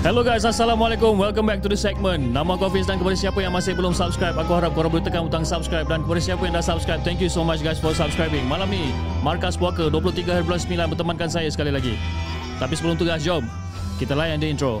Hello guys, Assalamualaikum. Welcome back to the segment. Nama aku Hafiz dan kepada siapa yang masih belum subscribe, aku harap korang boleh tekan butang subscribe dan kepada siapa yang dah subscribe, thank you so much guys for subscribing. Malam ni, Markas Puaka 23 hari bulan 9 bertemankan saya sekali lagi. Tapi sebelum tu guys, jom kita layan the intro.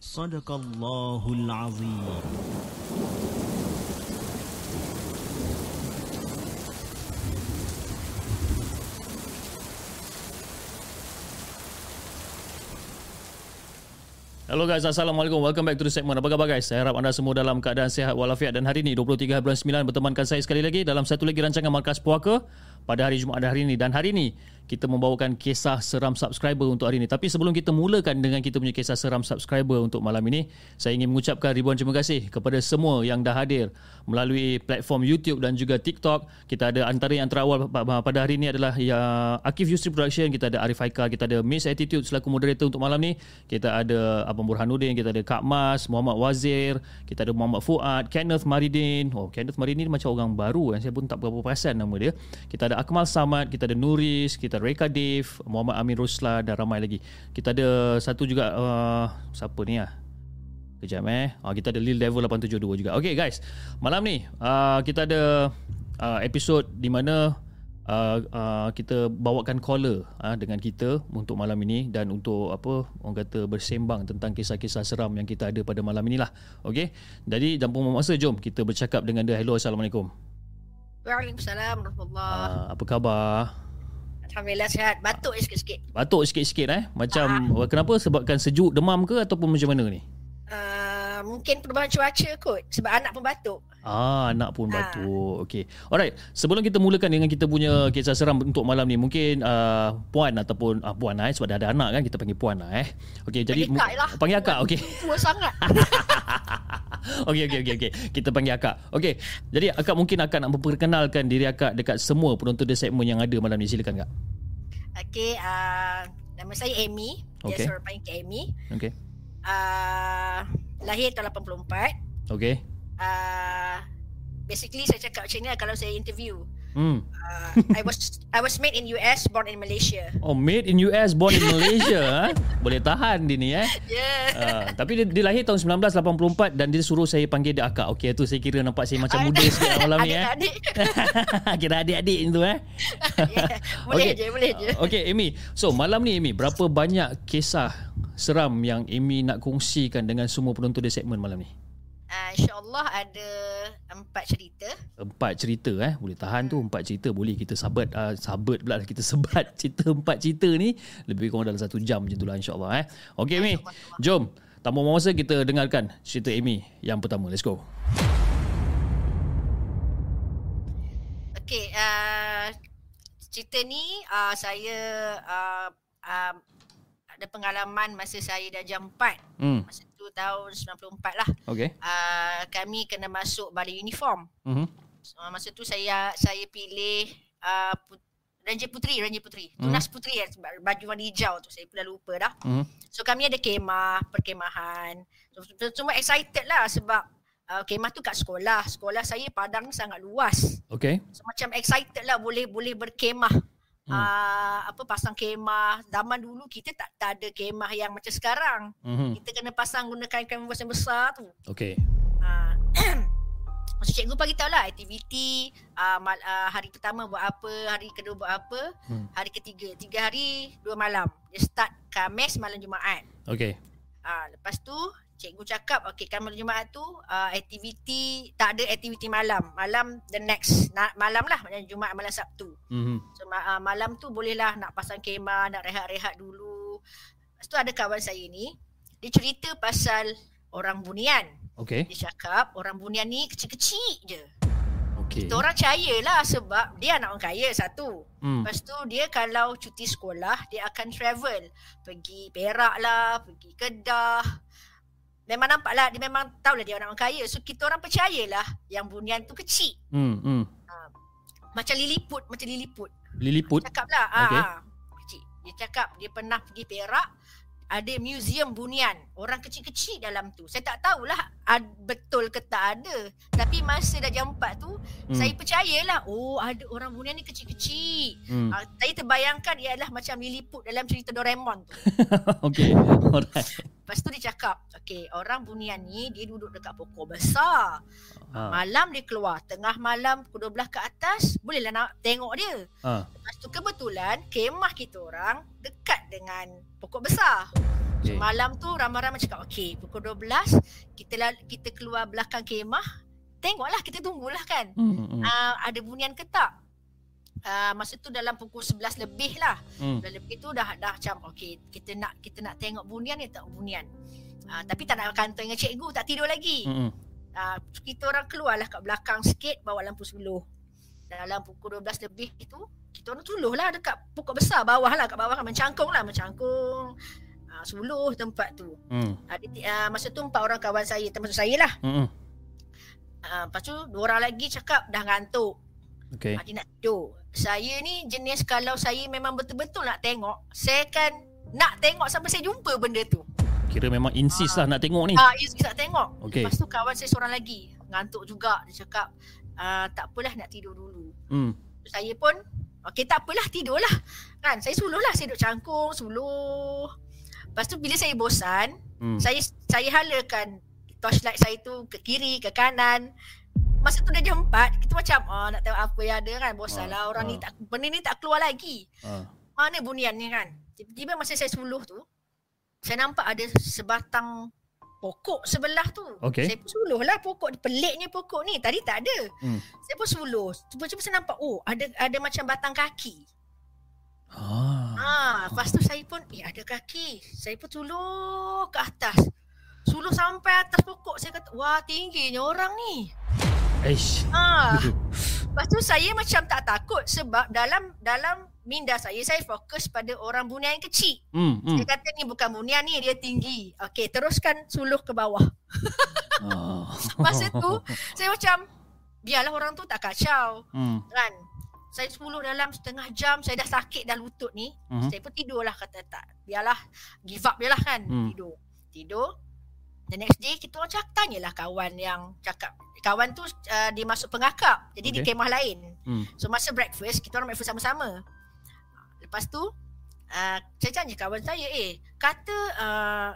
Sadaqallahul Azim. Hello guys, Assalamualaikum. Welcome back to the segment. Apa khabar guys? Saya harap anda semua dalam keadaan sihat walafiat dan hari ini 23 bulan 9 bertemankan saya sekali lagi dalam satu lagi rancangan Markas Puaka pada hari Jumaat dan hari ini. Dan hari ini kita membawakan kisah seram subscriber untuk hari ini. Tapi sebelum kita mulakan dengan kita punya kisah seram subscriber untuk malam ini, saya ingin mengucapkan ribuan terima kasih kepada semua yang dah hadir melalui platform YouTube dan juga TikTok. Kita ada antara yang terawal pada hari ini adalah ya, Akif Yusri Production, kita ada Arif Haikal, kita ada Miss Attitude selaku moderator untuk malam ni. Kita ada Abang Burhanuddin, kita ada Kak Mas, Muhammad Wazir, kita ada Muhammad Fuad, Kenneth Maridin. Oh, Kenneth Maridin macam orang baru yang saya pun tak berapa perasan nama dia. Kita ada Akmal Samad, kita ada Nuris, kita ada Reka Dave, Muhammad Amin Rusla dan ramai lagi. Kita ada satu juga uh, siapa ni ah? Kejap eh. Uh, kita ada Lil Devil 872 juga. Okay guys, malam ni uh, kita ada uh, episod di mana uh, uh, kita bawakan caller uh, dengan kita untuk malam ini dan untuk apa orang kata bersembang tentang kisah-kisah seram yang kita ada pada malam inilah. Okay. Jadi jangan buang masa jom kita bercakap dengan dia. Hello Assalamualaikum. Waalaikumsalam warahmatullahi Uh, apa khabar? Alhamdulillah sihat. Batuk je sikit-sikit. Batuk sikit-sikit eh. Macam uh. kenapa sebabkan sejuk demam ke ataupun macam mana ni? Uh, mungkin perubahan cuaca kot sebab anak pun batuk. Ah, anak pun batuk. Okey. Alright, sebelum kita mulakan dengan kita punya kisah seram untuk malam ni, mungkin uh, puan ataupun uh, puan lah, eh sebab dah ada anak kan kita panggil puan lah eh. Okey, jadi Panggil kak lah. panggil akak, okey. Tua sangat. okey okey okey okey. Kita panggil akak. Okey. Jadi akak mungkin akan nak memperkenalkan diri akak dekat semua penonton di segmen yang ada malam ni. Silakan kak. Okey, uh, nama saya Amy. Okey. Biasa orang panggil Amy. Okey. Uh, lahir tahun 84. Okey. Uh, basically saya cakap macam ni lah kalau saya interview. Hmm. Uh, I was I was made in US, born in Malaysia. Oh, made in US, born in Malaysia. ha? Boleh tahan dia ni eh. Yeah. Uh, tapi dia, dia lahir tahun 1984 dan dia suruh saya panggil dia akak. Okey, tu saya kira nampak saya macam muda sikit malam ni eh. Adik-adik. kira adik-adik tu eh. yeah. Boleh Okey. je, boleh je. Okey, Amy. So, malam ni Amy, berapa banyak kisah seram yang Amy nak kongsikan dengan semua penonton di segmen malam ni? Uh, InsyaAllah ada empat cerita. Empat cerita eh. Boleh tahan tu empat cerita. Boleh kita sabat uh, sabat pula kita sebat cerita empat cerita ni lebih kurang dalam satu jam macam tu lah insyaAllah eh. Okey Amy, jom. Tanpa buang masa kita dengarkan cerita Amy yang pertama. Let's go. Okey, uh, cerita ni uh, saya uh, uh, ada pengalaman masa saya dah jam 4. Hmm. Masa tu tahun 94 lah. Okey. Uh, kami kena masuk balik uniform. Mhm. So, masa tu saya saya pilih uh, put, Ranger Puteri, Ranger Puteri. Tunas Puteri kan, sebab baju warna hijau tu. Saya pun dah lupa dah. Mhm. So kami ada kemah, perkemahan. So, semua excited lah sebab uh, kemah tu kat sekolah. Sekolah saya Padang sangat luas. Okey. So macam excited lah boleh boleh berkemah. Hmm. Uh, apa pasang kemah. Zaman dulu kita tak, tak ada kemah yang macam sekarang. Mhm. Kita kena pasang gunakan kanvas yang besar tu. Okey. Uh, Maksud cikgu bagi tahu lah aktiviti uh, mal, uh, hari pertama buat apa, hari kedua buat apa, Hmm. hari ketiga. Tiga hari, dua malam. Dia start Khamis, malam Jumaat. Okay. Uh, lepas tu cikgu cakap okey kan malam Jumaat tu uh, aktiviti tak ada aktiviti malam. Malam the next na, malam lah macam Jumaat malam Sabtu. Mm-hmm. So uh, malam tu bolehlah nak pasang kemah, nak rehat-rehat dulu. Lepas tu ada kawan saya ni, dia cerita pasal orang bunian. Okay. Dia cakap orang bunian ni kecil-kecil je. Okay. Kita orang percaya lah sebab dia anak orang kaya satu. Hmm. Lepas tu dia kalau cuti sekolah dia akan travel. Pergi Perak lah, pergi Kedah. Memang nampak lah dia memang tahulah dia orang kaya. So kita orang percayalah yang bunian tu kecil. Hmm. Hmm. Macam liliput, macam liliput. Liliput. Cakap lah. Okay. Okay. kecil. Dia cakap dia pernah pergi Perak. Ada museum bunian. Orang kecil-kecil dalam tu. Saya tak tahulah ad, betul ke tak ada. Tapi masa dah jam 4 tu, Hmm. saya percayalah. Oh ada orang bunian ni kecil-kecil. Hmm. Uh, saya terbayangkan ia adalah macam liliput dalam cerita Doraemon tu. okay. Alright. Lepas tu dia cakap, okay orang bunian ni dia duduk dekat pokok besar. Ha. Malam dia keluar. Tengah malam pukul 12 ke atas, bolehlah nak tengok dia. Ha. Lepas tu kebetulan kemah kita orang dekat dengan pokok besar. Okay. So, malam tu ramai-ramai cakap, okay pukul 12 kita la- kita keluar belakang kemah, tengoklah kita tunggulah kan. Hmm. Hmm. Uh, ada bunian ke tak? Uh, masa tu dalam pukul 11 lebih lah. Hmm. Dah lebih tu dah dah macam okey kita nak kita nak tengok bunian ni tak bunian. Uh, tapi tak nak kantor dengan cikgu tak tidur lagi. Hmm. Uh, kita orang keluarlah kat belakang sikit bawa lampu suluh. Dalam pukul 12 lebih itu kita orang suluh lah dekat pokok besar bawah lah kat bawah kan mencangkung lah mencangkung. Uh, suluh tempat tu. Hmm. Uh, di, uh, masa tu empat orang kawan saya termasuk saya lah. Hmm. Uh, lepas tu dua orang lagi cakap dah ngantuk. Okay. Okay. Dia nak tidur. Saya ni jenis kalau saya memang betul-betul nak tengok, saya akan nak tengok sampai saya jumpa benda tu. Kira memang insist lah nak tengok ni. Ah, you nak tengok. Okey. Lepas tu kawan saya seorang lagi, ngantuk juga. Dia cakap, ah, tak apalah nak tidur dulu. Hmm. Saya pun, okey tak apalah tidurlah. Kan, saya suluh lah. Saya duduk cangkung, suluh. Lepas tu bila saya bosan, Hmm. saya saya halakan torchlight saya tu ke kiri, ke kanan. Masa tu dah jam 4, kita macam oh, nak tengok apa yang ada kan. Bosan lah Ah, orang ah. ni tak, benda ni tak keluar lagi. Ha. Mana bunian ni kan? Tiba-tiba masa saya suluh tu, saya nampak ada sebatang pokok sebelah tu. Okey. Saya pun suluh lah pokok. Peliknya pokok ni. Tadi tak ada. Hmm. Saya pun suluh. Tiba-tiba saya nampak, oh ada ada macam batang kaki. Ah. Ah, lepas tu saya pun, eh ada kaki. Saya pun suluh ke atas. Suluh sampai atas pokok. Saya kata, wah tingginya orang ni. Eish. Ah. Lepas tu saya macam tak takut sebab dalam dalam minda saya, saya fokus pada orang bunian yang kecil. Hmm. Hmm. Dia kata ni bukan bunian ni, dia tinggi. Okey, teruskan suluh ke bawah. Ah. Masa tu, saya macam, biarlah orang tu tak kacau. Hmm. Kan? Saya 10 dalam setengah jam, saya dah sakit dah lutut ni. Mhm. Saya pun tidur lah kata tak. Biarlah, give up je lah kan. Hmm. Tidur. Tidur. The next day, kita orang cakap, tanyalah kawan yang cakap. Kawan tu uh, dia masuk pengakap. Jadi okay. di kemah lain. Hmm. So masa breakfast, kita orang breakfast sama-sama. Lepas tu, uh, saya tanya kawan saya, eh, kata uh,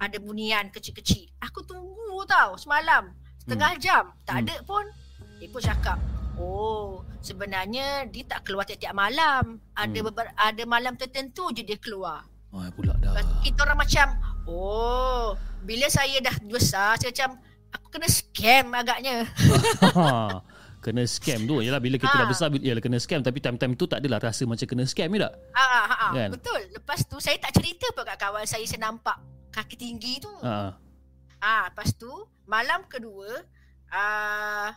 ada bunian kecil-kecil. Aku tunggu tau semalam. Setengah hmm. jam. Tak Hmm. ada pun. Dia pun cakap, oh sebenarnya dia tak keluar tiap-tiap malam. Ada Hmm. beber- ada malam tertentu je dia keluar. Oh, pula dah. Lepas kita orang macam, oh bila saya dah besar, saya macam, aku kena scam agaknya. Ha. Kena scam tu Yalah bila kita dah Ah. besar Yalah kena scam Tapi time-time tu tak adalah Rasa macam kena scam ni tak Ha, ha, ha, Kan? betul. Lepas tu saya tak cerita pun kat kawan saya saya nampak kaki tinggi tu. ha. Ah, lepas tu malam kedua ah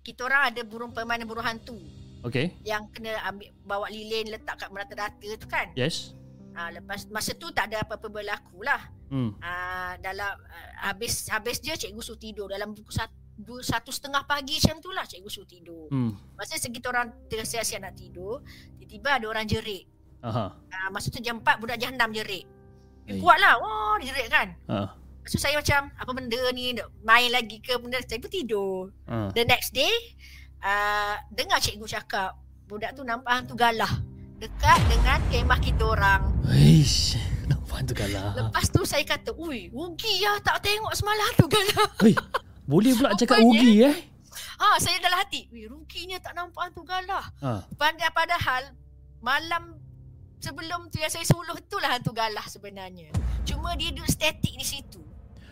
kita orang ada burung permainan burung hantu Okay yang kena ambil bawa lilin letak kat merata-rata tu kan. Yes Ah lepas masa tu tak ada apa-apa berlaku lah. hmm. Ah dalam ah, habis habis je cikgu suruh tidur dalam pukul satu, dua, satu setengah pagi macam tu lah cikgu suruh tidur. Hmm. Masa segitu orang tersiap-siap nak tidur, tiba-tiba ada orang jerit. Aha. Ah, masa tu jam 4 budak jahanam jerit. Eh. Kuat lah. Wah, dia jerit kan. Ha. Lepas tu saya macam, apa benda ni, main lagi ke benda. Saya pun tidur. Ha. The next day, uh, dengar cikgu cakap, budak tu nampak hantu galah. Dekat dengan kemah kita orang. Eish. Nampak tu kalah Lepas tu saya kata, ui, rugi lah tak tengok semalam hantu galah. Boleh pula cakap rugi eh. Ah, saya dalam hati, weh ruginya tak nampak hantu galah. Ha. Pandai padahal malam sebelum tu yang saya suluh itulah hantu galah sebenarnya. Cuma dia duduk statik di situ.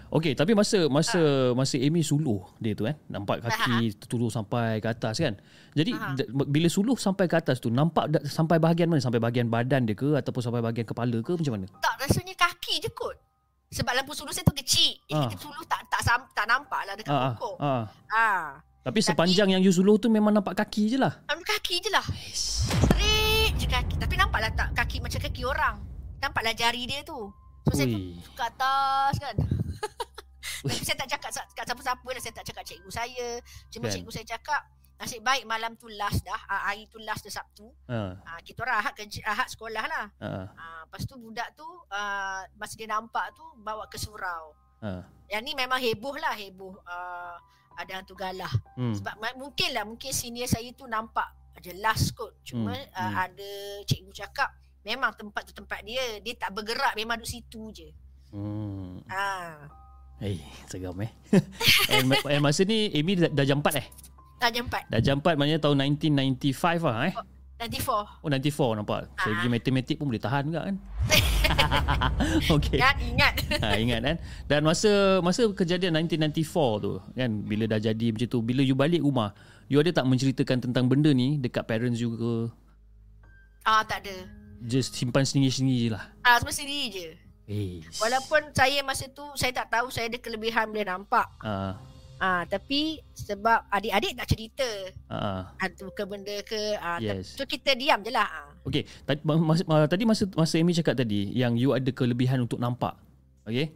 Okey, tapi masa masa Ah. masa Amy suluh dia tu kan, nampak kaki tertulur sampai ke atas kan. Jadi Aha. d- bila suluh sampai ke atas tu nampak sampai bahagian mana? Sampai bahagian badan dia ke ataupun sampai bahagian kepala ke macam mana? Tak rasanya kaki je kot. Sebab lampu suluh saya tu kecil. Ah. Eh, suluh tak tak tak nampak lah dekat Ah, pokok. ah, ah. Ah. Tapi sepanjang yang you suluh tu memang nampak kaki je lah. Kaki je lah. Straight je kaki. Tapi nampaklah tak kaki macam kaki orang. Nampaklah jari dia tu. So saya Ui. pun ke atas kan. Tapi saya tak cakap kat siapa-siapa lah. Saya tak cakap cikgu saya. Cuma Kan. cikgu saya cakap. Nasib baik malam tu last dah. Ah, hari tu last dah Sabtu. Ha. Ah, kita orang ahad kerja, ahad sekolah lah. Ha. Ah, lepas tu budak tu ah, masa dia nampak tu bawa ke surau. Ha. Yang ni memang heboh lah heboh. Ah, ada hantu galah. Hmm. Sebab mungkin lah mungkin senior saya tu nampak jelas kot. Cuma Hmm. Uh, hmm. ada cikgu cakap memang tempat tu tempat dia. Dia tak bergerak memang duduk situ je. Hmm. Ha. Eh, seram eh. and, ma- and masa ni Amy dah, dah jam 4 eh? Dah jam 4. Dah jam 4 maknanya tahun 1995 lah eh. 94. Oh 94 nampak. Saya Ah. pergi matematik pun boleh tahan juga kan. Okey. Kan ingat. Ha, ingat kan Dan masa Masa kejadian 1994 tu Kan Bila dah jadi macam tu Bila you balik rumah You ada tak menceritakan Tentang benda ni Dekat parents you ke ah tak ada. Just simpan sendiri-sendiri je lah Ah semua sendiri je. Eh Walaupun saya masa tu saya tak tahu saya ada kelebihan boleh nampak. Ah, Ah tapi sebab adik-adik tak cerita ah, hantu ke benda ke ah Yes. tu kita diam je lah. Ah. Okay tadi, masa, ma- tadi masa masa Amy cakap tadi Yang you ada kelebihan untuk nampak Okay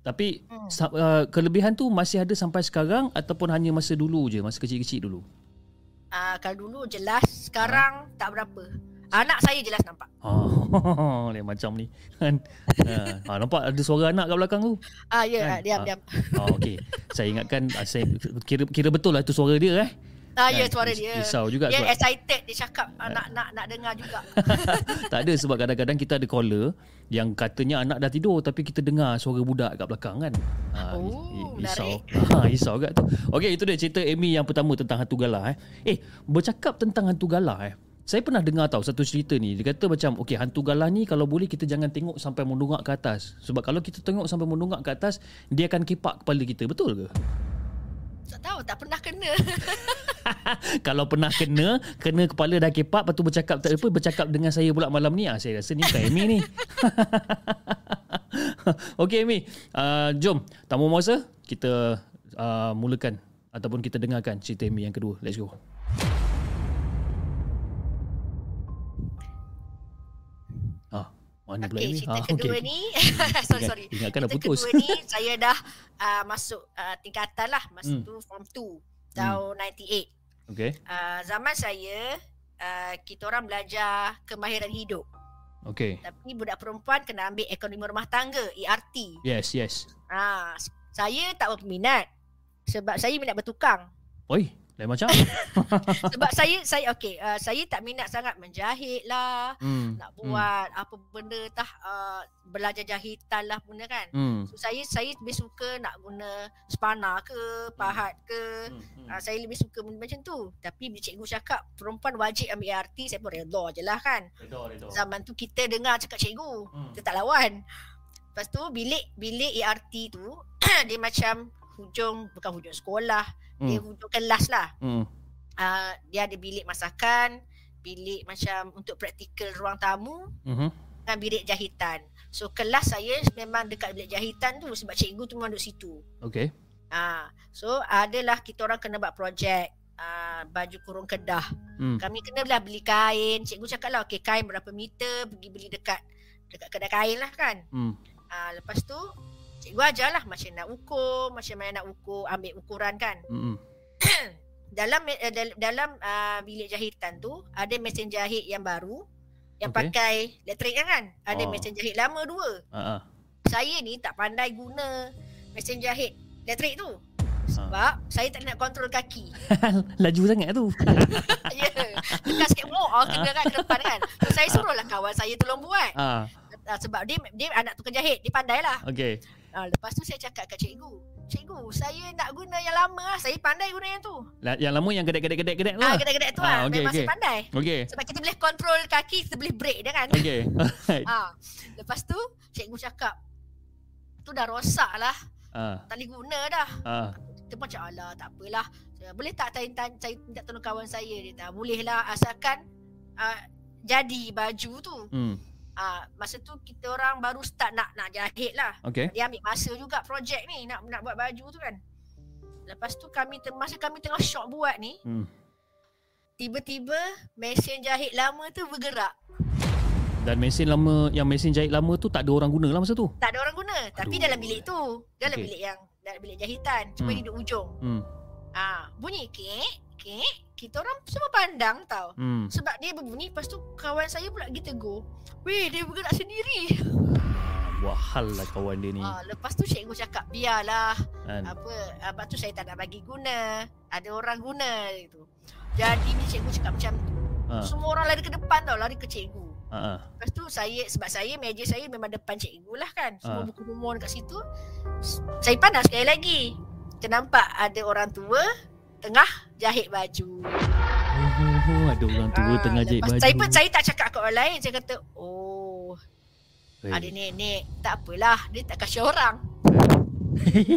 Tapi Hmm. uh, Kelebihan tu masih ada sampai sekarang Ataupun hanya masa dulu je Masa kecil-kecil dulu Ah kalau dulu jelas, sekarang tak berapa. Anak saya jelas nampak. Oh, lain macam ni kan. Ha, nampak ada suara anak kat belakang tu. Ah ya, Kan? diam Ah. diam. Oh, okey. Saya ingatkan saya kira kira betul lah tu suara dia eh. Ah ya Kan? suara dia. risau juga Dia sebab- excited dia cakap ah, nak nak nak dengar juga. tak ada sebab kadang-kadang kita ada caller yang katanya anak dah tidur tapi kita dengar suara budak kat belakang kan. Ha, Oh, ri- risau. Ha, risau tu. Okey, itu dia cerita Amy yang pertama tentang hantu galah eh. Eh, bercakap tentang hantu galah eh. Saya pernah dengar tahu satu cerita ni. Dia kata macam, okey hantu galah ni kalau boleh kita jangan tengok sampai mendongak ke atas. Sebab kalau kita tengok sampai mendongak ke atas, dia akan kepak kepala kita. Betul ke? tak tahu tak pernah kena. kalau pernah kena, kena kepala dah kepak, lepas tu bercakap tak apa, bercakap dengan saya pula malam ni. Ah, saya rasa ni bukan Amy ni. Okey Amy, uh, jom tamu masa kita uh, mulakan ataupun kita dengarkan cerita Amy yang kedua. Let's go. Mana pula Okey, Amy? cerita Ah, kedua okey. ni sorry sorry. ingatkan dah cerita putus. kedua ni saya dah uh, masuk uh, tingkatan lah masa Hmm. tu form 2 tahun 98. Okey. Uh, zaman saya uh, kita orang belajar kemahiran hidup. Okey. Tapi budak perempuan kena ambil ekonomi rumah tangga, ERT. Yes, yes. Ah, s- saya tak berminat. Sebab saya minat bertukang. Oi, lain macam. Sebab saya saya okey, uh, saya tak minat sangat menjahit lah, hmm. nak buat apa benda tah uh, belajar jahitan lah benda kan. Hmm. So, saya saya lebih suka nak guna spana ke, pahat ke. Hmm. hmm. Uh, saya lebih suka benda macam tu. Tapi bila cikgu cakap perempuan wajib ambil ART, saya pun redha je lah kan. Redha, redha. Zaman tu kita dengar cakap cikgu. Hmm. Kita tak lawan. Lepas tu bilik bilik ART tu dia macam hujung bukan hujung sekolah, dia Hmm. hujung kelas lah. Hmm. Uh, dia ada bilik masakan, bilik macam untuk praktikal ruang tamu Mhm. dan bilik jahitan. So kelas saya memang dekat bilik jahitan tu sebab cikgu tu memang duduk situ. Okey. Ah, so adalah kita orang kena buat projek uh, baju kurung kedah. Hmm. Kami kena lah beli kain. Cikgu cakap lah, okay kain berapa meter, pergi beli dekat dekat kedai kain lah kan. Hmm. Ah, lepas tu cikgu ajar lah macam nak ukur, macam mana nak ukur, ambil ukuran kan. Hmm. Dalam eh, dal- dalam uh, bilik jahitan tu ada mesin jahit yang baru yang Okey. pakai elektrik kan. Ada Oh. mesin jahit lama dua. Ah. ah. Saya ni tak pandai guna mesin jahit elektrik tu. Sebab saya tak nak kontrol kaki. Laju sangat tu. ya. Dekat sikit oh, oh kena kan ke depan kan. So, saya suruhlah kawan saya tolong buat. ah. Uh, sebab dia dia anak tukang jahit, dia pandai lah. Okey. Uh, lepas tu saya cakap kat cikgu, Cikgu, saya nak guna yang lama lah. Saya pandai guna yang tu. La- Yang lama yang gedek-gedek-gedek-gedek tu Ah, lah. gedek-gedek tu Ah, lah. okey, Memang okey. saya pandai. Okey. Sebab kita boleh kontrol kaki, kita boleh break dia kan. Okey. Alright. Ah, lepas tu cikgu cakap, tu dah rosak lah. Ah. Tak boleh guna dah. Ah. Kita macam alah tak apalah. Saya, boleh tak saya minta tolong kawan saya dia tak boleh lah asalkan uh, jadi baju tu. Hmm. Ah masa tu kita orang baru start nak nak jahit lah. Okey. Dia ambil masa juga projek ni nak nak buat baju tu kan. Lepas tu kami te- masa kami tengah shock buat ni, Hmm. tiba-tiba mesin jahit lama tu bergerak. Dan mesin lama yang mesin jahit lama tu tak ada orang guna lah masa tu. Tak ada orang guna, tapi Aduh. dalam bilik tu, dalam Okey. bilik yang dalam bilik jahitan, cuma Hmm. di ujung. Hmm. Ah, bunyi kek, kek, kita orang semua pandang tau. Hmm. Sebab dia berbunyi Lepas tu kawan saya pula pergi tegur Weh dia bergerak sendiri Buat hal lah kawan dia ni. ah, Lepas tu cikgu cakap Biarlah Kan? Apa ah, Lepas tu saya tak nak bagi guna Ada orang guna gitu. Jadi ni cikgu cakap macam tu Ah. Semua orang lari ke depan tau Lari ke cikgu Ah. ah. Lepas tu saya Sebab saya meja saya memang depan cikgu lah kan Semua Ah. buku rumah dekat situ Saya pandang sekali lagi Kita nampak ada orang tua Tengah jahit baju Oh, ada orang tua Ah, tengah jahit baju. Saya pun saya tak cakap kat orang lain Saya kata Oh Eh. Ada nenek Tak apalah Dia tak kasih orang.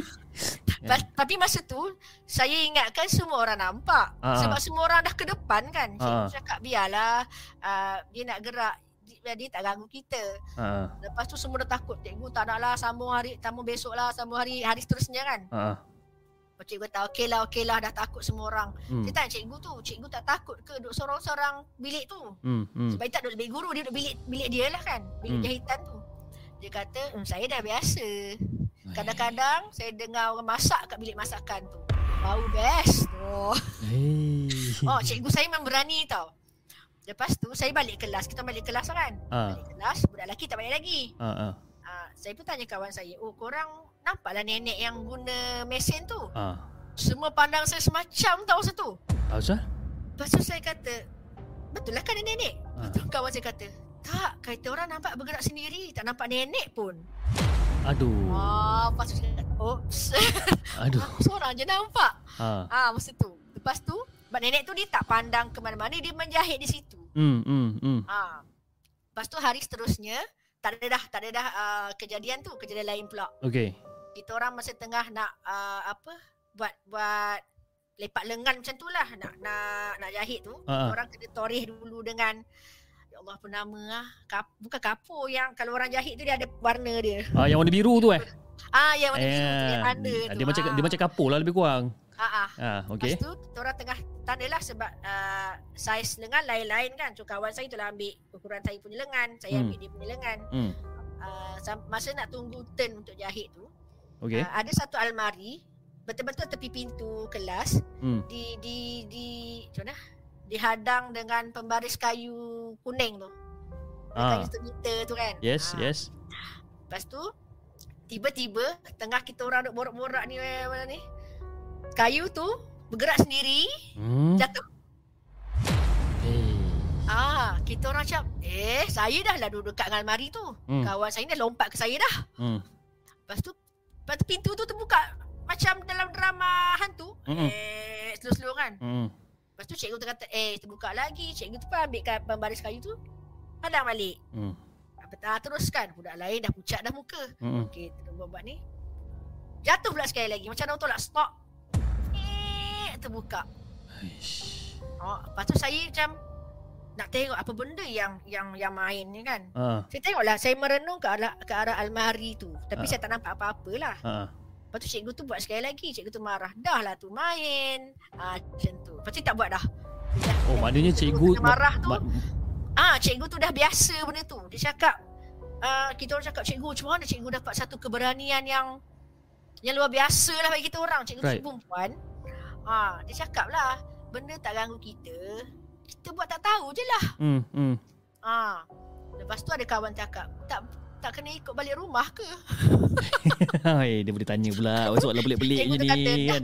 Ta- Tapi masa tu Saya ingatkan semua orang nampak Ah. Sebab semua orang dah ke depan kan Cikgu Ah. cakap biarlah uh, Dia nak gerak dia, dia tak ganggu kita Ah. Lepas tu semua dah takut Cikgu tak nak lah Sambung hari Sambung besok lah Sambung hari Hari seterusnya kan Ah. Cikgu tahu Okey lah okey lah Dah takut semua orang Hmm. Saya tanya cikgu tu Cikgu tak takut ke Duduk sorang-sorang bilik tu Hmm. Hmm. sebab dia tak duduk bilik guru Dia duduk bilik bilik dia lah kan Bilik Hmm. jahitan tu Dia kata hmm, Saya dah biasa Kadang-kadang Saya dengar orang masak Kat bilik masakan tu Bau best oh. Hey. oh cikgu saya memang berani tau Lepas tu Saya balik kelas Kita balik kelas lah kan Ah. Balik kelas Budak lelaki tak balik lagi Ah. Ah. uh, Saya pun tanya kawan saya Oh korang Nampaklah nenek yang guna mesin tu Ah. Semua pandang saya semacam tau masa tu Tahu sah? Lepas tu saya kata Betul lah kan nenek Ah. Lepas tu kawan saya kata Tak Kata orang nampak bergerak sendiri Tak nampak nenek pun Aduh. Ah, Lepas tu saya kata Oops Aduh. Aku seorang je nampak Ah. Ah, Masa tu Lepas tu Sebab nenek tu dia tak pandang ke mana-mana Dia menjahit di situ Hmm. Hmm. Hmm. ah. Lepas tu hari seterusnya Tak ada dah Tak ada dah uh, kejadian tu Kejadian lain pula Okey. Kita orang masa tengah nak uh, Apa Buat Buat Lepak lengan macam tu lah Nak nak, nak jahit tu Ah, ah. Orang kena torih dulu dengan Ya Allah apa nama lah Kap, Bukan kapur yang Kalau orang jahit tu dia ada warna dia Ah, yang warna biru tu eh? Ah yang warna biru tu Yang Eh, tanda tu dia macam ah. dia macam kapur lah lebih kurang. ah, ah. Ah, Lepas okey. tu kita orang tengah tanda lah sebab uh, saiz lengan lain-lain kan. So kawan saya tu lah ambil ukuran saya punya lengan, saya Hmm. ambil dia punya lengan. Hmm. Uh, masa nak tunggu turn untuk jahit tu, Okey. uh, ada satu almari betul-betul tepi pintu kelas Hmm. di di di macam mana? Dihadang dengan pembaris kayu kuning tu. Ah. Kayu meter tu kan. Yes, Ah, yes. Lepas tu tiba-tiba tengah kita orang duk borak-borak ni eh, mana ni. Kayu tu bergerak sendiri, Hmm. jatuh Hey. Ah, kita orang macam, eh, saya dah lah duduk kat dengan almari tu. Hmm. Kawan saya ni dah lompat ke saya dah. Hmm. Lepas tu, lepas tu pintu tu terbuka macam dalam drama hantu. Mm-mm. Eh, slow-slow kan. Hmm. Lepas tu cikgu tu kata, eh, terbuka lagi. Cikgu tu pun ambil kat pembaris kayu tu. Hadang balik. Hmm. Ah, teruskan. Budak lain dah pucat dah muka. Hmm. Okey, terus buat-buat ni. Jatuh pula sekali lagi. Macam orang tolak stop. Eh, terbuka. Oh, lepas tu saya macam nak tengok apa benda yang yang yang main ni kan. Ah. Saya tengoklah Saya merenung ke arah, ke arah almari tu Tapi Ah. saya tak nampak apa-apa lah Ah. Lepas tu cikgu tu buat sekali lagi Cikgu tu marah Dah lah tu main ah, Macam tu Lepas tu tak buat dah Dah, Oh, maknanya cikgu kena marah tu ma- Ah, Cikgu tu dah biasa benda tu Dia cakap ah, Kita orang cakap cikgu Macam mana cikgu dapat satu keberanian yang Yang luar biasa lah bagi kita orang Cikgu Right. right. perempuan ah, Dia cakap lah Benda tak ganggu kita Kita buat tak tahu je lah Hmm. Hmm. Ah. Lepas tu ada kawan cakap, tak tak kena ikut balik rumah ke? Hai, dia boleh tanya pula. Soalan pelik-pelik je ni kata, kan.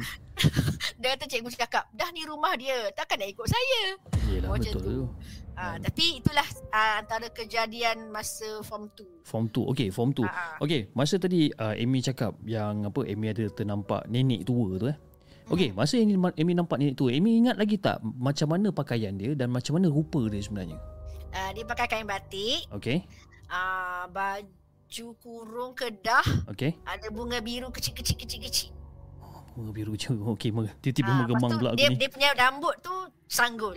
Dia kata cikgu cakap, dah ni rumah dia, takkan nak ikut saya. Yelah Macam betul tu. tu. Hmm. tapi itulah ah, antara kejadian masa form 2. Form 2. Okey, form 2. Ah, ah. Okey, masa tadi uh, Amy cakap yang apa Amy ada ternampak nenek tua tu eh. Okey, masa Amy, Amy nampak nenek tua, Amy ingat lagi tak macam mana pakaian dia dan macam mana rupa dia sebenarnya? Ah, dia pakai kain batik, Okey. ah, baju kurung kedah, Okey. ada bunga biru kecil-kecil kecil-kecil. Bunga biru je. Okey, tiba-tiba Ah, menggemang pula dia, ni. dia punya rambut tu sanggul.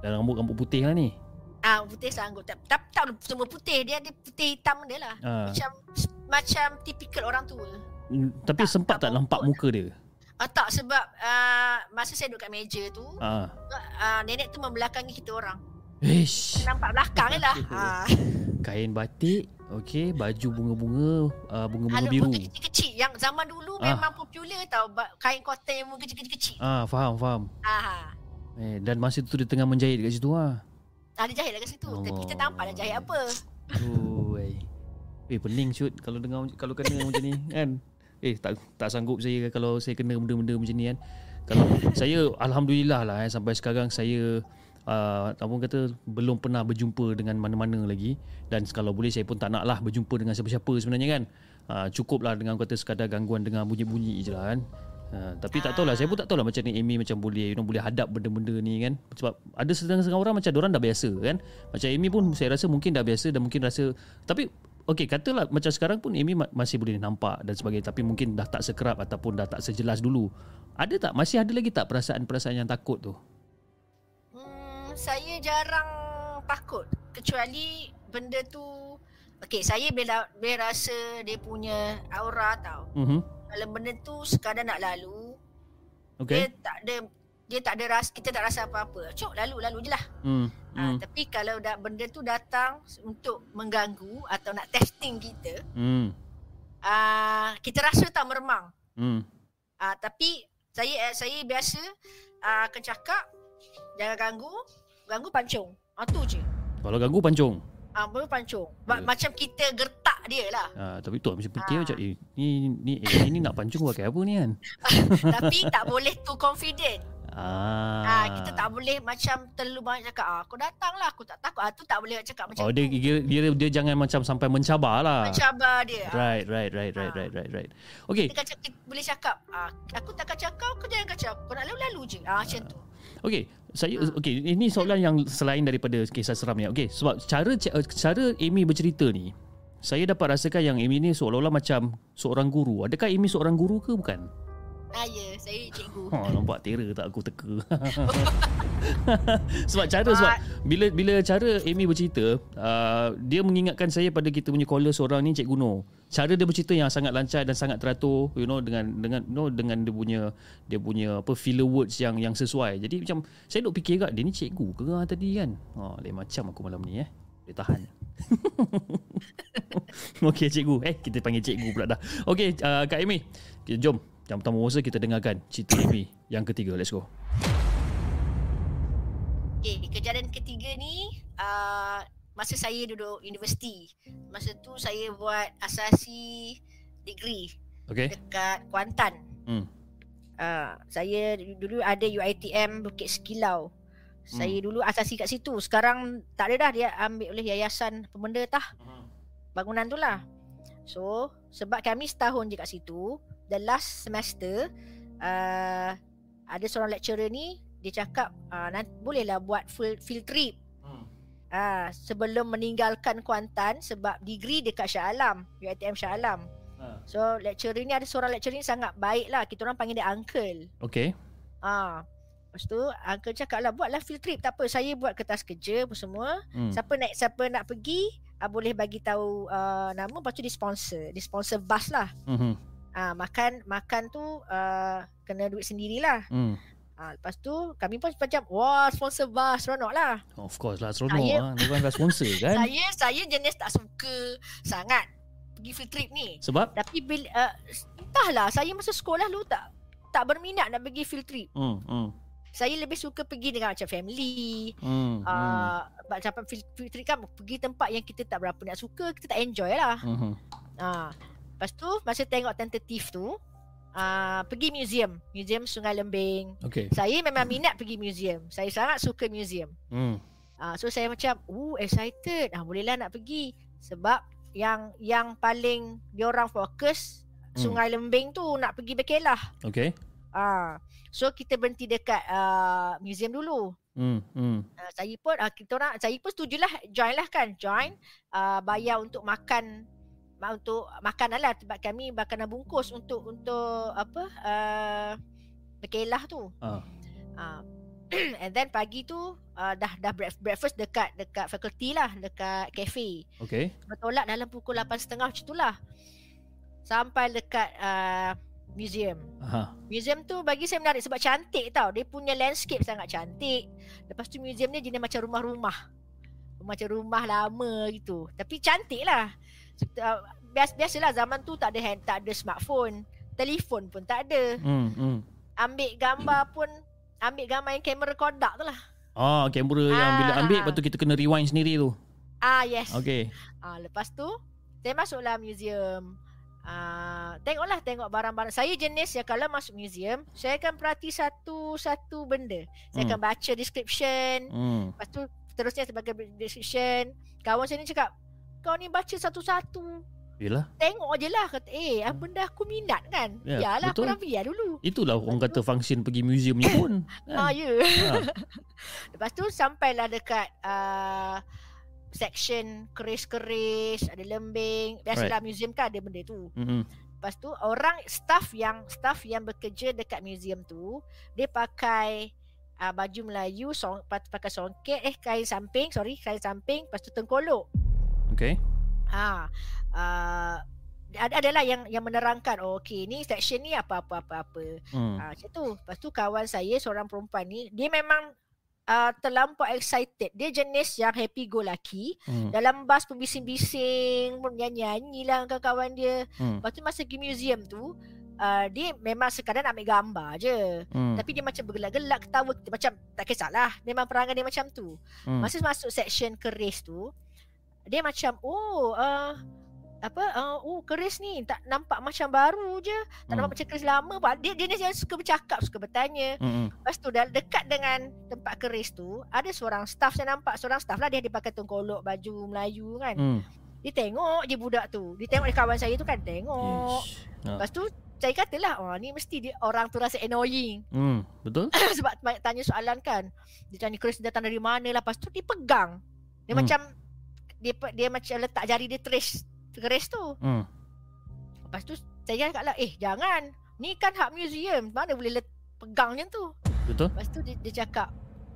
Dan rambut-rambut putih lah ni. Ah putih sanggul. Tak tak, tak semua putih, dia ada putih hitam dia lah. Ah. Macam macam tipikal orang tua. Mm, Tapi Tak- sempat tak tak nampak muka dia? Ah tak sebab ah, masa saya duduk kat meja tu, Ah. ah, nenek tu membelakangi kita orang. Ish. Nampak belakang je lah. ah. Kain batik, okey, baju bunga-bunga, uh, bunga-bunga Ada biru. bunga kecil-kecil yang zaman dulu Ah. memang popular tau kain cotton yang bunga kecil-kecil. Ah, faham, faham. Ah. Eh, dan masa tu dia tengah menjahit kat situ ah. Ada jahit lah kat situ. Tapi kita nampak dah jahit apa. Oi. Eh pening shoot kalau dengar kalau kena macam ni kan. Eh tak tak sanggup saya kalau saya kena benda-benda macam ni kan. Kalau saya alhamdulillah lah eh, sampai sekarang saya uh, apa orang kata belum pernah berjumpa dengan mana-mana lagi dan kalau boleh saya pun tak nak lah berjumpa dengan siapa-siapa sebenarnya kan. Uh, cukup lah dengan kata sekadar gangguan dengan bunyi-bunyi je lah kan. Uh, tapi tak tahulah saya pun tak tahulah macam ni Amy macam boleh you know boleh hadap benda-benda ni kan sebab ada setengah-setengah orang macam orang dah biasa kan macam Amy pun saya rasa mungkin dah biasa dan mungkin rasa tapi okey katalah macam sekarang pun Amy ma- masih boleh nampak dan sebagainya tapi mungkin dah tak sekerap ataupun dah tak sejelas dulu. Ada tak masih ada lagi tak perasaan-perasaan yang takut tu? Hmm, saya jarang takut kecuali benda tu Okey, saya bila bila rasa dia punya aura tau. mhm. Kalau benda tu sekadar nak lalu, okey. dia tak ada dia tak ada rasa kita tak rasa apa-apa. Cuk lalu lalu je lah. hmm Ha, hmm tapi kalau dah benda tu datang untuk mengganggu atau nak testing kita, hmm uh, kita rasa tak meremang. hmm Uh, tapi saya eh, saya biasa uh, akan cakap jangan ganggu, ganggu pancung. Ah tu je. kalau ganggu pancung Ah baru pancung. Ma- Ya. Macam kita gertak dia lah. Ah, tapi tu macam fikir Ah. macam eh ni ni eh, ni nak pancung pakai apa ni kan tapi tak boleh too confident. Ah Ah kita tak boleh macam terlalu banyak cakap ah aku datang lah aku tak takut. Ah tu tak boleh cakap macam Oh dia, tu. dia dia dia jangan macam sampai mencabar lah. Mencabar dia. Ah, Right, right, right, right, Ah. right, right, right. Okay, Kita, kata, kita boleh cakap ah, Aku tak kacau kau Kau jangan kacau Kau nak lalu-lalu je ah, Macam tu okay. Saya okay, ini soalan yang selain daripada kisah seram ni. Okay, sebab cara cara Amy bercerita ni, saya dapat rasakan yang Amy ni seolah-olah macam seorang guru. Adakah Amy seorang guru ke bukan? Ah, Ya saya cikgu Ha, nampak terror tak aku teka. sebab cara sebab bila bila cara Amy bercerita, uh, dia mengingatkan saya pada kita punya caller seorang ni Cikgu Noh. Cara dia bercerita yang sangat lancar dan sangat teratur, you know dengan dengan you know dengan dia punya dia punya apa filler words yang yang sesuai. Jadi macam saya duk fikir kat dia ni cikgu ke ah tadi kan. Ha, lain macam aku malam ni eh. Dia tahan. Okey cikgu. Eh kita panggil cikgu pula dah. Okey uh, Kak Amy. Jom. Yang pertama masa kita dengarkan cerita Amy yang ketiga. Let's go. Okay kejadian ketiga ni uh, Masa saya duduk universiti Masa tu saya buat asasi degree Okey. Dekat Kuantan Hmm. uh, Saya dulu ada UiTM Bukit Sekilau Saya dulu asasi kat situ Sekarang tak ada dah Dia ambil oleh Yayasan Pemenda tah bangunan tu lah. So, sebab kami setahun je kat situ, the last semester, uh, ada seorang lecturer ni, dia cakap, uh, nanti bolehlah buat full field trip. Hmm. Uh, sebelum meninggalkan Kuantan sebab degree dekat Shah Alam, UiTM Shah Alam. Ha. So, lecturer ni ada seorang lecturer ni sangat baik lah. Kita orang panggil dia uncle. Okey. Ah, Lepas tu uncle cakap lah buatlah field trip tak apa saya buat kertas kerja apa semua Hmm. Siapa nak siapa nak pergi uh, boleh bagi tahu uh, nama lepas tu di sponsor. Di sponsor bus lah. Mhm. Ah uh, makan makan tu uh, kena duit sendirilah. Hmm. Ah uh, lepas tu kami pun macam wah sponsor bus seronok lah. Of course lah seronok Saya- ah. Dia orang dah sponsor kan. Saya saya jenis tak suka sangat pergi field trip ni. Sebab Tapi bila uh, entahlah saya masa sekolah dulu tak tak berminat nak pergi field trip. hmm hmm Saya lebih suka pergi dengan macam family. hmm. hmm. Uh, macam field, trip kan pergi tempat yang kita tak berapa nak suka, kita tak enjoy lah. Mhm. Ha. Lepas tu masa tengok tentatif tu uh, pergi museum, museum Sungai Lembing. Okey. Saya memang minat pergi museum. Saya sangat suka museum. Hmm. Uh, so saya macam, oh excited. Ah bolehlah nak pergi sebab yang yang paling diorang fokus Hmm. Sungai Lembing tu nak pergi berkelah. Okay. Ah. So kita berhenti dekat uh, museum dulu. Hmm. Hmm. Uh, saya pun uh, kita orang saya pun setujulah join lah kan. Join uh, bayar untuk makan ma- untuk makan lah sebab kami makanan bungkus untuk untuk apa uh, berkelah tu. Ah. Uh, and then pagi tu uh, dah dah break- breakfast dekat dekat faculty lah dekat cafe. Okay. Bertolak dalam pukul 8.30 macam itulah. Sampai dekat uh, museum. Aha. Museum tu bagi saya menarik sebab cantik tau. Dia punya landscape sangat cantik. Lepas tu museum ni jenis macam rumah-rumah. Macam rumah lama gitu. Tapi cantik lah. Uh, Bias, biasalah zaman tu tak ada hand, tak ada smartphone. Telefon pun tak ada. Hmm. Hmm. Ambil gambar pun ambil gambar yang kamera Kodak tu lah. Ah, kamera yang bila Ah. ambil lepas tu kita kena rewind sendiri tu. Ah yes. Okay. Ah lepas tu saya masuklah museum. Ah tengoklah tengok barang-barang. Saya jenis ya kalau masuk museum, saya akan perhati satu-satu benda. Saya Hmm. akan baca description. Hmm. Lepas tu terusnya sebagai description. Kawan saya ni cakap, kau ni baca satu-satu. Yelah. Tengok je lah. Kata, eh, apa benda aku minat kan? Ya, Yalah, betul. korang biar dulu. Itulah orang kata function pergi museum ni pun. Ah, Kan? ya. Ha. Lepas tu sampailah dekat uh, section keris-keris, ada lembing. Biasalah museum kan ada benda tu. Hmm. Lepas tu orang staff yang staff yang bekerja dekat museum tu, dia pakai uh, baju Melayu, song, pat- pakai songket, eh kain samping, sorry, kain samping, lepas tu tengkolok. Okay. Ha. Uh, ada adalah yang yang menerangkan oh okey ni section ni apa apa apa apa. Hmm. Ah macam tu. Lepas tu kawan saya seorang perempuan ni dia memang uh, terlampau excited. Dia jenis yang happy go lucky. Hmm. Dalam bas pun bising-bising, pun nyanyi-nyanyi lah dengan kawan dia. Hmm. Lepas tu masa pergi museum tu Uh, dia memang sekadar nak ambil gambar je Hmm. Tapi dia macam bergelak-gelak Ketawa Macam tak kisahlah Memang perangai dia macam tu Hmm. Masa masuk section keris tu Dia macam Oh uh, apa uh, oh keris ni tak nampak macam baru je tak Hmm. nampak macam keris lama pun dia dia jenis yang suka bercakap suka bertanya Hmm. lepas tu dah dekat dengan tempat keris tu ada seorang staff saya nampak seorang staff lah dia dia pakai tongkolok baju Melayu kan Hmm. dia tengok je budak tu dia tengok dia kawan saya tu kan tengok Ish. Ha. lepas tu saya katalah oh ni mesti dia orang tu rasa annoying Hmm. Betul? sebab banyak tanya soalan kan. Dia tanya keris datang dari mana lah. Lepas tu dia pegang. Dia Hmm. macam dia dia macam letak jari dia trace keris tu. Hmm. Lepas tu saya cakap lah, eh jangan. Ni kan hak museum. Mana boleh let- pegang macam tu. Betul? Lepas tu dia, dia cakap,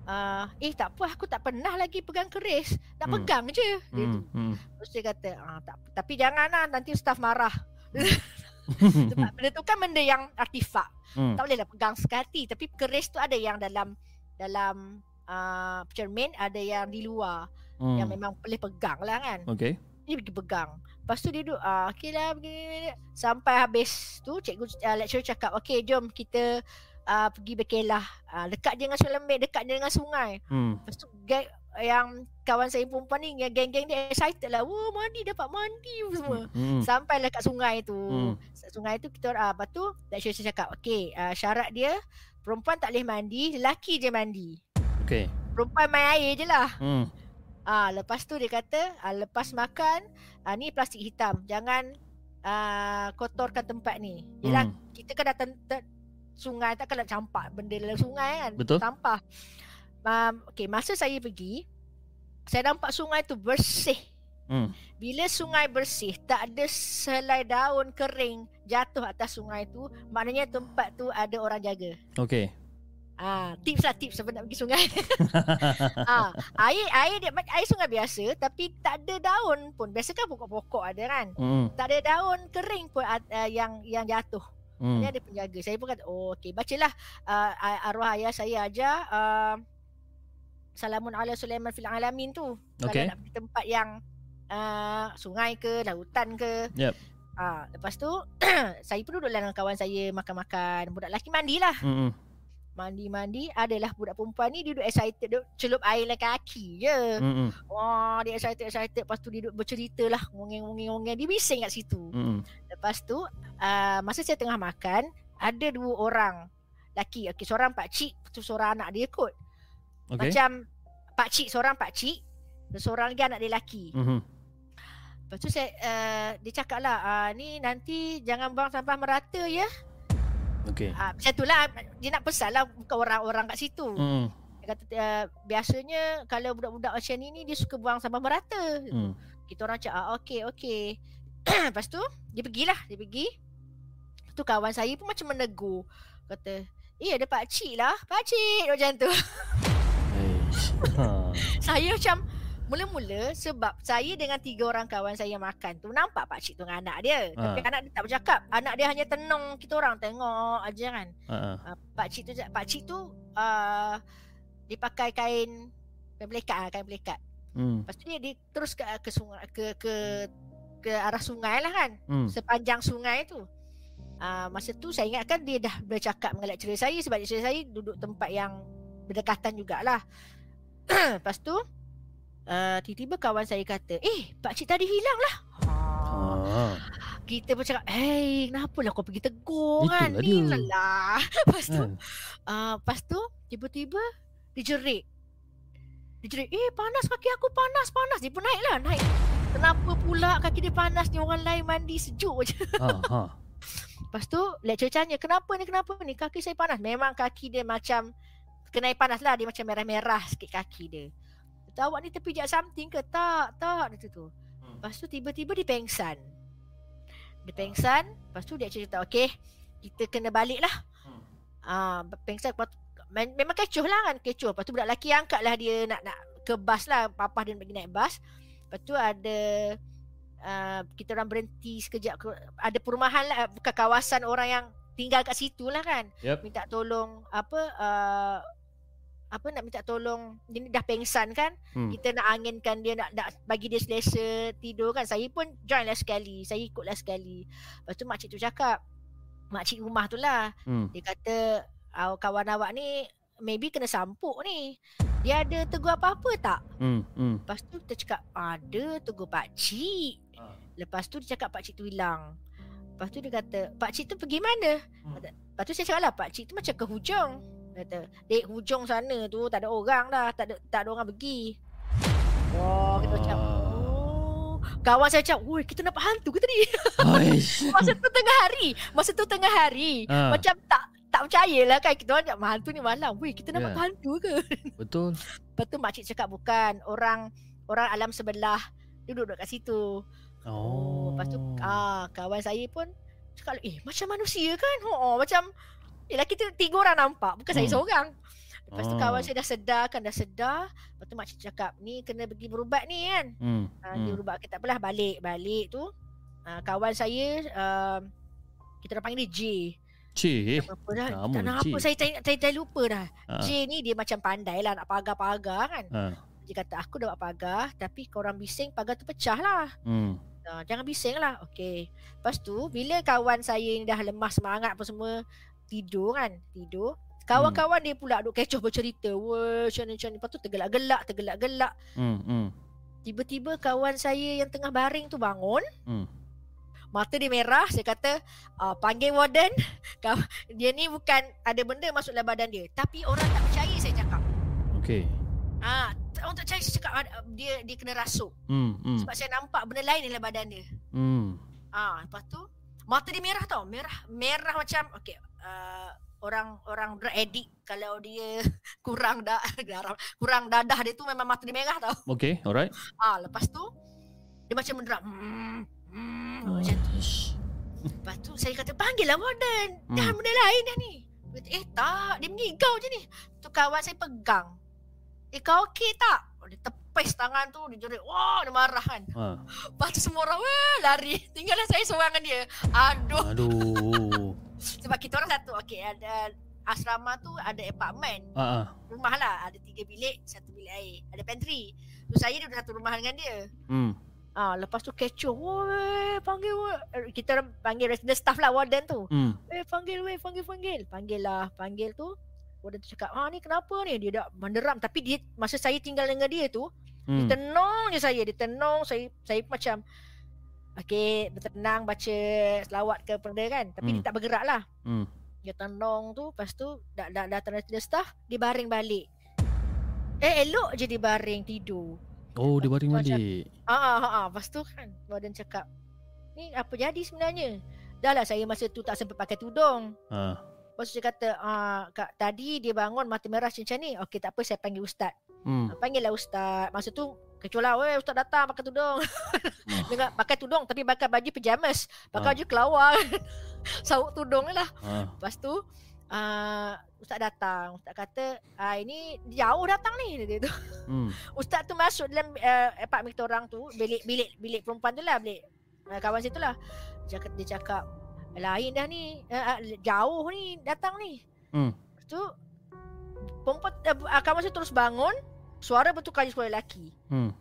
ah, eh tak apa aku tak pernah lagi pegang keris. Nak Hmm. pegang je. Dia Hmm. tu. Hmm. Terus dia kata, ah, tak, tapi jangan lah nanti staff marah. Sebab benda tu kan benda yang artifak. Hmm. tak bolehlah pegang sekali tapi keris tu ada yang dalam dalam uh, cermin ada yang di luar Hmm. yang memang boleh pegang lah kan Okay. dia pergi pegang lepas tu dia duduk ah okey lah begini, sampai habis tu cikgu uh, lecturer cakap okey jom kita uh, pergi berkelah uh, dekat je dengan sungai lembik dekat je dengan sungai Hmm. lepas tu geng, yang kawan saya perempuan ni yang geng-geng dia excited lah wah mandi dapat mandi semua Hmm. Sampailah kat sungai tu. Hmm. Sungai tu kita ah lepas tu lecturer cakap, "Okey, uh, syarat dia perempuan tak boleh mandi, lelaki je mandi. Okay. Perempuan main air je lah." Hmm. Ah lepas tu dia kata, ah, lepas makan, ah, ni plastik hitam. Jangan ah, kotorkan tempat ni. Yalah, Hmm. kita kan datang te- sungai takkan nak campak benda dalam sungai kan. Betul. Sampah. Um, okey, masa saya pergi, saya nampak sungai tu bersih. Hmm. Bila sungai bersih, tak ada selai daun kering jatuh atas sungai tu, maknanya tempat tu ada orang jaga. Okay. Ah, tips lah tips siapa nak pergi sungai. ah, air air dia air sungai biasa tapi tak ada daun pun. Biasa kan pokok-pokok ada kan. Hmm. Tak ada daun kering pun uh, yang yang jatuh. Hmm. Dia ada penjaga. Saya pun kata, "Oh, okey, bacalah uh, arwah ayah saya ajar uh, Salamun ala Sulaiman fil alamin tu. Okey. Kalau nak pergi tempat yang uh, sungai ke, lautan ke. Yep. Ah, lepas tu saya pun duduk dengan kawan saya makan-makan. Budak lelaki mandilah. Hmm. Mandi-mandi adalah budak perempuan ni dia duduk excited duduk celup air dalam kaki je. Hmm. Wah, dia excited excited lepas tu dia duduk bercerita lah, ngongeng-ngongeng-ngongeng. Dia bising kat situ. Hmm. Lepas tu uh, masa saya tengah makan ada dua orang laki. Okey, seorang pak cik, tu seorang anak dia kot. Okay. Macam pak cik seorang pak cik, seorang lagi anak dia lelaki. Mhm. Lepas tu saya uh, dia cakap lah uh, ni nanti jangan buang sampah merata ya. Okey. Uh, macam tu lah dia nak pesan lah bukan orang-orang kat situ. Hmm. Dia kata uh, biasanya kalau budak-budak macam ni ni dia suka buang sampah merata. Hmm. Kita orang cakap ah, okey okey. Lepas tu dia pergilah, dia pergi. Tu kawan saya pun macam menegur. Kata, "Eh ada pak cik lah, pak cik." Macam tu. Ha. saya macam mula-mula sebab saya dengan tiga orang kawan saya makan tu nampak pak cik tu dengan anak dia. Ha. Tapi anak dia tak bercakap. Anak dia hanya tenung kita orang tengok aja kan. Ha. Uh, pak cik tu pak cik tu uh, dia pakai kain kain pelikat ah, kain pelikat. Hmm. Lepas tu dia, dia terus ke ke sungai ke ke ke arah sungai lah kan. Hmm. Sepanjang sungai tu. Uh, masa tu saya ingatkan dia dah bercakap dengan lecturer saya sebab lecturer saya duduk tempat yang berdekatan jugalah. Lepas tu uh, tiba-tiba kawan saya kata, "Eh, pak cik tadi hilang lah." Ha. Kita pun cakap, "Hey, kenapa lah kau pergi tegur kan?" Lah lah. Lepas tu Kan? uh, lepas tu tiba-tiba dijerit. Dijerit, "Eh, panas kaki aku panas, panas." Dia pun naik lah, naik. Kenapa pula kaki dia panas ni orang lain mandi sejuk je. Ha. Ha. Lepas tu lecturer tanya, "Kenapa ni? Kenapa ni? Kaki saya panas." Memang kaki dia macam kena panas lah, dia macam merah-merah sikit kaki dia. Kata, "Awak ni terpijak something ke?" "Tak, tak." Dia tu. Hmm. Lepas tu tiba-tiba dia pengsan. Dia pengsan, lepas tu dia cerita, "Okey, kita kena balik lah." Hmm. Ah, pengsan lepas tu, me- memang kecoh lah kan, kecoh. Lepas tu budak lelaki angkat lah dia nak nak ke bas lah, papa dia nak pergi naik bas. Lepas tu ada uh, kita orang berhenti sekejap ke, ada perumahan lah bukan kawasan orang yang tinggal kat situ lah kan. Yep. Minta tolong apa uh, apa nak minta tolong dia ni dah pengsan kan. Hmm. Kita nak anginkan dia nak nak bagi dia selesa tidur kan. Saya pun join lah sekali. Saya ikut lah sekali. Lepas tu makcik tu cakap makcik rumah tu lah Hmm. dia kata uh, kawan awak ni maybe kena sampuk ni. Dia ada tegur apa-apa tak? Hmm. Hmm. Lepas tu kita cakap ada tegur pak cik. Ah. Lepas tu dia cakap pak cik tu hilang. Lepas tu dia kata pak cik tu pergi mana? Hmm. Lepas tu saya cakap lah pak cik tu macam ke hujung. Kata dek hujung sana tu tak ada orang dah. Tak ada, tak ada orang pergi. Wah kita macam Ah. oh. Kawan saya cakap, "Woi, kita nampak hantu ke tadi?" Masa tu tengah hari. Masa tu tengah hari. Ah. Macam tak tak percayalah kan kita orang hantu ni malam. Weh, kita nampak Ya. hantu ke? Betul. Lepas tu makcik cakap bukan. Orang orang alam sebelah duduk kat situ. Oh. Lepas tu ah kawan saya pun cakap, "Eh, macam manusia kan?" Oh, macam Yelah kita tiga orang nampak Bukan saya Hmm. seorang Lepas tu Ah. kawan saya dah sedar kan Dah sedar Lepas tu makcik cakap Ni kena pergi berubat ni kan Hmm. Dia Hmm. berubat kita apalah Balik Balik tu uh, Kawan saya uh, Kita orang panggil dia J Cik. apa dah nama Tak nak J. apa Saya saya, saya dah lupa dah Ah. J ni dia macam pandai lah Nak pagar-pagar kan Ah. Dia kata aku dah buat pagar Tapi korang bising Pagar tu pecah lah Hmm. uh, Jangan bising lah Okay Lepas tu Bila kawan saya ni dah lemah semangat apa semua Tidur kan Tidur Kawan-kawan dia pula duk kecoh bercerita Wah macam ni macam ni Lepas tu tergelak-gelak Tergelak-gelak Hmm. Hmm. Tiba-tiba kawan saya yang tengah baring tu bangun Hmm. Mata dia merah Saya kata uh, Panggil warden Dia ni bukan Ada benda masuk dalam badan dia Tapi orang tak percaya saya cakap Okey. Ah, Orang tak percaya saya cakap ah, Dia dia kena rasuk Hmm. Hmm. Sebab saya nampak benda lain dalam badan dia Hmm. Ah, Lepas tu Mata dia merah tau Merah Merah macam Okay uh, Orang orang drug addict Kalau dia Kurang dah darah, Kurang dadah dia tu Memang mata dia merah tau Okey. Alright. Ah, Lepas tu Dia macam menderap hmm, hmm, Macam tu. Lepas tu saya kata panggil lah warden. Hmm. Dah benda lain dah ni. Eh tak, dia mengigau je ni. Tu kawan saya pegang. Eh kau okey tak? Dia tepis tangan tu, dia jerit. Wah, dia marah kan. Ha. Lepas tu semua orang wah, lari. Tinggallah saya seorang dengan dia. Aduh. Aduh. Sebab kita orang satu. Okey, ada asrama tu ada apartmen. Ah. ah. Rumah lah. Ada tiga bilik, satu bilik air. Ada pantry. Tu saya duduk satu rumah dengan dia. Hmm. Ah, lepas tu kecoh. Woi, panggil woi. Eh, Kita orang panggil resident staff lah warden tu. Hmm. Eh panggil weh panggil panggil. Panggil lah panggil tu. Warden tu cakap, "Ah ni kenapa ni?" Dia dah menderam tapi dia masa saya tinggal dengan dia tu, dia Hmm. tenung je saya, dia tenung saya saya macam Okey, bertenang baca selawat ke perda kan. Tapi Hmm. dia tak bergerak lah. Hmm. Dia tenung tu, lepas tu dah dah dah tanda tanda staff, dia baring balik. Eh elok je dia baring tidur. Oh, dia baring balik. Ah ah ah, ah. Lepas tu kan Warden cakap Ni apa jadi sebenarnya Dah lah saya masa tu tak sempat pakai tudung Ha. Lepas tu dia kata ah, kak, Tadi dia bangun mata merah macam ni Okey tak apa saya panggil ustaz Hmm. Ah, Panggil lah ustaz Masa tu Kecuali weh ustaz datang pakai tudung. Dengan pakai tudung tapi pakai baju pajamas Pakai Ah. baju kelawar Sauk tudung lah Ha. Lepas tu uh, Ustaz datang Ustaz kata ah, Ini jauh datang ni dia tu. Hmm. Ustaz tu masuk dalam uh, apartmen kita orang tu bilik bilik bilik perempuan tu lah bilik uh, kawan situ lah. Dia dia cakap lain dah ni uh, uh, jauh ni datang ni. Hmm. Lepas tu perempuan uh, kawan situ terus bangun suara betul kali suara lelaki. Hmm.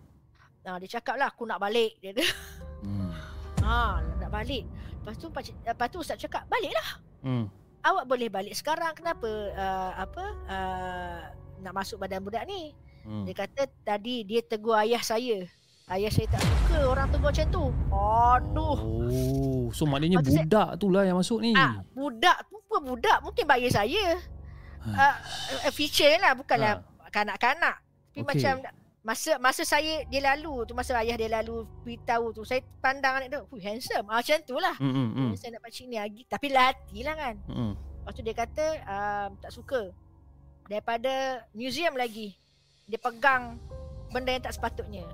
Nah, dia cakap lah aku nak balik dia. kata. Hmm. ha nak balik. Lepas tu pakcik, lepas tu ustaz cakap baliklah. Hmm. Awak boleh balik sekarang kenapa uh, apa uh, nak masuk badan budak ni? Hmm. Dia kata tadi dia tegur ayah saya. Ayah saya tak suka orang tegur macam tu. Aduh. Oh, so maknanya Lepas tu saya- budak tu lah yang masuk ni. Ah, budak tu pun budak. Mungkin bayar saya. Ha. Uh, feature lah. Bukanlah kanak-kanak. Tapi Okey. macam masa masa saya dia lalu tu. Masa ayah dia lalu beritahu tu. Saya pandang anak tu. Hui, handsome. Ah, macam tu lah. Hmm. Hmm. Hmm. Saya nak pakcik ni lagi. Tapi lati lah kan. Hmm. Lepas tu dia kata um, tak suka. Daripada museum lagi. Dia pegang benda yang tak sepatutnya.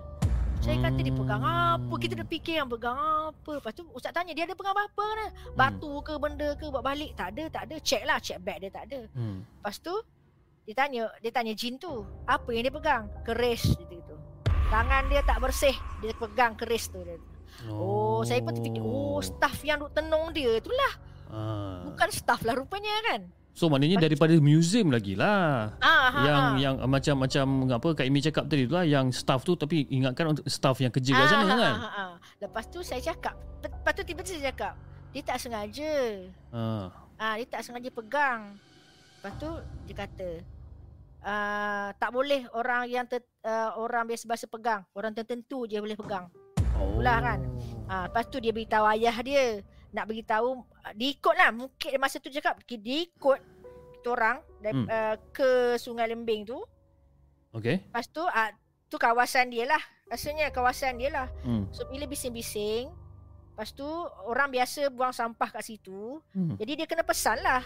Saya kata dia pegang apa? Kita dah fikir yang pegang apa. Lepas tu ustaz tanya dia ada pegang apa kan? Batu ke benda ke buat balik? Tak ada, tak ada. Check lah, check bag dia tak ada. Hmm. Lepas tu dia tanya, dia tanya jin tu, apa yang dia pegang? Keris dia tu. Tangan dia tak bersih, dia pegang keris tu dia. Oh, saya pun terfikir, oh staff yang duk tenung dia itulah. Ah. Bukan staff lah rupanya kan. So maknanya daripada museum lagi lah. Ah, ha, yang ha. yang macam macam apa Kak Imi cakap tadi tu lah yang staff tu tapi ingatkan untuk staff yang kerja kat sana Ah, kan. ah, ah. Lepas tu saya cakap, lepas tu tiba-tiba saya cakap, dia tak sengaja. Ha. Ah, dia tak sengaja pegang. Lepas tu dia kata, ah, tak boleh orang yang ter, ah, orang biasa-biasa pegang. Orang tertentu je boleh pegang. Oh. Pula kan? Ah, lepas tu dia beritahu ayah dia. Nak beritahu, ah, dia ikut lah. Mungkin masa tu cakap, ki- dia ikut kita orang dari, Hmm. ah, ke Sungai Lembing tu. Okay. Lepas tu, ah, tu kawasan dia lah. Rasanya kawasan dia lah. Hmm. So bila bising-bising Lepas tu orang biasa buang sampah kat situ Hmm. Jadi dia kena pesan lah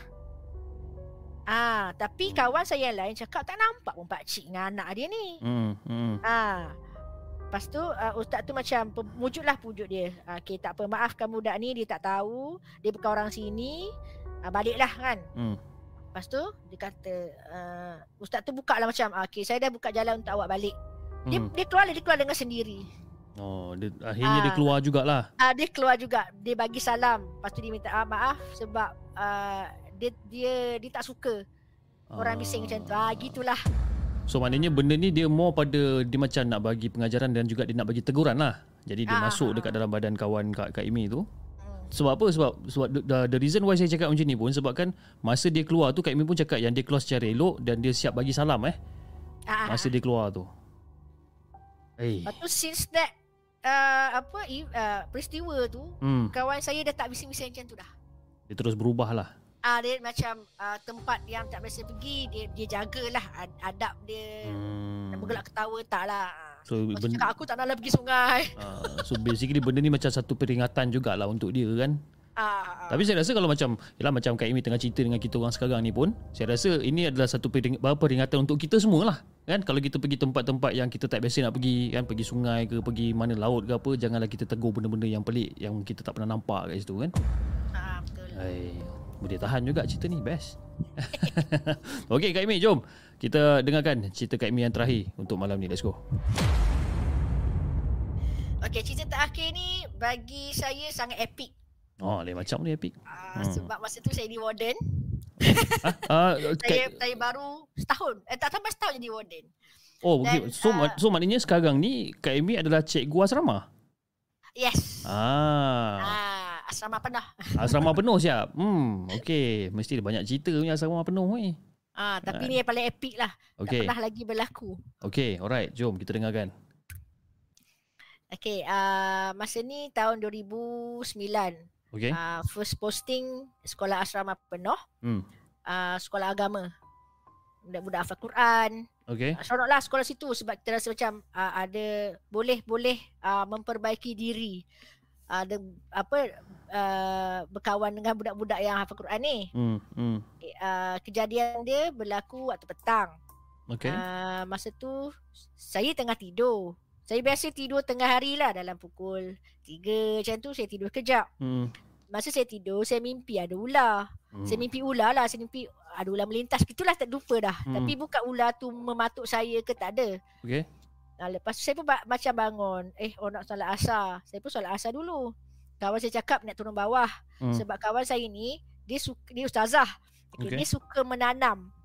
Ah, tapi kawan saya yang lain cakap tak nampak pun pakcik dengan anak dia ni. Hmm. Hmm. Ah. Lepas tu uh, ustaz tu macam mujudlah pujuk dia. Ah, okay, tak apa maafkan budak ni dia tak tahu, dia bukan orang sini. Ah, baliklah kan. Hmm. Lepas tu dia kata uh, ustaz tu buka lah macam ah, okay, saya dah buka jalan untuk awak balik. Dia Hmm. dia keluar dia keluar dengan sendiri. Oh, dia, akhirnya dia Ah. keluar jugalah. Ah dia keluar juga. Dia bagi salam. Lepas tu dia minta ah, maaf sebab uh, dia dia dia tak suka orang bising macam tu. Ah gitulah. So maknanya benda ni dia more pada dia macam nak bagi pengajaran dan juga dia nak bagi teguran lah. Jadi dia Ah, masuk ah, dekat dalam badan kawan Kak, Kak Imi tu. Hmm. Sebab apa? Sebab sebab the, the reason why saya cakap macam ni pun sebabkan masa dia keluar tu Kak Imi pun cakap yang dia keluar secara elok dan dia siap bagi salam eh. Ah, ah, Masa dia keluar tu. Eh. Lepas tu since that uh, apa uh, peristiwa tu Hmm. kawan saya dah tak bising-bising macam tu dah. Dia terus berubah lah. Ah dia macam uh, tempat yang tak biasa pergi dia dia jagalah ad- adab dia. Hmm. Bergelak ketawa tak lah. So, Lepas ben- cakap aku tak nak lah pergi sungai. Ah, so basically benda ni macam satu peringatan jugalah untuk dia kan. Ah, Tapi saya rasa kalau macam Yalah macam Kak Amy tengah cerita dengan kita orang sekarang ni pun Saya rasa ini adalah satu pering, peringatan untuk kita semua lah Kan kalau kita pergi tempat-tempat yang kita tak biasa nak pergi kan Pergi sungai ke pergi mana laut ke apa Janganlah kita tegur benda-benda yang pelik Yang kita tak pernah nampak kat situ kan ah, betul. Hai, Boleh tahan juga cerita ni best Okey Kak Amy jom Kita dengarkan cerita Kak Amy yang terakhir Untuk malam ni let's go Okey, cerita terakhir ni bagi saya sangat epic. Oh lain macam ni epic Uh, Hmm. Sebab masa tu saya di warden. ah, Saya Kak, saya baru setahun. Eh tak sampai setahun jadi warden. Oh okay. dan, so, ah, so maknanya sekarang ni Kak Amy adalah cikgu asrama Yes. Ah, Ah, asrama penuh. asrama penuh siap. Hmm, okey. Mesti ada banyak cerita punya asrama penuh ni. Ah, tapi ni yang paling epic lah. Okey. Tak pernah lagi berlaku. Okey, alright. Jom kita dengarkan. Okey, uh, masa ni tahun 2009. Okey. Uh, first posting sekolah asrama penuh, Hmm. uh, sekolah agama. budak-budak hafal Quran. Okay. Uh, seronoklah sekolah situ sebab kita rasa macam uh, ada boleh boleh uh, memperbaiki diri. Ada apa uh, berkawan dengan budak-budak yang hafal Quran ni. Hmm. Hmm. Uh, kejadian dia berlaku waktu petang. Okay. Uh, masa tu saya tengah tidur. Saya biasa tidur tengah hari lah dalam pukul 3 macam tu saya tidur kejap. Hmm. Masa saya tidur saya mimpi ada ular. Hmm. Saya mimpi ular lah. Saya mimpi ada ular melintas. Itulah tak lupa dah. Hmm. Tapi bukan ular tu mematuk saya ke tak ada. Okay. Nah, lepas tu saya pun ba- macam bangun. Eh, oh nak solat asar. Saya pun solat asar dulu. Kawan saya cakap nak turun bawah. Hmm. Sebab kawan saya ni, dia suka, dia ustazah. Okay, Okay. Dia suka menanam.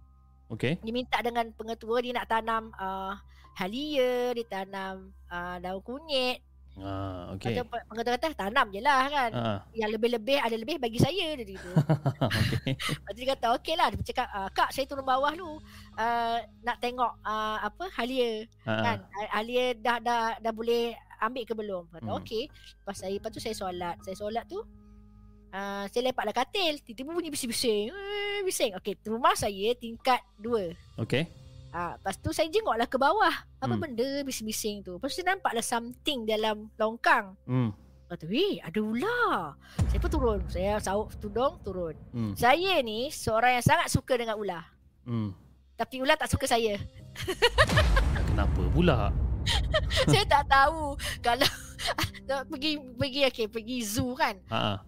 Okay. Dia minta dengan pengetua dia nak tanam uh, halia, dia tanam uh, daun kunyit. Ah, okay. Macam pe- pengetua kata tanam je lah kan. Ah, Yang lebih-lebih ada lebih bagi saya dia gitu. okay. Lepas tu dia kata okey lah. Dia cakap ah, kak saya turun bawah dulu. Uh, nak tengok uh, apa halia Ah, kan. Ah, Halia dah dah dah boleh ambil ke belum? Kata Hmm. okey. Lepas saya lepas tu saya solat. Saya solat tu Uh, saya lepak dalam katil Tiba-tiba bunyi bising-bising eh, Bising Okay rumah saya tingkat 2 Okay. Ah, lepas tu saya jengoklah ke bawah. Apa Hmm. benda bising-bising tu. Lepas tu saya nampaklah something dalam longkang. Hmm. Kata, weh ada ular. Saya pun turun. Saya sauk tudung, turun. Hmm. Saya ni seorang yang sangat suka dengan ular. Hmm. Tapi ular tak suka saya. Kenapa pula? saya tak tahu kalau pergi pergi okay, pergi zoo kan. Ah,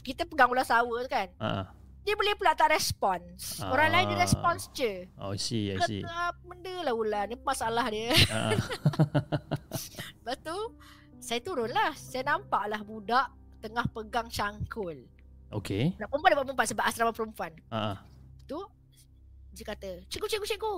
Kita pegang ular sawa tu kan. ah, ah. Dia boleh pula tak respons. Orang lain dia Ah. respons je. Oh, I see, I see. Kata benda lah ular ni masalah dia. Ah, Lepas tu saya turun lah. Saya nampak lah budak tengah pegang cangkul. okay. Nak perempuan dapat perempuan sebab asrama perempuan. Ah, ah. Tu dia kata, "Cikgu, cikgu, cikgu.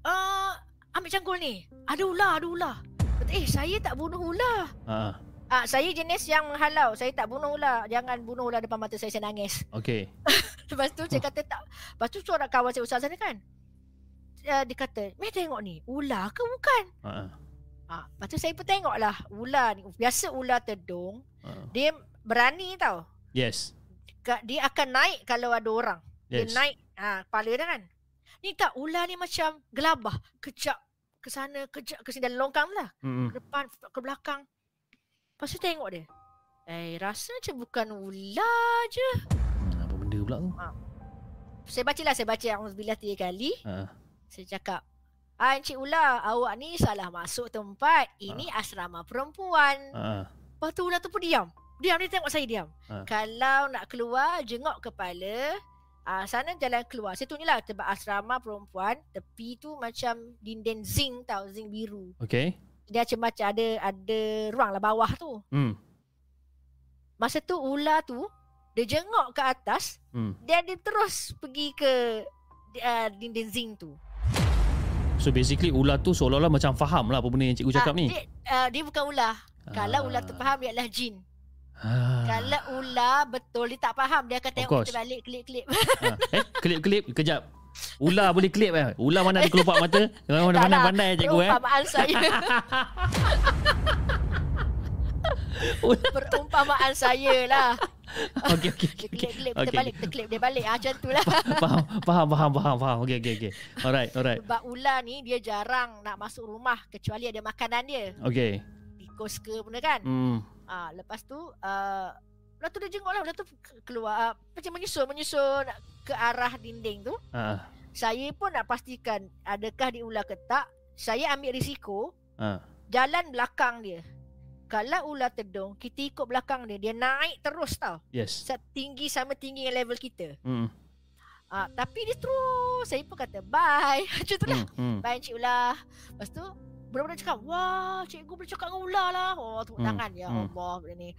Uh, ambil cangkul ni. Ada ular, ada ular." Kata, "Eh, saya tak bunuh ular." ah, ah. Saya jenis yang menghalau. Saya tak bunuh ular. Jangan bunuh ular depan mata saya, saya nangis. Okay. Lepas tu saya kata tak. Lepas tu seorang kawan saya ustazah ni kan. Uh, dia kata, "Meh tengok ni, ular ke bukan?" Ah, ah. Ah, lepas tu saya pun tengok lah ular ni. Biasa ular tedung, Ah. dia berani tau. Yes. Dia akan naik kalau ada orang. Dia Yes. naik ha, kepala dia kan. Ni tak ular ni macam gelabah. Kejap ke sana, kejap ke sini dalam longkang lah. Hmm. Ke depan, ke belakang. Lepas tu tengok dia. Eh, rasa macam bukan ular je. Hmm, Apa benda pula tu? Saya baca lah, saya baca Alhamdulillah tiga kali. Ah, Saya cakap, Ah, Encik Ular, awak ni salah masuk tempat. Ini asrama perempuan. ah. Lepas tu ular tu pun diam. Diam, dia tengok saya diam. Ha. Kalau nak keluar, jengok kepala. Ah, sana jalan keluar. Saya tunjuklah tempat asrama perempuan. Tepi tu macam dinding zinc tau, zinc biru. Okay. Dia macam macam ada ada ruang lah bawah tu. Hmm. Masa tu ular tu, dia jengok ke atas. Hmm. Dan dia terus pergi ke uh, dinding zinc tu. So basically ular tu seolah-olah macam faham lah apa benda yang cikgu cakap Ah, ni. Dia, uh, dia bukan ular. Kalau Ah. ular tu faham, dia adalah jin. Ah. Kalau ular betul dia tak faham, dia akan tengok kita balik klip-klip. Ah. Eh, kelip-kelip. Kejap. Ular boleh kelip eh? Ular mana ada kelopak mata? Mana Tak lah. pandai cikgu eh? Perumpamaan saya. Perumpamaan saya lah. Okey, okey, okey. kita Okey, balik, kita klip dia balik. Ah, macam tu lah. Faham, faham, faham, faham, faham. Okey, okey, okey. Alright, alright. Sebab ular ni dia jarang nak masuk rumah kecuali ada makanan dia. Okey. Tikus ke benda kan. Hmm. Ah, lepas tu, uh, Ular tu dia jengok lah. Ular tu ke- keluar. Uh, macam menyusun, menyusun ke arah dinding tu. Ah. Saya pun nak pastikan adakah dia ular ke tak. Saya ambil risiko Ah. jalan belakang dia. Kalau ular tedung, kita ikut belakang dia. Dia naik terus tau. Yes. Tinggi sama tinggi dengan level kita. Hmm. Ah, tapi dia terus. Saya pun kata bye. Macam tu lah. Hmm. hmm. Bye Encik Ular. Lepas tu, budak-budak cakap, wah cikgu boleh cakap dengan ular lah. Oh, tepuk Hmm, tangan. Ya hmm. Allah. Benda ni.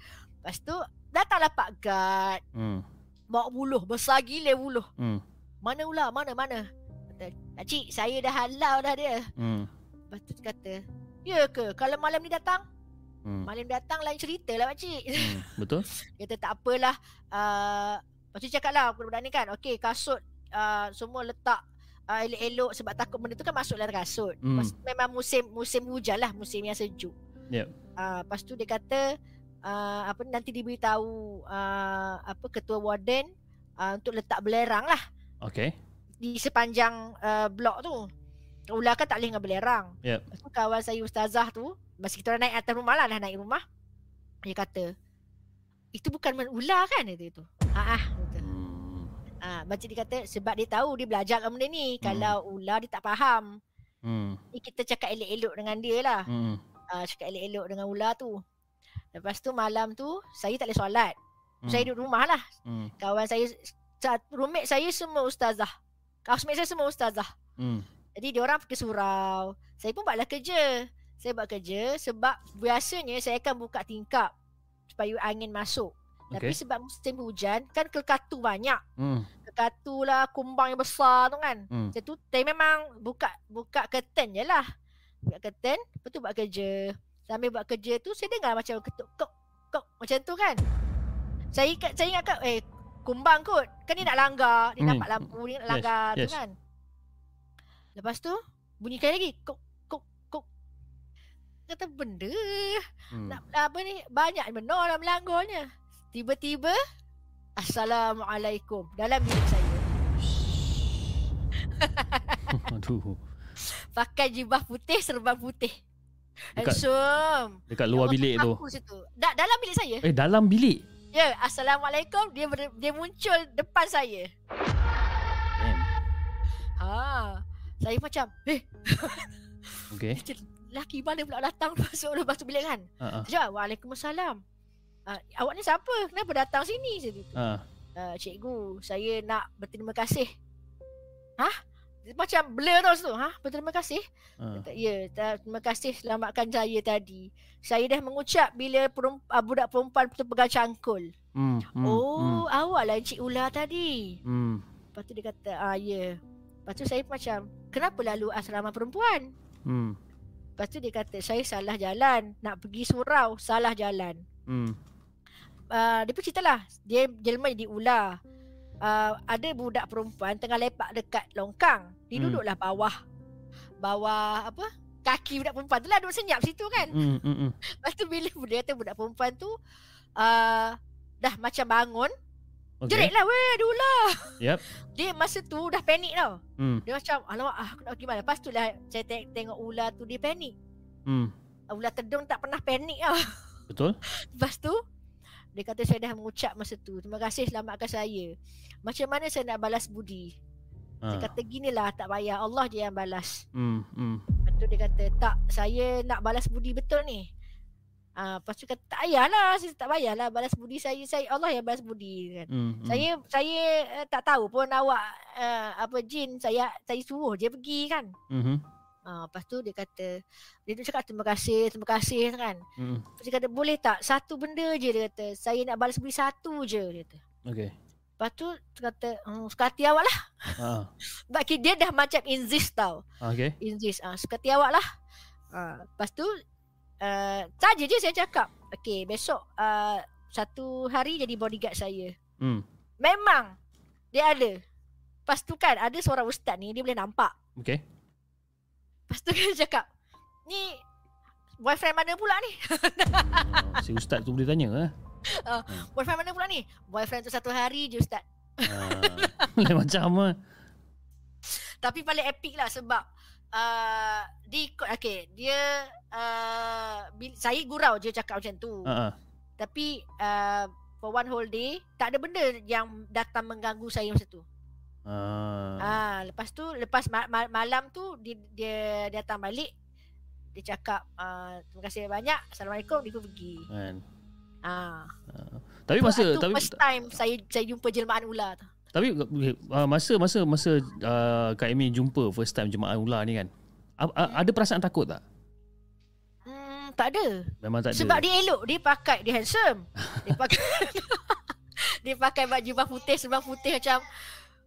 Lepas tu, datanglah Pak Gad. Hmm. Bawa buluh. Besar gila buluh. Hmm. Mana ular? Mana? Mana? Kata, Pakcik, saya dah halau dah dia. Hmm. Lepas tu kata, ya ke? Kalau malam ni datang? Hmm. Malam datang lain cerita lah pakcik. Hmm. Betul? Kata tak apalah. Uh, lepas tu cakap lah budak-budak ni kan. Okay kasut uh, semua letak uh, elok-elok sebab takut benda tu kan masuk dalam kasut. Hmm. Memang musim musim hujan lah. Musim yang sejuk. Yep. Uh, lepas tu dia kata uh, apa nanti diberitahu uh, apa ketua warden uh, untuk letak belerang lah. Okey. di sepanjang uh, blok tu. Ular kan tak boleh dengan belerang. Yep. Tu kawan saya ustazah tu, masa kita orang naik atas rumah lah, dah naik rumah. Dia kata, itu bukan ular kan? Dia. Ha ah. Kata. Hmm. Ah, macam dia kata sebab dia tahu dia belajar kat benda ni. Kalau ular dia tak faham. Hmm. Ni kita cakap elok-elok dengan dia lah. Hmm. Ah, cakap elok-elok dengan ular tu. Lepas tu malam tu saya tak boleh solat. Hmm. Saya duduk rumah lah. Hmm. Kawan saya sa- roommate saya semua ustazah. Housemate saya semua ustazah. Hmm. Jadi dia orang pergi surau. Saya pun buatlah kerja. Saya buat kerja sebab biasanya saya akan buka tingkap supaya angin masuk. Tapi Okay. sebab musim hujan kan kelkatu banyak. Hmm. Kelkatu lah, kumbang yang besar tu kan. Hmm. Saya tu saya memang buka buka curtain je lah. Buka curtain, lepas tu buat kerja. Sambil buat kerja tu saya dengar macam ketuk kok kok macam tu kan. Saya ingat saya ingat kat eh kumbang kot. Kan dia nak langgar, dia Hmm. nampak lampu dia nak Yes, langgar tu yes. kan. Lepas tu bunyi sekali lagi kok kok kok. Kata benda Hmm. nak apa ni banyak benar dalam langgarnya. Tiba-tiba Assalamualaikum dalam bilik saya. Aduh. Pakai jubah putih, serban putih. Dekat- Handsome. Dekat luar bilik tu. Aku situ. Da- dalam bilik saya. Eh dalam bilik. Ya, Assalamualaikum. Dia ber- dia muncul depan saya. Damn. Ha. Saya macam, eh, Okay. laki mana pula datang masuk masuk bilik kan? Ha ah. Sekejap, Waalaikumsalam. Uh, awak ni siapa? Kenapa datang sini? Saya. Ha. uh, cikgu, saya nak berterima kasih. Hah? Macam blur tau situ. Ha? Berterima kasih? Kata, ya, terima kasih selamatkan saya tadi. Saya dah mengucap bila perum, uh, budak perempuan tu pegang cangkul. Hmm. hmm, oh, awak lah Encik Ular tadi. Hmm. Lepas tu dia kata, ah ya. Lepas tu saya macam, kenapa lalu asrama perempuan? Hmm. Lepas tu dia kata, saya salah jalan. Nak pergi surau, salah jalan. Hmm. uh, dia pun cerita lah dia jelma jadi ular. Uh, ada budak perempuan tengah lepak dekat longkang. Dia Hmm. duduklah bawah bawah apa? Kaki budak perempuan tu lah duduk senyap situ kan. Hmm. Hmm. hmm. Lepas tu bila dia kata budak perempuan tu uh, dah macam bangun, okay. jerit lah weh ada ular. Yep. Dia masa tu dah panik tau. Hmm. Dia macam alamak ah, aku nak pergi mana. Lepas tu lah saya teng- tengok ular tu dia panik. Hmm. Ular tedung tak pernah panik tau. Betul? Lepas tu dia kata saya dah mengucap masa tu. Terima kasih selamatkan saya. Macam mana saya nak balas budi? Ha. Dia kata ginilah tak payah Allah je yang balas. Hmm. Hmm. Lepas tu dia kata tak saya nak balas budi betul ni. Ah, lepas tu kata tak payahlah saya tak payahlah balas budi saya saya Allah yang balas budi kan. Hmm. hmm. Saya saya uh, tak tahu pun awak uh, apa jin saya saya suruh je pergi kan. Hmm. Ah, lepas tu dia kata dia tu cakap terima kasih terima kasih kan. Hmm. Lepas dia kata boleh tak satu benda je dia kata saya nak balas budi satu je dia kata. Okay. Lepas tu kata hmm, suka hati awak lah. Ha. Sebab ki- dia dah macam insist tau. Okay. Insist. Ah, suka hati awak lah. Ah, lepas tu uh, saja je saya cakap. Okay besok uh, satu hari jadi bodyguard saya. Hmm. Memang dia ada. Lepas tu kan ada seorang ustaz ni dia boleh nampak. Okay. Lepas tu dia cakap ni boyfriend mana pula ni? Oh, si ustaz tu boleh tanya eh. Boyfriend mana pula ni? Boyfriend tu satu hari je ustaz. Lain macam ah. Tapi paling epic lah sebab uh, di okay, dia uh, bil, saya gurau je cakap macam tu. Ha. Tapi uh, for one whole day tak ada benda yang datang mengganggu saya masa tu. Ha. Ah, lepas tu lepas ma- ma- malam tu dia, dia datang balik dia cakap uh, terima kasih banyak. Assalamualaikum dia pun pergi. Kan. Ah. Tapi Tu- masa tu tapi first time saya saya jumpa jelmaan ular tu. tapi uh, masa masa masa uh, Kak Amy jumpa first time jemaah ular ni kan. A- a- ada perasaan takut tak? Hmm, tak ada. Memang tak ada. Sebab dia elok, dia pakai dia handsome. Dia pakai dia pakai baju baju putih sebab putih macam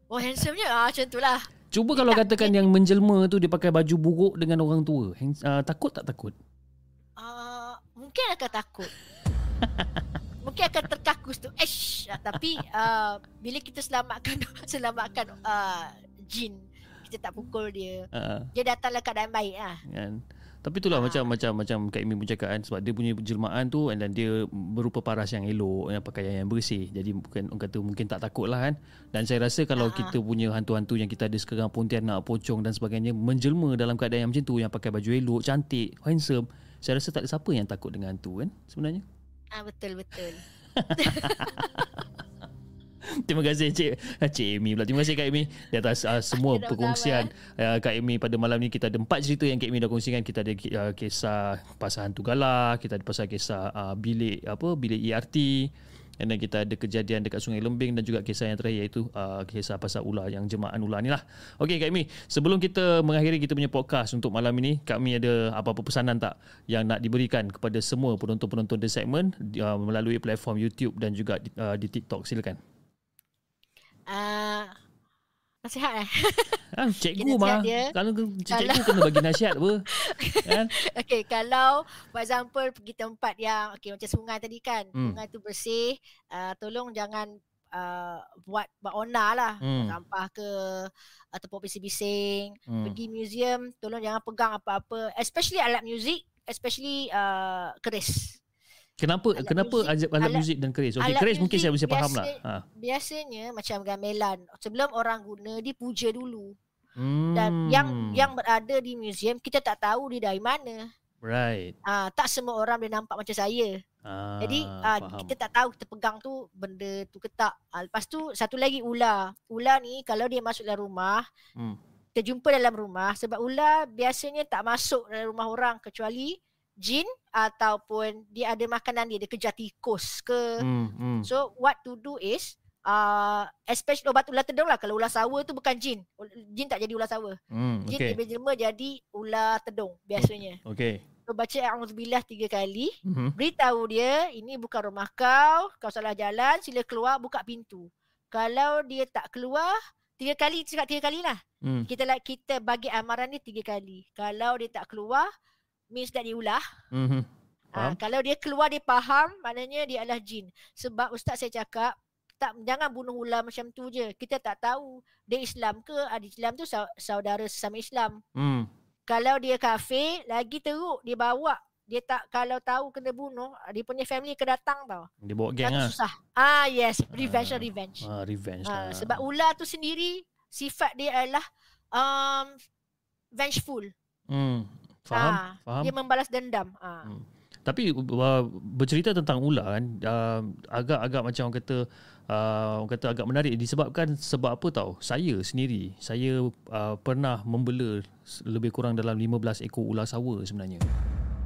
oh handsomenya ah macam tu lah. Cuba kalau tak- katakan yang menjelma tu dia pakai baju buruk dengan orang tua. Uh, takut tak takut? Uh, mungkin akan takut. mungkin akan terkakus tu. Ish. Uh, tapi uh, bila kita selamatkan selamatkan uh, jin, kita tak pukul dia. Uh, Dia datanglah keadaan baik lah. kan. Tapi itulah macam macam macam Kak Imi pun cakap kan sebab dia punya jelmaan tu and then dia berupa paras yang elok yang pakaian yang bersih. Jadi bukan orang kata mungkin tak takut lah kan. Dan saya rasa kalau kita punya hantu-hantu yang kita ada sekarang Pontianak, Pocong dan sebagainya menjelma dalam keadaan yang macam tu yang pakai baju elok, cantik, handsome. Saya rasa tak ada siapa yang takut dengan hantu kan sebenarnya. Ah betul betul. Terima kasih Cik Cik Amy pula. Terima kasih Kak Amy di atas uh, semua Okey, perkongsian uh, Kak Amy pada malam ni kita ada empat cerita yang Kak Amy dah kongsikan. Kita ada uh, kisah pasal hantu galah, kita ada pasal kisah uh, bilik apa bilik ERT dan then kita ada kejadian dekat Sungai Lembing dan juga kisah yang terakhir iaitu uh, kisah pasal ular yang jemaah ular ni lah. Okey Kak Amy, sebelum kita mengakhiri kita punya podcast untuk malam ini, kami ada apa-apa pesanan tak yang nak diberikan kepada semua penonton-penonton The Segment uh, melalui platform YouTube dan juga uh, di TikTok. Silakan. Ah nasihat eh. Ha, cikgu mah. dia. Kalau cikgu Kalau- kena bagi nasihat apa. kan? okay, kalau for example pergi tempat yang okay, macam sungai tadi kan, Hmm. sungai tu bersih, uh, tolong jangan uh, buat buat ona lah. Hmm. Sampah ke ataupun bising-bising. Hmm. Pergi museum, tolong jangan pegang apa-apa, especially alat muzik, especially uh, keris. Kenapa Alat kenapa muzik- alat, alat alat- muzik dan keris? Okey, keris mungkin saya bisa faham lah. Ha. Biasanya macam gamelan, sebelum orang guna dipuja dulu. Hmm. Dan yang yang berada di museum kita tak tahu dia dari mana. right. Ah, tak semua orang boleh nampak macam saya. Ah, Jadi uh, faham. kita tak tahu kita pegang tu benda tu ke tak. Uh, lepas tu satu lagi ular. Ular ni kalau dia masuk dalam rumah, Hmm. kita jumpa dalam rumah sebab ular biasanya tak masuk dalam rumah orang kecuali jin ataupun dia ada makanan dia dia kejar tikus ke. Hmm, hmm. So what to do is uh, especially obat ular tedung lah kalau ular sawa tu bukan jin. Jin tak jadi ular sawa. Hmm, Jin okey. dia berjelma jadi ular tedung biasanya. Okey. So baca a'udzubillah tiga kali Mhm. beritahu dia ini bukan rumah kau, kau salah jalan, sila keluar buka pintu. Kalau dia tak keluar, tiga kali cakap tiga kali lah. Hmm. Kita kita bagi amaran ni tiga kali. Kalau dia tak keluar, means that dia. Mhm. Faham? Ha, kalau dia keluar dia faham, maknanya dia adalah jin. Sebab ustaz saya cakap tak jangan bunuh ular macam tu je. Kita tak tahu dia Islam ke, ada Islam tu sau- saudara sesama Islam. Hmm. Kalau dia kafir, lagi teruk dia bawa dia tak kalau tahu kena bunuh, dia punya family ke datang tau. Dia bawa geng ah. susah. Ah yes, revenge Ah. ah. revenge. Ah, revenge Ah, lah. sebab ular tu sendiri sifat dia adalah um, vengeful. Hmm. Faham? Ah, Faham? Dia membalas dendam. Ah. Hmm. Tapi uh, bercerita tentang ular kan uh, agak-agak macam orang kata uh, orang kata agak menarik disebabkan sebab apa tahu saya sendiri saya uh, pernah membela lebih kurang dalam 15 ekor ular sawa sebenarnya.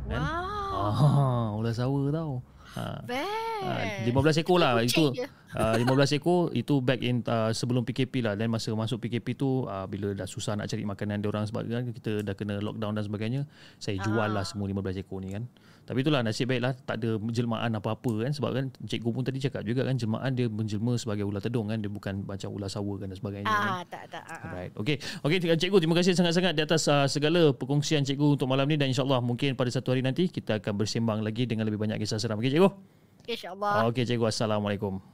Kan? Wow. Ah, ular sawa tahu. Ha. Best. Ah, 15 ekor lah itu. je. Uh, 15 ekor itu back in uh, sebelum PKP lah dan masa masuk PKP tu uh, bila dah susah nak cari makanan dia orang sebab kan kita dah kena lockdown dan sebagainya saya jual lah Ah. semua 15 ekor ni kan tapi itulah nasib baik lah tak ada jelmaan apa-apa kan sebab kan cikgu pun tadi cakap juga kan jelmaan dia menjelma sebagai ular tedung kan dia bukan macam ular sawa kan dan sebagainya kan Ah, tak tak. Ah, ah. Alright. Okey. Okey cikgu terima kasih sangat-sangat di atas uh, segala perkongsian cikgu untuk malam ni dan insyaallah mungkin pada satu hari nanti kita akan bersembang lagi dengan lebih banyak kisah seram. Okey cikgu? Okay, insyaAllah. Okey cikgu assalamualaikum.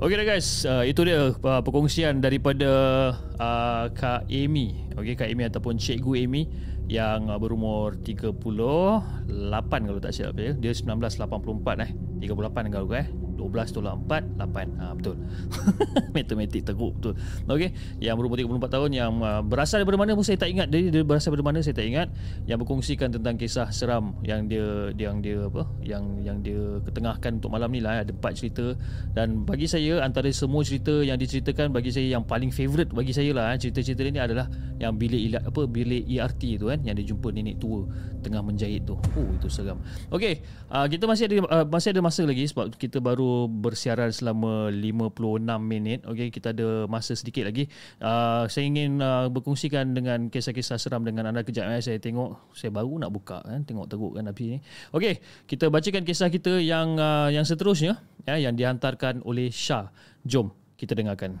Okey dah guys, uh, itu dia uh, perkongsian daripada uh, Kak Amy. Okey Kak Amy ataupun Cikgu Amy yang uh, berumur 38 kalau tak silap saya. Dia 1984 eh. 38 kalau eh. 12 tolak 4 8 ha, betul. Matematik teruk betul. Okey yang berumur 34 tahun yang uh, berasal daripada mana pun saya tak ingat. Dia, dia berasal daripada mana saya tak ingat. Yang berkongsikan tentang kisah seram yang dia yang dia apa yang yang dia ketengahkan untuk malam ni lah eh. ada empat cerita. Dan bagi saya antara semua cerita yang diceritakan bagi saya yang paling favourite bagi saya lah eh, cerita-cerita ni adalah yang bilik ilat apa bilik ERT tu kan yang dia jumpa nenek tua tengah menjahit tu. Oh itu seram. Okey uh, kita masih ada uh, masih ada masa lagi sebab kita baru bersiaran selama 56 minit. Okey, kita ada masa sedikit lagi. Uh, saya ingin uh, berkongsikan dengan kisah-kisah seram dengan anda kejap eh. Saya tengok saya baru nak buka kan, tengok teruk kan api ni. Okey, kita bacakan kisah kita yang uh, yang seterusnya ya yang dihantarkan oleh Shah. Jom kita dengarkan.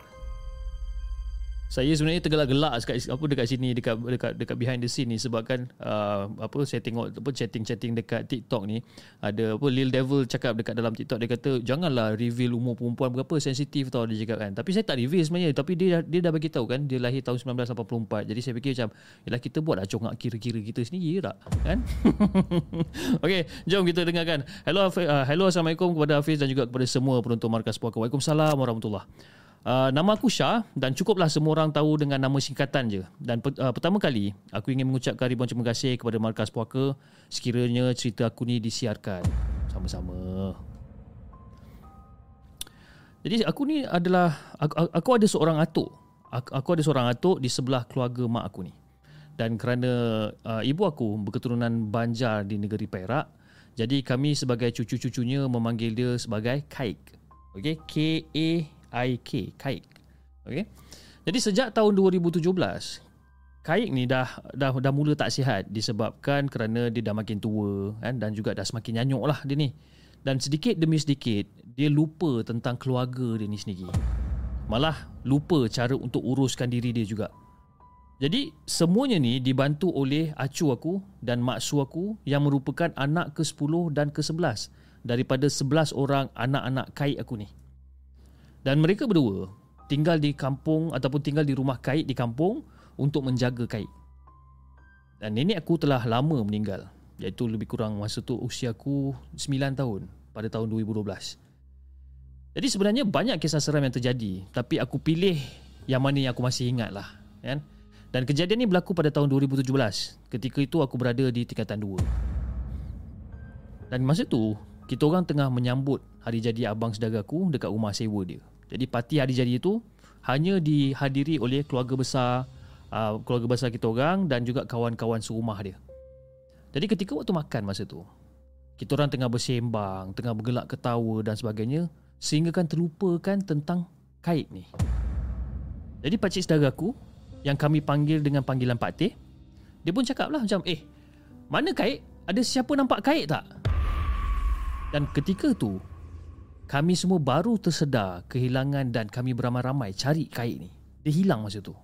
Saya sebenarnya tergelak-gelak dekat apa dekat sini dekat dekat dekat behind the scene ni sebabkan uh, apa saya tengok apa chatting-chatting dekat TikTok ni ada apa Lil Devil cakap dekat dalam TikTok dia kata janganlah reveal umur perempuan berapa sensitif tau dia cakap kan. Tapi saya tak reveal sebenarnya tapi dia dia dah bagi tahu kan dia lahir tahun 1984 jadi saya fikir macam yalah kita buat dah congak kira-kira kita sendiri tak? Kan? Okey jom kita dengarkan. Hello uh, hello assalamualaikum kepada Hafiz dan juga kepada semua penonton markas puaka. Waalaikumsalam warahmatullahi Uh, nama aku Syah dan cukuplah semua orang tahu dengan nama singkatan je. Dan uh, pertama kali, aku ingin mengucapkan ribuan terima kasih kepada Markas Puaka sekiranya cerita aku ni disiarkan. Sama-sama. Jadi aku ni adalah, aku, aku ada seorang atuk. Aku, aku ada seorang atuk di sebelah keluarga mak aku ni. Dan kerana uh, ibu aku berketurunan Banjar di negeri Perak, jadi kami sebagai cucu-cucunya memanggil dia sebagai Kaik. Okay? K-A IK Kaik. Okey. Jadi sejak tahun 2017 Kaik ni dah dah dah mula tak sihat disebabkan kerana dia dah makin tua kan dan juga dah semakin nyanyuk lah dia ni. Dan sedikit demi sedikit dia lupa tentang keluarga dia ni sendiri. Malah lupa cara untuk uruskan diri dia juga. Jadi semuanya ni dibantu oleh acu aku dan maksu aku yang merupakan anak ke-10 dan ke-11 daripada 11 orang anak-anak Kaik aku ni. Dan mereka berdua tinggal di kampung ataupun tinggal di rumah kait di kampung untuk menjaga kait. Dan nenek aku telah lama meninggal iaitu lebih kurang masa tu usia aku 9 tahun pada tahun 2012. Jadi sebenarnya banyak kisah seram yang terjadi tapi aku pilih yang mana yang aku masih ingat lah. Kan? Dan kejadian ini berlaku pada tahun 2017 ketika itu aku berada di tingkatan 2. Dan masa tu kita orang tengah menyambut hari jadi abang saudara aku dekat rumah sewa dia. Jadi parti hari jadi itu hanya dihadiri oleh keluarga besar uh, keluarga besar kita orang dan juga kawan-kawan serumah dia. Jadi ketika waktu makan masa tu, kita orang tengah bersembang, tengah bergelak ketawa dan sebagainya sehingga kan terlupakan tentang kait ni. Jadi pakcik saudara aku yang kami panggil dengan panggilan Pak Teh, dia pun cakap lah macam, eh, mana kait? Ada siapa nampak kait tak? Dan ketika tu, kami semua baru tersedar kehilangan dan kami beramai-ramai cari kait ni. Dia hilang masa tu.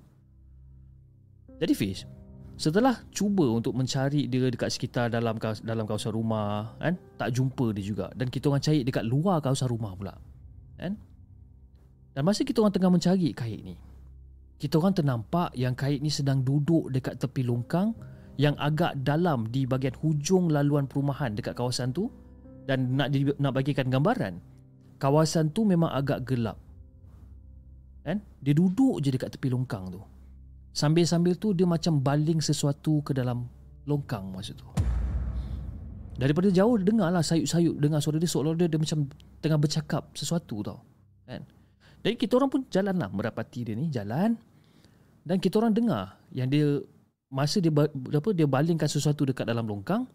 Jadi Fiz, setelah cuba untuk mencari dia dekat sekitar dalam dalam kawasan rumah, kan? Tak jumpa dia juga dan kita orang cari dekat luar kawasan rumah pula. Kan? Dan masa kita orang tengah mencari kait ni, kita orang ternampak yang kait ni sedang duduk dekat tepi longkang yang agak dalam di bahagian hujung laluan perumahan dekat kawasan tu dan nak nak bagikan gambaran kawasan tu memang agak gelap. Kan? Dia duduk je dekat tepi longkang tu. Sambil-sambil tu dia macam baling sesuatu ke dalam longkang masa tu. Daripada jauh dengar lah sayup-sayup dengar suara dia seolah dia, dia macam tengah bercakap sesuatu tau. Kan? Jadi kita orang pun jalan lah merapati dia ni jalan dan kita orang dengar yang dia masa dia apa dia balingkan sesuatu dekat dalam longkang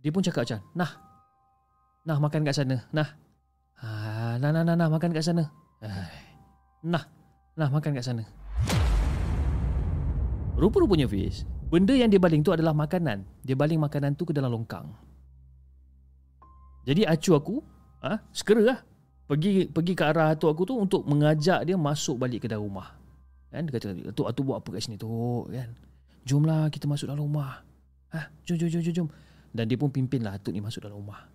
dia pun cakap macam nah nah makan kat sana nah Ah, nah, nah, nah, nah, makan kat sana. Nah, nah, makan kat sana. Rupa-rupanya Fiz, benda yang dia baling tu adalah makanan. Dia baling makanan tu ke dalam longkang. Jadi acu aku, ah, ha, segera lah. Pergi pergi ke arah atuk aku tu untuk mengajak dia masuk balik ke dalam rumah. Kan? Dia kata, atuk, atuk buat apa kat sini tu? Kan? Jomlah kita masuk dalam rumah. Ha? Jom, jom, jom, jom. Dan dia pun pimpinlah atuk ni masuk dalam rumah.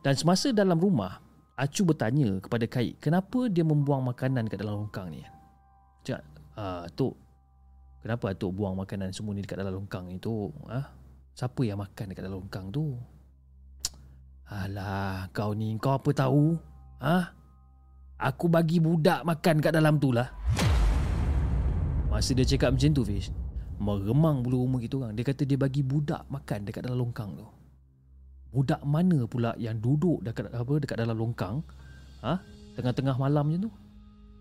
Dan semasa dalam rumah, Acu bertanya kepada Kaik, kenapa dia membuang makanan kat dalam longkang ni? Cak, ah, Tok, kenapa Tok buang makanan semua ni dekat dalam longkang ni, Tok? Ah, siapa yang makan dekat dalam longkang tu? Alah, kau ni, kau apa tahu? Ah, Aku bagi budak makan kat dalam tu lah. Masa dia cakap macam tu Fish, meremang bulu rumah kita orang. Dia kata dia bagi budak makan dekat dalam longkang tu. Budak mana pula yang duduk dekat apa dekat dalam longkang? Ha? Tengah-tengah malam macam tu.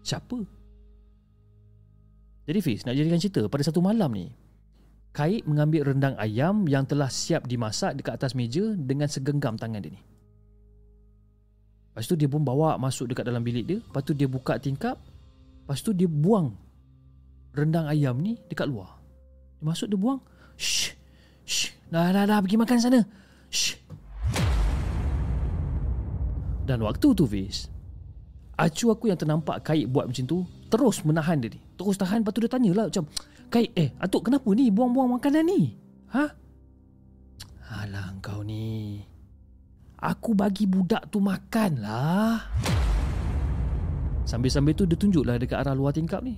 Siapa? Jadi Fiz, nak jadikan cerita pada satu malam ni, Kait mengambil rendang ayam yang telah siap dimasak dekat atas meja dengan segenggam tangan dia ni. Lepas tu dia pun bawa masuk dekat dalam bilik dia, lepas tu dia buka tingkap, lepas tu dia buang rendang ayam ni dekat luar. Dia masuk dia buang. Shh. Shh. Dah, dah, dah. Pergi makan sana. Shh. Dan waktu tu Fiz Acu aku yang ternampak Kait buat macam tu Terus menahan dia ni. Terus tahan Lepas tu dia tanya lah Macam Kait eh Atuk kenapa ni Buang-buang makanan ni? Ha? Alah kau ni. Aku bagi budak tu makan lah. Sambil-sambil tu dia tunjuk lah Dekat arah luar tingkap ni.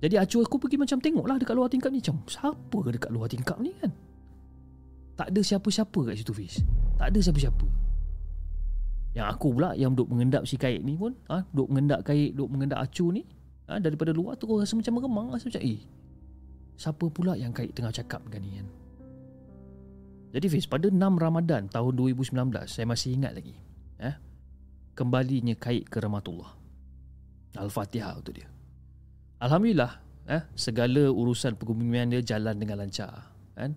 Jadi acu aku pergi macam tengok lah Dekat luar tingkap ni Macam siapa dekat luar tingkap ni kan? Tak ada siapa-siapa kat situ Fiz. Tak ada siapa-siapa yang aku pula yang duduk mengendap si kait ni pun ha, Duduk mengendap kait, duduk mengendap acu ni ha, Daripada luar tu aku rasa macam meremang Rasa macam eh Siapa pula yang kait tengah cakap dengan ni kan? Jadi Fiz pada 6 Ramadan tahun 2019 Saya masih ingat lagi eh, Kembalinya kait ke Rahmatullah. Al-Fatihah untuk dia. Alhamdulillah eh, Segala urusan pergumian dia jalan dengan lancar kan?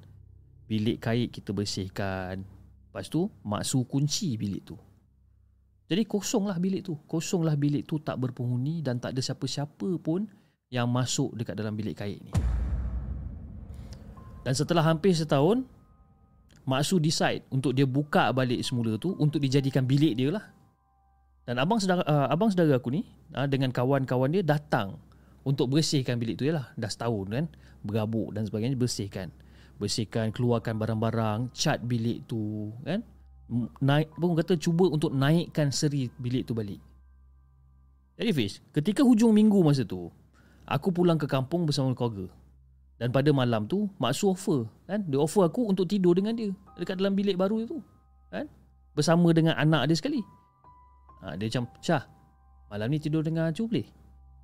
Bilik kait kita bersihkan. Lepas tu Maksu kunci bilik tu jadi kosonglah bilik tu. Kosonglah bilik tu tak berpenghuni dan tak ada siapa-siapa pun yang masuk dekat dalam bilik kait ni. Dan setelah hampir setahun, Maksu decide untuk dia buka balik semula tu untuk dijadikan bilik dia lah. Dan abang saudara, uh, abang saudara aku ni uh, dengan kawan-kawan dia datang untuk bersihkan bilik tu lah. Dah setahun kan, berabuk dan sebagainya bersihkan. Bersihkan, keluarkan barang-barang, cat bilik tu kan naik pun kata cuba untuk naikkan seri bilik tu balik. Jadi Fiz, ketika hujung minggu masa tu, aku pulang ke kampung bersama keluarga. Dan pada malam tu, Mak Su offer, kan? Dia offer aku untuk tidur dengan dia dekat dalam bilik baru itu, kan? Bersama dengan anak dia sekali. Ha, dia macam, "Syah, malam ni tidur dengan Acu boleh?"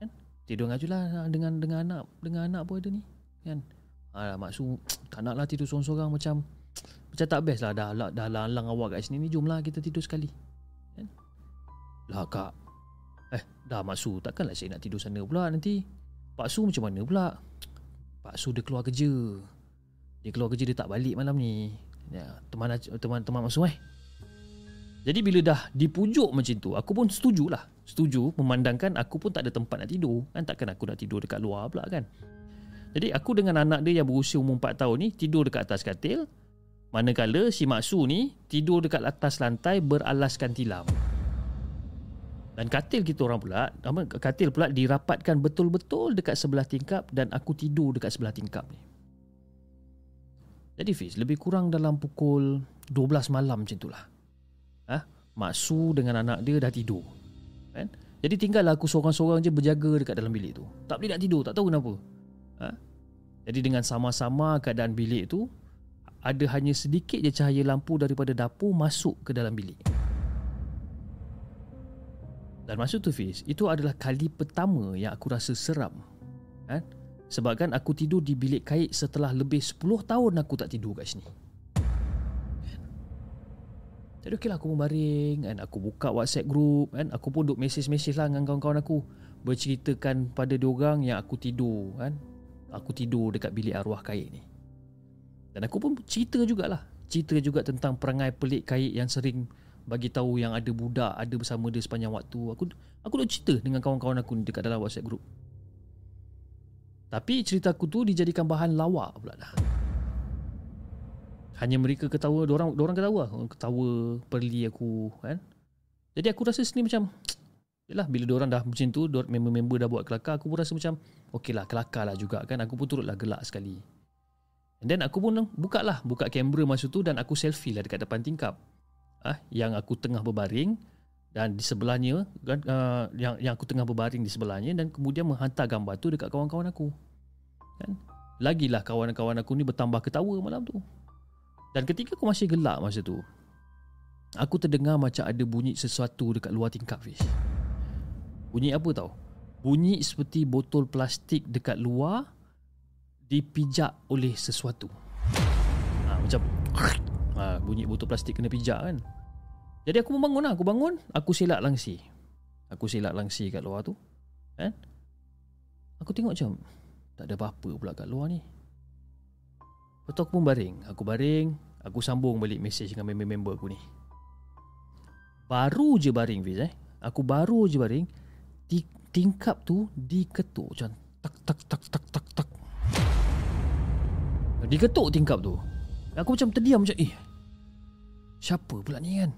Kan? Tidur dengan Acu lah dengan dengan anak dengan anak pun ada ni, kan? Ha, Mak Su tak naklah tidur seorang-seorang macam macam tak best lah dah, dah, dah lalang awak kat sini ni Jomlah kita tidur sekali. Kan? Lah kak. Eh dah Mak Su Takkanlah saya nak tidur sana pula nanti. Pak Su macam mana pula? Pak Su dia keluar kerja. Dia keluar kerja dia tak balik malam ni. Ya, Teman teman teman Mak Su eh. Jadi bila dah dipujuk macam tu Aku pun setuju lah. Setuju Memandangkan aku pun tak ada tempat nak tidur. Kan takkan aku nak tidur dekat luar pula kan? Jadi aku dengan anak dia yang berusia umur 4 tahun ni Tidur dekat atas katil Manakala si Maksu ni tidur dekat atas lantai beralaskan tilam. Dan katil kita orang pula, katil pula dirapatkan betul-betul dekat sebelah tingkap dan aku tidur dekat sebelah tingkap ni. Jadi Fiz, lebih kurang dalam pukul 12 malam macam itulah. Ha? Maksu dengan anak dia dah tidur. Kan? Jadi tinggallah aku seorang-seorang je berjaga dekat dalam bilik tu. Tak boleh nak tidur, tak tahu kenapa. Ha? Jadi dengan sama-sama keadaan bilik tu, ada hanya sedikit je cahaya lampu daripada dapur masuk ke dalam bilik. Dan masa tu Fiz, itu adalah kali pertama yang aku rasa seram. Kan? Sebabkan aku tidur di bilik kait setelah lebih 10 tahun aku tak tidur kat sini. Jadi okeylah aku membaring kan aku buka WhatsApp group kan aku pun duk message-message lah dengan kawan-kawan aku berceritakan pada diorang yang aku tidur kan aku tidur dekat bilik arwah kait ni. Dan aku pun cerita jugalah Cerita juga tentang perangai pelik kait yang sering bagi tahu yang ada budak ada bersama dia sepanjang waktu. Aku aku dah cerita dengan kawan-kawan aku dekat dalam WhatsApp group. Tapi cerita aku tu dijadikan bahan lawak pula dah. Hanya mereka ketawa, orang orang ketawa, ketawa perli aku kan. Jadi aku rasa sini macam Yalah bila orang dah macam tu Member-member dah buat kelakar Aku pun rasa macam Okey lah kelakar lah juga kan Aku pun turutlah gelak sekali And then aku pun buka lah Buka kamera masa tu Dan aku selfie lah dekat depan tingkap ah, Yang aku tengah berbaring Dan di sebelahnya uh, yang, yang aku tengah berbaring di sebelahnya Dan kemudian menghantar gambar tu dekat kawan-kawan aku kan? Lagilah kawan-kawan aku ni bertambah ketawa malam tu Dan ketika aku masih gelak masa tu Aku terdengar macam ada bunyi sesuatu dekat luar tingkap Fish Bunyi apa tau? Bunyi seperti botol plastik dekat luar dipijak oleh sesuatu. Ha, macam ha, bunyi botol plastik kena pijak kan. Jadi aku membangun lah. Aku bangun, aku silap langsi. Aku silap langsi kat luar tu. Kan? Aku tengok macam tak ada apa-apa pula kat luar ni. Lepas tu aku pun baring. Aku baring, aku sambung balik mesej dengan member-member aku ni. Baru je baring Fiz eh. Aku baru je baring, tingkap tu diketuk macam tak tak tak tak. Diketuk tingkap tu. Aku macam terdiam macam eh. Siapa pula ni kan?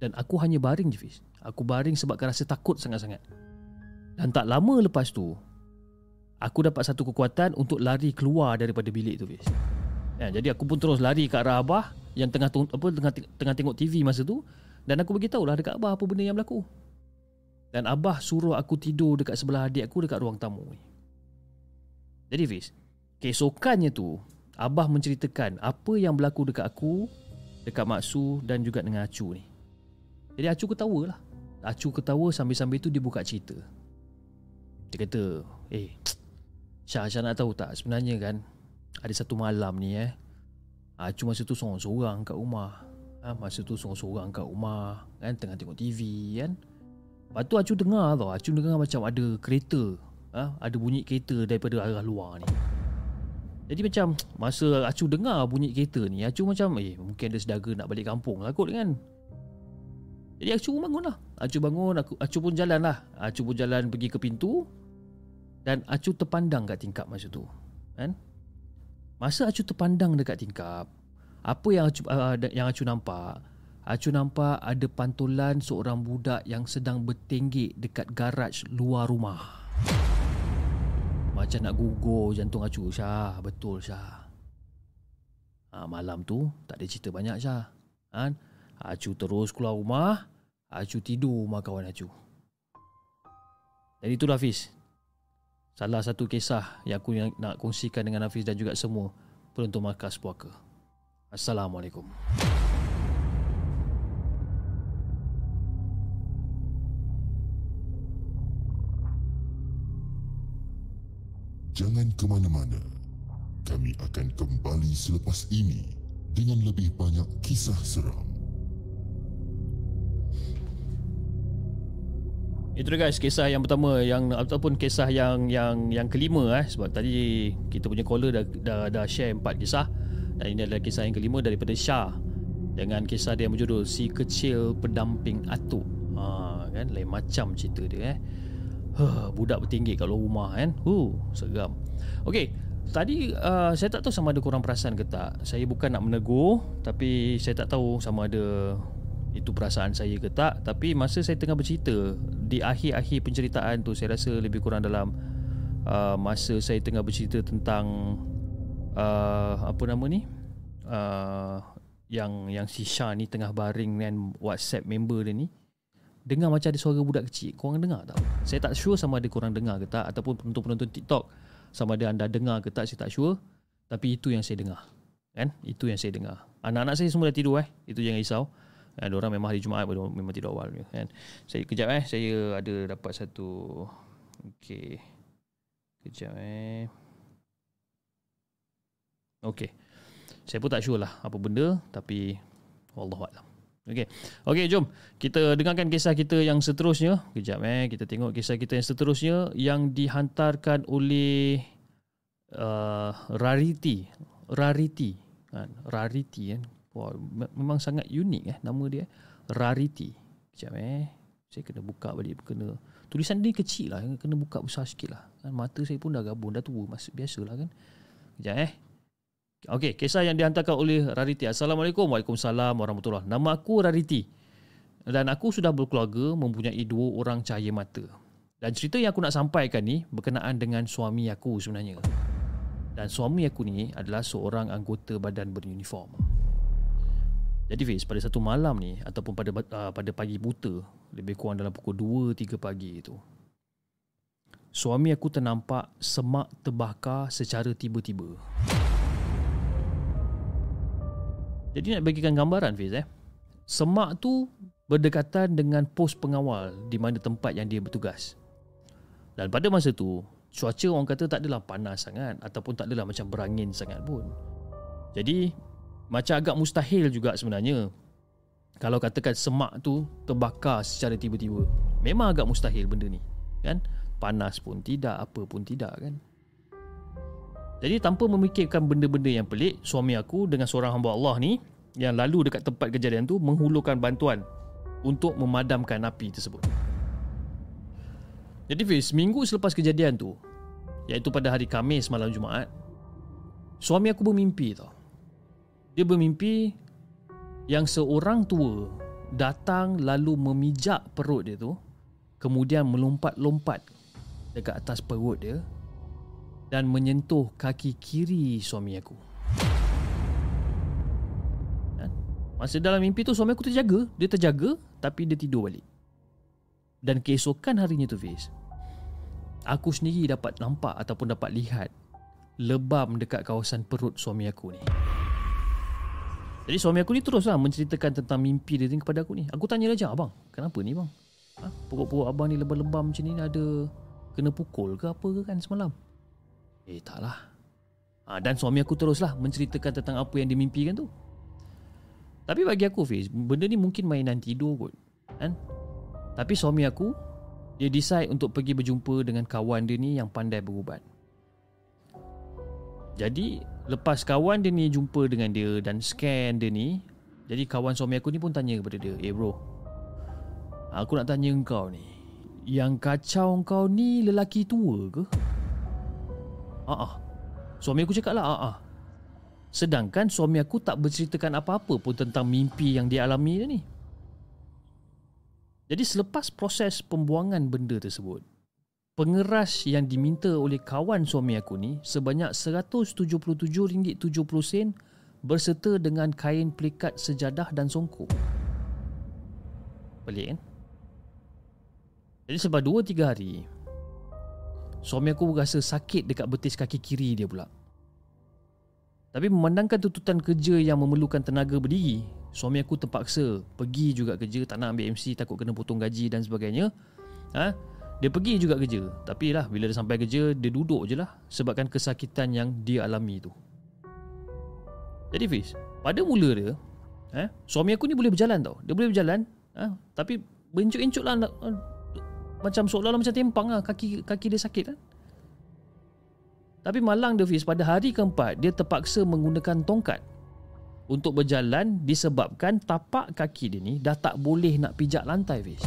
Dan aku hanya baring je Fiz Aku baring sebab rasa takut sangat-sangat Dan tak lama lepas tu Aku dapat satu kekuatan untuk lari keluar daripada bilik tu Fiz ya, Jadi aku pun terus lari ke arah Abah Yang tengah apa tengah, tengah tengok TV masa tu Dan aku beritahu lah dekat Abah apa benda yang berlaku Dan Abah suruh aku tidur dekat sebelah adik aku dekat ruang tamu ni Jadi Fiz Keesokannya tu Abah menceritakan apa yang berlaku dekat aku Dekat Maksu dan juga dengan Acu ni. Jadi Acu ketawa lah. Acu ketawa sambil-sambil tu dia buka cerita. Dia kata Eh Syah, Syah nak tahu tak sebenarnya kan Ada satu malam ni eh Acu masa tu sorang-sorang kat rumah. Ha, Masa tu sorang-sorang kat rumah kan Tengah tengok TV kan. Lepas tu Acu dengar tau Acu dengar macam ada kereta ha, Ada bunyi kereta daripada arah luar ni jadi macam masa Acu dengar bunyi kereta ni Acu macam eh mungkin ada sedaga nak balik kampung lah kot kan? Jadi Acu pun bangun lah Acu bangun aku, Acu pun jalan lah. Acu pun jalan pergi ke pintu Dan Acu terpandang kat tingkap masa tu kan? Masa Acu terpandang dekat tingkap Apa yang Acu, uh, yang Acu nampak? Acu nampak ada pantulan seorang budak yang sedang bertenggek dekat garaj luar rumah Macam nak gugur jantung Acu Syah. Betul Syah. Ha, Malam tu tak ada cerita banyak Syah. Kan? Acu terus keluar rumah. Acu tidur rumah kawan Acu. Dan itulah Hafiz. Salah satu kisah yang aku nak kongsikan dengan Hafiz dan juga semua Penonton Markas Puaka. Assalamualaikum Jangan ke mana-mana. Kami akan kembali selepas ini Dengan lebih banyak kisah seram. Itu guys kisah yang pertama yang ataupun kisah yang yang yang kelima eh. Sebab tadi kita punya caller dah dah, dah share empat kisah. Dan ini adalah kisah yang kelima daripada Shah dengan kisah dia yang berjudul Si Kecil Pendamping Atuk. Ha kan? Lain macam cerita dia eh. Huh, budak bertinggi kat luar rumah kan. Huh, seram. Okey, tadi uh, saya tak tahu sama ada kurang perasan ke tak. Saya bukan nak menegur tapi saya tak tahu sama ada itu perasaan saya ke tak tapi masa saya tengah bercerita di akhir-akhir penceritaan tu saya rasa lebih kurang dalam uh, masa saya tengah bercerita tentang uh, apa nama ni uh, yang yang si Shah ni tengah baring dengan WhatsApp member dia ni dengar macam ada suara budak kecil korang dengar tak saya tak sure sama ada korang dengar ke tak ataupun penonton-penonton TikTok sama ada anda dengar ke tak saya tak sure tapi itu yang saya dengar kan itu yang saya dengar anak-anak saya semua dah tidur eh itu jangan risau Ha, orang memang hari Jumaat memang tidur awal kan. Saya kejap eh saya ada dapat satu okey. Kejap eh. Okey. Saya pun tak sure lah apa benda tapi wallahu a'lam. Okey. Okey jom kita dengarkan kisah kita yang seterusnya. Kejap eh kita tengok kisah kita yang seterusnya yang dihantarkan oleh uh, Rarity. Rarity kan. Rarity kan. Wah, memang sangat unik eh nama dia. Rarity. Sekejap eh. Saya kena buka balik kena tulisan dia kecil lah kena buka besar sikit lah kan mata saya pun dah gabung dah tua mas biasalah kan Sekejap eh Okey, kisah yang dihantarkan oleh Rarity. Assalamualaikum. Waalaikumsalam warahmatullahi Nama aku Rarity. Dan aku sudah berkeluarga mempunyai dua orang cahaya mata. Dan cerita yang aku nak sampaikan ni berkenaan dengan suami aku sebenarnya. Dan suami aku ni adalah seorang anggota badan beruniform. Jadi Fiz, pada satu malam ni ataupun pada uh, pada pagi buta, lebih kurang dalam pukul 2 3 pagi itu. Suami aku ternampak semak terbakar secara tiba-tiba. Jadi nak bagikan gambaran Fiz eh. Semak tu berdekatan dengan pos pengawal di mana tempat yang dia bertugas. Dan pada masa tu, cuaca orang kata tak adalah panas sangat ataupun tak adalah macam berangin sangat pun. Jadi, macam agak mustahil juga sebenarnya kalau katakan semak tu terbakar secara tiba-tiba. Memang agak mustahil benda ni. Kan? Panas pun tidak, apa pun tidak kan. Jadi tanpa memikirkan benda-benda yang pelik, suami aku dengan seorang hamba Allah ni yang lalu dekat tempat kejadian tu menghulurkan bantuan untuk memadamkan api tersebut. Jadi Fiz, minggu selepas kejadian tu, iaitu pada hari Khamis malam Jumaat, suami aku bermimpi tau. Dia bermimpi yang seorang tua datang lalu memijak perut dia tu, kemudian melompat-lompat dekat atas perut dia dan menyentuh kaki kiri suami aku. Masa dalam mimpi tu suami aku terjaga, dia terjaga tapi dia tidur balik. Dan keesokan harinya tu Fiz, aku sendiri dapat nampak ataupun dapat lihat lebam dekat kawasan perut suami aku ni. Jadi suami aku ni teruslah menceritakan tentang mimpi dia ni kepada aku ni. Aku tanya dia abang, kenapa ni bang? Ha? Pokok-pokok abang ni lebam-lebam macam ni ada kena pukul ke apa ke kan semalam? Eh taklah ha, Dan suami aku teruslah menceritakan tentang apa yang dimimpikan tu Tapi bagi aku Fiz Benda ni mungkin mainan tidur kot kan? Tapi suami aku Dia decide untuk pergi berjumpa dengan kawan dia ni yang pandai berubat Jadi lepas kawan dia ni jumpa dengan dia dan scan dia ni Jadi kawan suami aku ni pun tanya kepada dia Eh bro Aku nak tanya engkau ni Yang kacau kau ni lelaki tua ke? Ah, ah. Suami aku cakap lah, ah, ah. Sedangkan suami aku tak berceritakan apa-apa pun tentang mimpi yang dia alami ni. Jadi selepas proses pembuangan benda tersebut, pengeras yang diminta oleh kawan suami aku ni sebanyak RM177.70 berserta dengan kain pelikat sejadah dan songkok. Pelik kan? Jadi sebab 2-3 hari, Suami aku rasa sakit dekat betis kaki kiri dia pula. Tapi memandangkan tuntutan kerja yang memerlukan tenaga berdiri, suami aku terpaksa pergi juga kerja, tak nak ambil MC takut kena potong gaji dan sebagainya. Ha? Dia pergi juga kerja. Tapi lah bila dia sampai kerja, dia duduk je lah sebabkan kesakitan yang dia alami tu. Jadi Fiz, pada mula dia, eh, suami aku ni boleh berjalan tau. Dia boleh berjalan, ha? tapi bencuk-encuk lah macam seolah-olah macam tempang lah kaki kaki dia sakit kan. Tapi malang dia Fiz pada hari keempat dia terpaksa menggunakan tongkat untuk berjalan disebabkan tapak kaki dia ni dah tak boleh nak pijak lantai Fiz.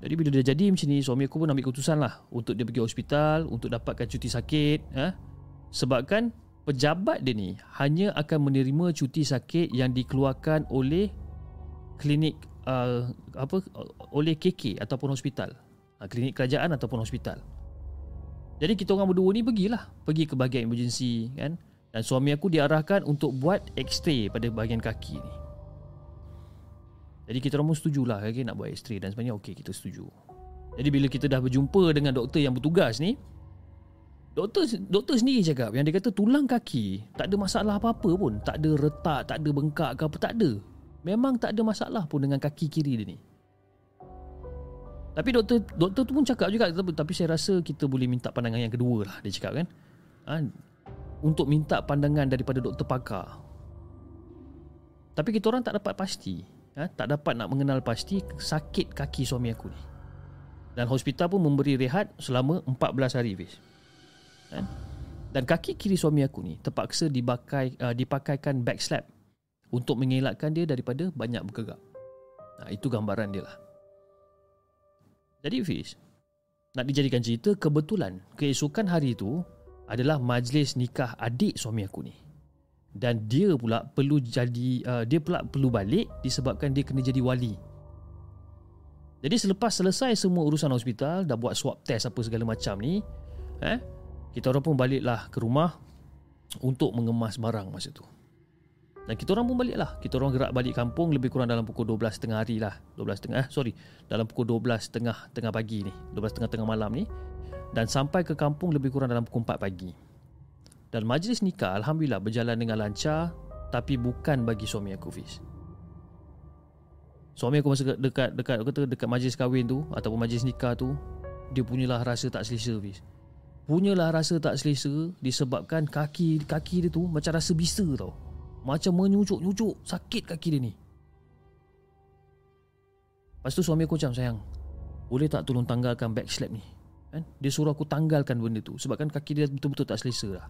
Jadi bila dia jadi macam ni suami aku pun ambil keputusan lah untuk dia pergi hospital untuk dapatkan cuti sakit eh? sebabkan pejabat dia ni hanya akan menerima cuti sakit yang dikeluarkan oleh klinik uh, apa oleh KK ataupun hospital. Uh, klinik kerajaan ataupun hospital. Jadi kita orang berdua ni pergilah, pergi ke bahagian emergency kan. Dan suami aku diarahkan untuk buat x-ray pada bahagian kaki ni. Jadi kita orang pun setujulah okay, nak buat x-ray dan sebenarnya okey kita setuju. Jadi bila kita dah berjumpa dengan doktor yang bertugas ni, doktor doktor sendiri cakap yang dia kata tulang kaki tak ada masalah apa-apa pun, tak ada retak, tak ada bengkak ke apa tak ada. Memang tak ada masalah pun dengan kaki kiri dia ni. Tapi doktor doktor tu pun cakap juga tapi, saya rasa kita boleh minta pandangan yang kedua lah dia cakap kan. Ha, untuk minta pandangan daripada doktor pakar. Tapi kita orang tak dapat pasti. Ha, tak dapat nak mengenal pasti sakit kaki suami aku ni. Dan hospital pun memberi rehat selama 14 hari. Fiz. Ha? Dan kaki kiri suami aku ni terpaksa dipakai, uh, dipakaikan back slap untuk mengelakkan dia daripada banyak bergerak. Nah, itu gambaran dia lah. Jadi Fiz, nak dijadikan cerita kebetulan keesokan hari itu adalah majlis nikah adik suami aku ni. Dan dia pula perlu jadi uh, dia pula perlu balik disebabkan dia kena jadi wali. Jadi selepas selesai semua urusan hospital, dah buat swab test apa segala macam ni, eh, kita orang pun baliklah ke rumah untuk mengemas barang masa tu. Dan kita orang pun balik lah Kita orang gerak balik kampung Lebih kurang dalam pukul 12 tengah hari lah. 12 tengah eh, Sorry. Dalam pukul 12 tengah Tengah pagi ni. 12 tengah tengah malam ni. Dan sampai ke kampung Lebih kurang dalam pukul 4 pagi. Dan majlis nikah Alhamdulillah berjalan dengan lancar Tapi bukan bagi suami aku Fiz Suami aku masa dekat dekat kata dekat majlis kahwin tu ataupun majlis nikah tu dia punyalah rasa tak selesa Fiz. Punyalah rasa tak selesa disebabkan kaki kaki dia tu macam rasa bisa tau. Macam menyucuk-nyucuk sakit kaki dia ni. Lepas tu suami aku macam sayang Boleh tak tolong tanggalkan backslap ni kan? Dia suruh aku tanggalkan benda tu Sebab kan kaki dia betul-betul tak selesa lah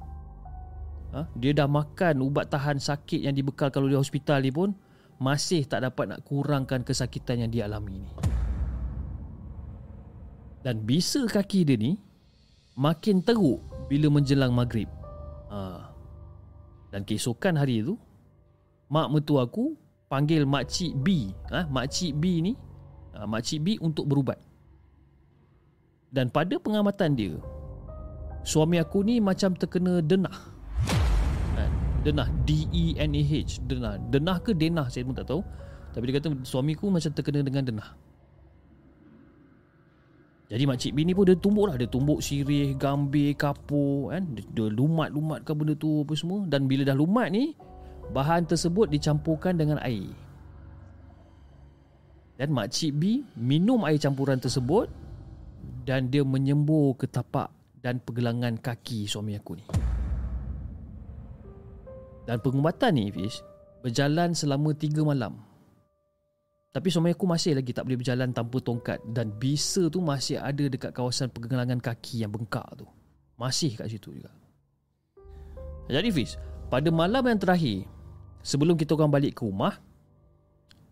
ha? Dia dah makan ubat tahan sakit yang dibekal kalau di hospital ni pun Masih tak dapat nak kurangkan kesakitan yang dia alami ni Dan bisa kaki dia ni Makin teruk bila menjelang maghrib ha. Dan keesokan hari tu Mak mertua aku panggil makcik B ha? Makcik B ni uh, Makcik B untuk berubat Dan pada pengamatan dia Suami aku ni macam terkena denah kan? Denah D-E-N-A-H Denah Denah ke denah saya pun tak tahu Tapi dia kata suamiku macam terkena dengan denah jadi makcik B ni pun dia tumbuk lah Dia tumbuk sirih, gambir, kapur kan? Dia, dia lumat-lumatkan benda tu apa semua Dan bila dah lumat ni Bahan tersebut dicampurkan dengan air dan makcik B minum air campuran tersebut dan dia menyembur ke tapak dan pergelangan kaki suami aku ni. Dan pengubatan ni Fish berjalan selama 3 malam. Tapi suami aku masih lagi tak boleh berjalan tanpa tongkat dan bisa tu masih ada dekat kawasan pergelangan kaki yang bengkak tu. Masih kat situ juga. Jadi Fish, pada malam yang terakhir sebelum kita orang balik ke rumah,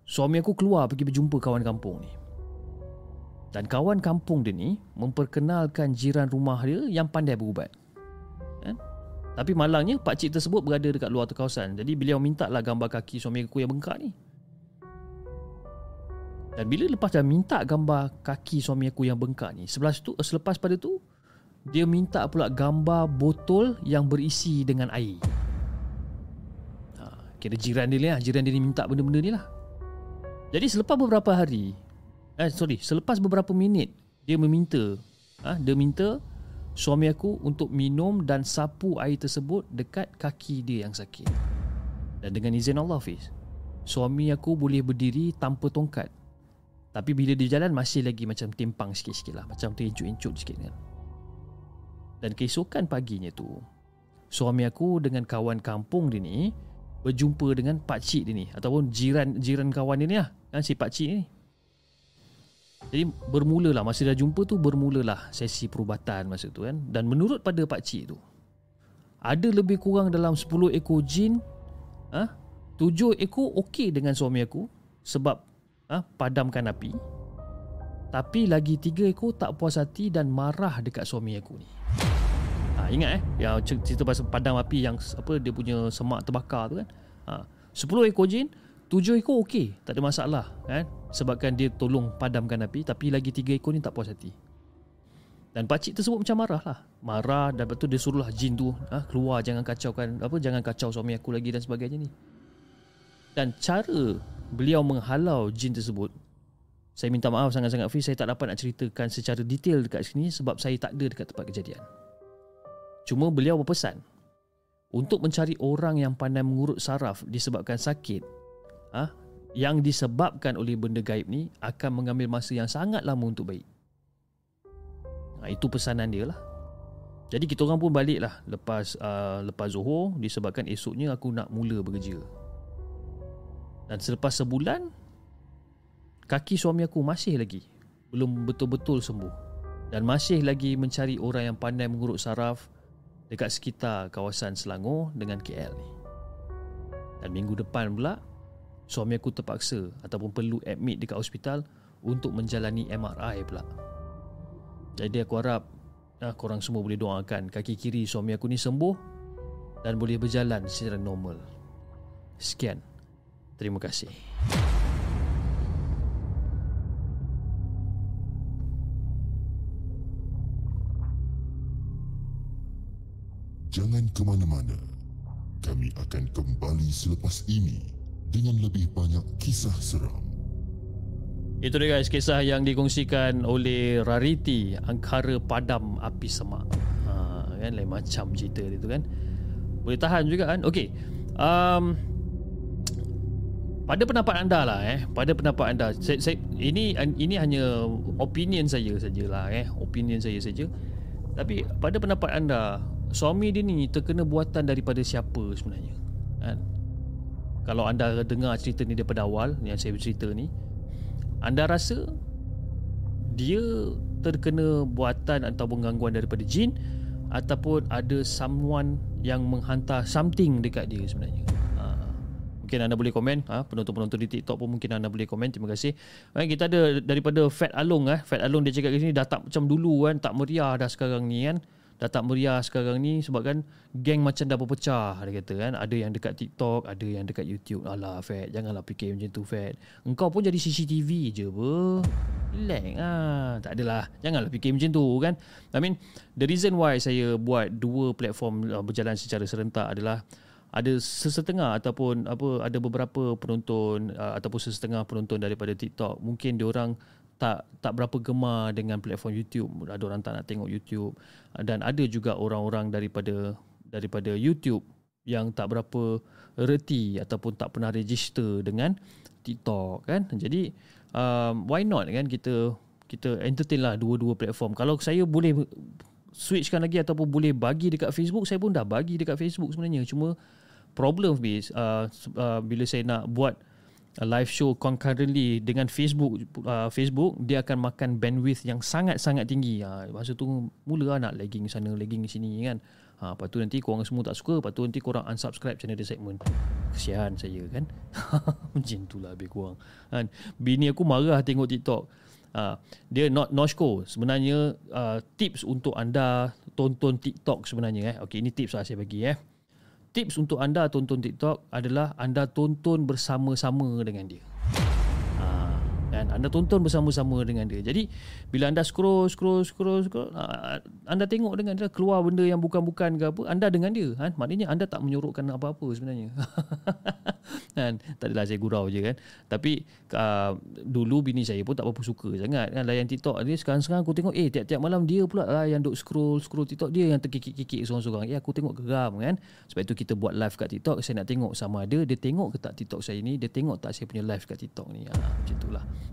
Suami aku keluar pergi berjumpa kawan kampung ni. Dan kawan kampung dia ni memperkenalkan jiran rumah dia yang pandai berubat. Eh? Tapi malangnya pakcik tersebut berada dekat luar tu kawasan. Jadi beliau minta lah gambar kaki suami aku yang bengkak ni. Dan bila lepas dah minta gambar kaki suami aku yang bengkak ni, sebelah tu, selepas pada tu, dia minta pula gambar botol yang berisi dengan air. Ha, kira jiran dia lah, jiran dia ni minta benda-benda ni lah. Jadi selepas beberapa hari Eh sorry Selepas beberapa minit Dia meminta ah, Dia minta Suami aku untuk minum Dan sapu air tersebut Dekat kaki dia yang sakit Dan dengan izin Allah Fiz Suami aku boleh berdiri Tanpa tongkat Tapi bila dia jalan Masih lagi macam timpang sikit-sikit lah. Macam terencut-encut sikit kan. Dan keesokan paginya tu Suami aku dengan kawan kampung dia ni Berjumpa dengan pak cik dia ni. Ataupun jiran jiran kawan dia ni lah. Kan si pak cik ni. Jadi bermulalah masa dah jumpa tu bermulalah sesi perubatan masa tu kan. Dan menurut pada pak cik tu ada lebih kurang dalam 10 ekor jin ah ha? 7 ekor okey dengan suami aku. Sebab ah ha? padamkan api. Tapi lagi 3 ekor tak puas hati dan marah dekat suami aku ni. Ha, ingat eh? Yang cerita pasal padam api yang apa dia punya semak terbakar tu kan? Ha, 10 ekor jin Tujuh ekor okey, tak ada masalah kan? Sebabkan dia tolong padamkan api Tapi lagi tiga ekor ni tak puas hati. Dan pakcik tersebut macam marah lah. Marah dan lepas tu dia suruhlah jin tu ha, Keluar jangan kacaukan apa Jangan kacau suami aku lagi dan sebagainya ni. Dan cara beliau menghalau jin tersebut Saya minta maaf sangat-sangat Fiz Saya tak dapat nak ceritakan secara detail dekat sini Sebab saya tak ada dekat tempat kejadian Cuma beliau berpesan Untuk mencari orang yang pandai mengurut saraf Disebabkan sakit ha, yang disebabkan oleh benda gaib ni akan mengambil masa yang sangat lama untuk baik. Ha, itu pesanan dia lah. Jadi kita orang pun balik lah lepas uh, lepas Zuhur disebabkan esoknya aku nak mula bekerja. Dan selepas sebulan kaki suami aku masih lagi belum betul-betul sembuh dan masih lagi mencari orang yang pandai mengurut saraf dekat sekitar kawasan Selangor dengan KL ni. Dan minggu depan pula suami aku terpaksa ataupun perlu admit dekat hospital untuk menjalani MRI pula. Jadi aku harap ah, korang semua boleh doakan kaki kiri suami aku ni sembuh dan boleh berjalan secara normal. Sekian. Terima kasih. Jangan ke mana-mana. Kami akan kembali selepas ini dengan lebih banyak kisah seram. Itu dia guys kisah yang dikongsikan oleh Rarity Angkara Padam Api Semak. Ha, kan lain macam cerita dia tu kan. Boleh tahan juga kan. Okey. Um, pada pendapat anda lah eh. Pada pendapat anda. Saya, saya ini ini hanya opinion saya sajalah eh. Opinion saya saja. Tapi pada pendapat anda suami dia ni terkena buatan daripada siapa sebenarnya? Kan? Kalau anda dengar cerita ni daripada awal yang saya bercerita ni anda rasa dia terkena buatan ataupun gangguan daripada jin ataupun ada someone yang menghantar something dekat dia sebenarnya. Mungkin anda boleh komen. Ha, penonton-penonton di TikTok pun mungkin anda boleh komen. Terima kasih. Ha, kita ada daripada Fat Along eh. Fat Along dia cakap kat sini dah tak macam dulu kan. Tak meriah dah sekarang ni kan. Dah tak meriah sekarang ni sebab kan geng macam dah berpecah dia kata kan. Ada yang dekat TikTok ada yang dekat YouTube. Alah Fat janganlah fikir macam tu Fat. Engkau pun jadi CCTV je apa? Relax ah. Tak adalah. Janganlah fikir macam tu kan. I mean the reason why saya buat dua platform uh, berjalan secara serentak adalah ada sesetengah ataupun apa ada beberapa penonton uh, ataupun sesetengah penonton daripada TikTok mungkin diorang tak tak berapa gemar dengan platform YouTube. Ada orang tak nak tengok YouTube dan ada juga orang-orang daripada daripada YouTube yang tak berapa reti ataupun tak pernah register dengan TikTok kan. Jadi um, why not kan kita kita entertain lah dua-dua platform. Kalau saya boleh switchkan lagi ataupun boleh bagi dekat Facebook, saya pun dah bagi dekat Facebook sebenarnya. Cuma problem is uh, uh, bila saya nak buat live show concurrently dengan Facebook uh, Facebook dia akan makan bandwidth yang sangat-sangat tinggi. Ha, masa tu mula lah nak lagging sana lagging sini kan. Ha, lepas tu nanti korang semua tak suka Lepas tu nanti korang unsubscribe channel dia segmen Kesian saya kan Macam tu lah lebih kurang kan? Bini aku marah tengok TikTok ha, Dia not noshko Sebenarnya uh, tips untuk anda tonton TikTok sebenarnya eh. Okay ini tips lah saya bagi eh tips untuk anda tonton TikTok adalah anda tonton bersama-sama dengan dia. Dan anda tonton bersama-sama dengan dia. Jadi bila anda scroll scroll scroll scroll anda tengok dengan dia keluar benda yang bukan-bukan ke apa, anda dengan dia kan. Maknanya anda tak menyorokkan apa-apa sebenarnya. kan tak adalah saya gurau je kan. Tapi uh, dulu bini saya pun tak apa suka sangat kan layan TikTok ni sekarang-sekarang aku tengok eh tiap-tiap malam dia pula lah yang duk scroll scroll TikTok dia yang terkikik-kikik seorang-seorang. Eh aku tengok geram kan. Sebab itu kita buat live kat TikTok saya nak tengok sama ada dia tengok ke tak TikTok saya ni, dia tengok tak saya punya live kat TikTok ni. Ha, macam itulah.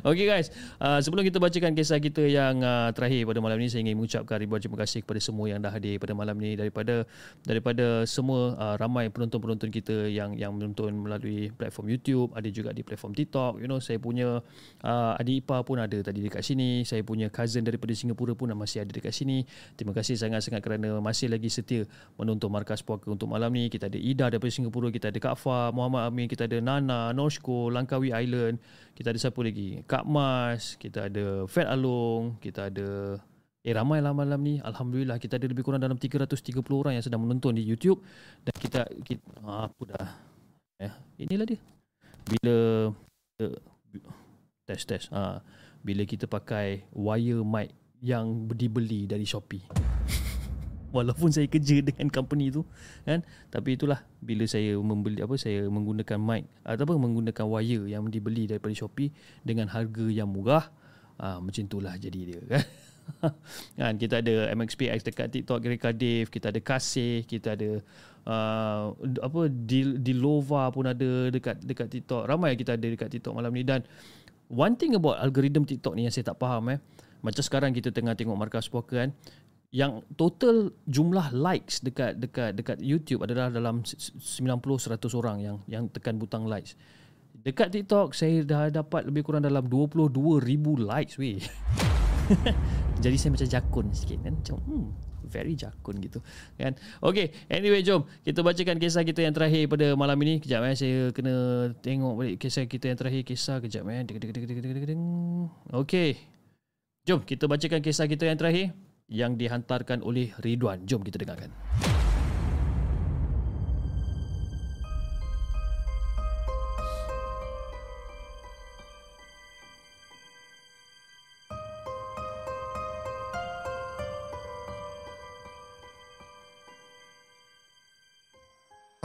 Okay guys, uh, sebelum kita bacakan kisah kita yang uh, terakhir pada malam ini, saya ingin mengucapkan ribuan terima kasih kepada semua yang dah hadir pada malam ini daripada daripada semua uh, ramai penonton-penonton kita yang yang menonton melalui platform YouTube, ada juga di platform TikTok. You know, saya punya uh, adik ipar pun ada tadi dekat sini, saya punya cousin daripada Singapura pun masih ada dekat sini. Terima kasih sangat-sangat kerana masih lagi setia menonton Markas Puaka untuk malam ni. Kita ada Ida daripada Singapura, kita ada Kak Fa, Muhammad Amin, kita ada Nana, Norshko, Langkawi Island, kita ada siapa lagi? Kak Mas, kita ada Fat Along, kita ada Eh ramai lah malam ni. Alhamdulillah kita ada lebih kurang dalam 330 orang yang sedang menonton di YouTube. Dan kita, kita ah, Apa dah? Eh, Inilah dia. Bila Test test ah, Bila kita pakai Wire mic Yang dibeli dari Shopee walaupun saya kerja dengan company tu kan? Tapi itulah bila saya membeli apa saya menggunakan mic atau apa menggunakan wire yang dibeli daripada Shopee dengan harga yang murah ah macam itulah jadi dia kan? Kan kita ada MXPX dekat TikTok Greka Dave kita ada Kasih kita ada uh, apa di Dilova pun ada dekat dekat TikTok. Ramai kita ada dekat TikTok malam ni. Dan one thing about algorithm TikTok ni yang saya tak faham eh macam sekarang kita tengah tengok markas poker kan yang total jumlah likes dekat dekat dekat YouTube adalah dalam 90 100 orang yang yang tekan butang likes. Dekat TikTok saya dah dapat lebih kurang dalam 22,000 likes weh. Jadi saya macam jakun sikit kan. Macam hmm, very jakun gitu kan. Okay, anyway jom kita bacakan kisah kita yang terakhir pada malam ini. Kejap eh saya kena tengok balik kisah kita yang terakhir kisah kejap eh. Okay. Jom kita bacakan kisah kita yang terakhir yang dihantarkan oleh Ridwan. Jom kita dengarkan.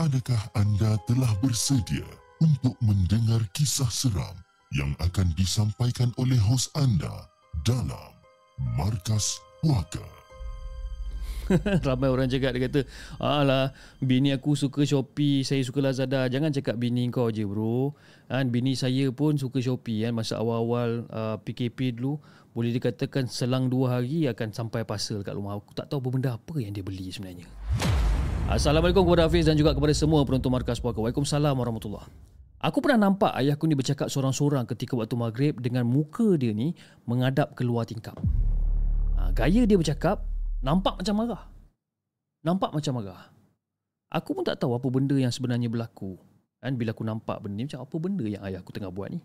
Adakah anda telah bersedia untuk mendengar kisah seram yang akan disampaikan oleh hos anda dalam Markas puaka. Ramai orang cakap Dia kata Alah Bini aku suka Shopee Saya suka Lazada. Jangan cakap bini kau je bro. Kan, Bini saya pun suka Shopee kan. Masa awal-awal uh, PKP dulu Boleh dikatakan Selang dua hari Akan sampai parcel kat rumah. Aku tak tahu apa benda apa Yang dia beli sebenarnya. Assalamualaikum kepada Hafiz Dan juga kepada semua penonton Markas Puaka. Waalaikumsalam warahmatullahi Aku pernah nampak ayahku ni bercakap seorang-seorang ketika waktu maghrib dengan muka dia ni menghadap keluar tingkap. Gaya dia bercakap nampak macam marah. Nampak macam marah. Aku pun tak tahu apa benda yang sebenarnya berlaku. Kan bila aku nampak benda ni macam apa benda yang ayah aku tengah buat ni.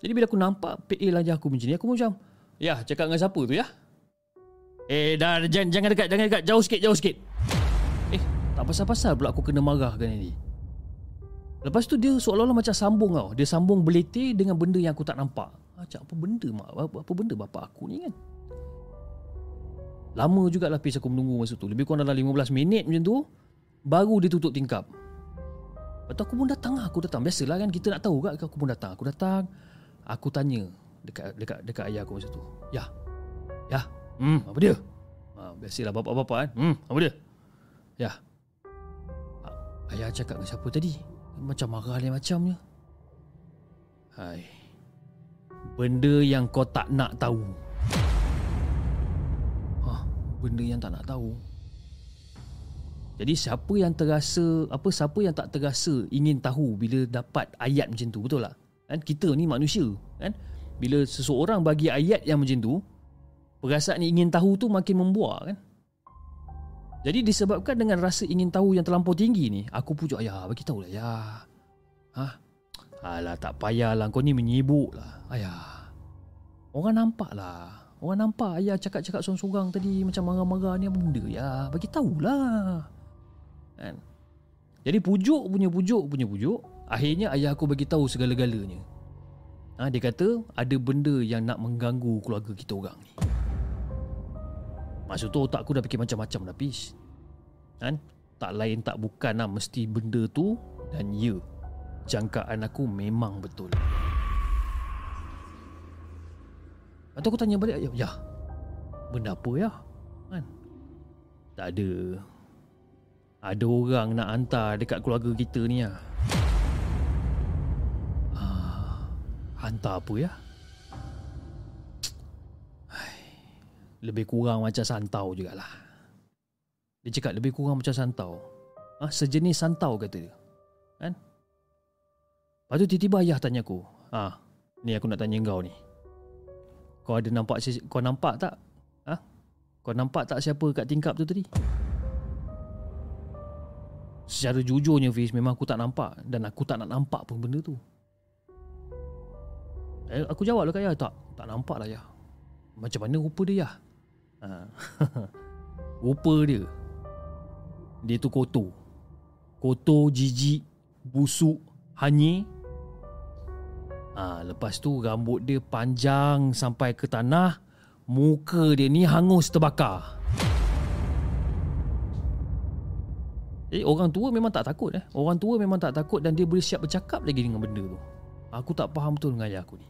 Jadi bila aku nampak PA lah aku macam ni aku macam ya cakap dengan siapa tu ya? Eh dah jangan, jangan dekat jangan dekat jauh sikit jauh sikit. Eh tak pasal-pasal pula aku kena marah kan ni. Lepas tu dia seolah-olah macam sambung tau. Dia sambung beliti dengan benda yang aku tak nampak. Macam apa benda mak? Apa, apa benda bapak aku ni kan? Lama juga lah aku menunggu masa tu. Lebih kurang dalam 15 minit macam tu. Baru dia tutup tingkap. Lepas tu aku pun datang lah. Aku datang. Biasalah kan kita nak tahu kan. Aku pun datang. Aku datang. Aku tanya dekat dekat dekat ayah aku masa tu. Ya. Ya. Hmm, apa dia? Ha, biasalah bapak-bapak kan. Hmm, apa dia? Ya. Ayah cakap dengan siapa tadi? Macam marah lain macamnya. Hai. Benda yang kau tak nak tahu. Ha, benda yang tak nak tahu. Jadi siapa yang terasa apa siapa yang tak terasa ingin tahu bila dapat ayat macam tu betul tak? Kan kita ni manusia kan? Bila seseorang bagi ayat yang macam tu perasaan ingin tahu tu makin membuak kan? Jadi disebabkan dengan rasa ingin tahu yang terlampau tinggi ni, aku pujuk ayah bagi tahu lah ya. Ha? Alah tak payahlah kau ni menyibuk lah. Ayah. Orang nampak lah. Orang nampak ayah cakap-cakap sorang-sorang tadi macam marah-marah ni apa benda ya. Bagi tahulah. Kan? Jadi pujuk punya pujuk punya pujuk, akhirnya ayah aku bagi tahu segala-galanya. Ha, dia kata ada benda yang nak mengganggu keluarga kita orang ni. Masa tu otak aku dah fikir macam-macam dah pis Kan Tak lain tak bukan lah Mesti benda tu Dan ya Jangkaan aku memang betul Lepas aku tanya balik Ya, ya Benda apa ya Kan Tak ada Ada orang nak hantar Dekat keluarga kita ni ya ah, Hantar apa ya lebih kurang macam santau jugalah. Dia cakap lebih kurang macam santau. Ah, ha, sejenis santau kata dia. Kan? Lepas tu tiba-tiba ayah tanya aku. Ah, ni aku nak tanya kau ni. Kau ada nampak kau nampak tak? Ah? Kau nampak tak siapa kat tingkap tu tadi? Secara jujurnya Fiz memang aku tak nampak dan aku tak nak nampak pun benda tu. Eh, aku jawab lah kat ayah tak. Tak nampak lah ya. Macam mana rupa dia ya? Ha. Rupa dia Dia tu kotor Kotor, jijik, busuk, hanyir ha, Lepas tu rambut dia panjang sampai ke tanah Muka dia ni hangus terbakar Eh orang tua memang tak takut eh Orang tua memang tak takut dan dia boleh siap bercakap lagi dengan benda tu Aku tak faham betul dengan ayah aku ni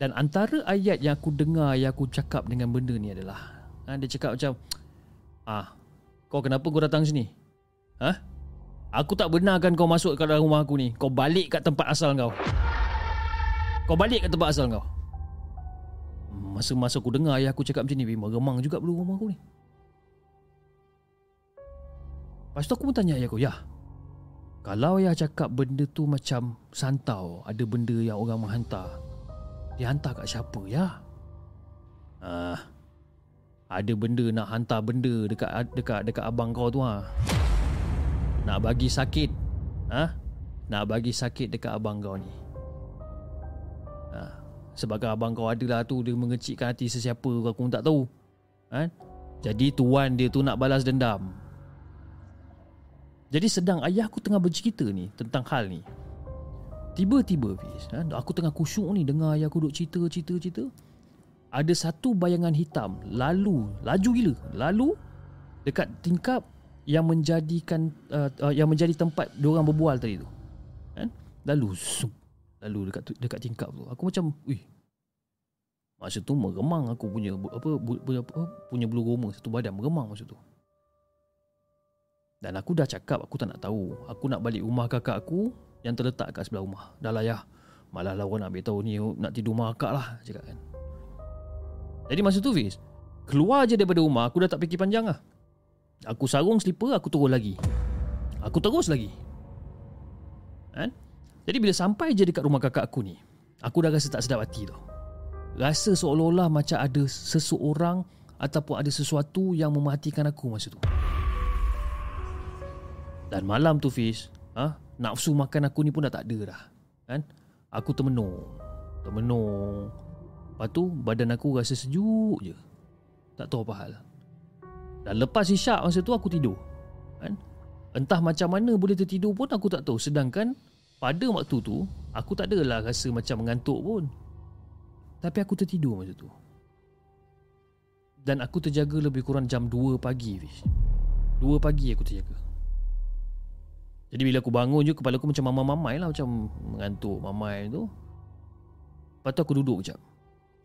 dan antara ayat yang aku dengar yang aku cakap dengan benda ni adalah ha, dia cakap macam ah kau kenapa kau datang sini? Ha? Aku tak benarkan kau masuk ke dalam rumah aku ni. Kau balik kat tempat asal kau. Kau balik kat tempat asal kau. Masa-masa aku dengar ayah aku cakap macam ni, memang remang juga belum rumah aku ni. Lepas tu aku pun tanya ayah aku, ya, kalau ayah cakap benda tu macam santau, ada benda yang orang menghantar, dia hantar kat siapa ya? Ah. Ada benda nak hantar benda dekat dekat dekat abang kau tu ah. Nak bagi sakit. Ha? Nak bagi sakit dekat abang kau ni. Ha. Sebab abang kau adalah tu dia mengecikkan hati sesiapa aku pun tak tahu. Ha? Jadi tuan dia tu nak balas dendam. Jadi sedang ayah aku tengah bercerita ni tentang hal ni. Tiba-tiba Fiz ha, Aku tengah kusyuk ni Dengar ayah aku duk cerita-cerita-cerita Ada satu bayangan hitam Lalu Laju gila Lalu Dekat tingkap Yang menjadikan uh, uh, Yang menjadi tempat Diorang berbual tadi tu ha? Lalu sup, Lalu dekat dekat tingkap tu Aku macam Wih Masa tu meremang aku punya apa, bu- apa punya bulu roma satu badan meremang masa tu. Dan aku dah cakap aku tak nak tahu. Aku nak balik rumah kakak aku yang terletak kat sebelah rumah. Dah lah ya. Malah lah orang nak beritahu ni nak tidur rumah kakak lah cakap kan. Jadi masa tu Fiz, keluar je daripada rumah aku dah tak fikir panjang lah. Aku sarung slipper, aku turun lagi. Aku terus lagi. Kan? Jadi bila sampai je dekat rumah kakak aku ni, aku dah rasa tak sedap hati tau. Rasa seolah-olah macam ada seseorang ataupun ada sesuatu yang memerhatikan aku masa tu. Dan malam tu Fiz, ha, nafsu makan aku ni pun dah tak ada dah. Kan? Aku termenung. Termenung. Lepas tu badan aku rasa sejuk je. Tak tahu apa hal. Dan lepas isyak masa tu aku tidur. Kan? Entah macam mana boleh tertidur pun aku tak tahu. Sedangkan pada waktu tu aku tak adalah rasa macam mengantuk pun. Tapi aku tertidur masa tu. Dan aku terjaga lebih kurang jam 2 pagi Fish. 2 pagi aku terjaga. Jadi bila aku bangun je kepala aku macam mamai-mamai lah macam mengantuk mamai tu. Lepas tu aku duduk kejap.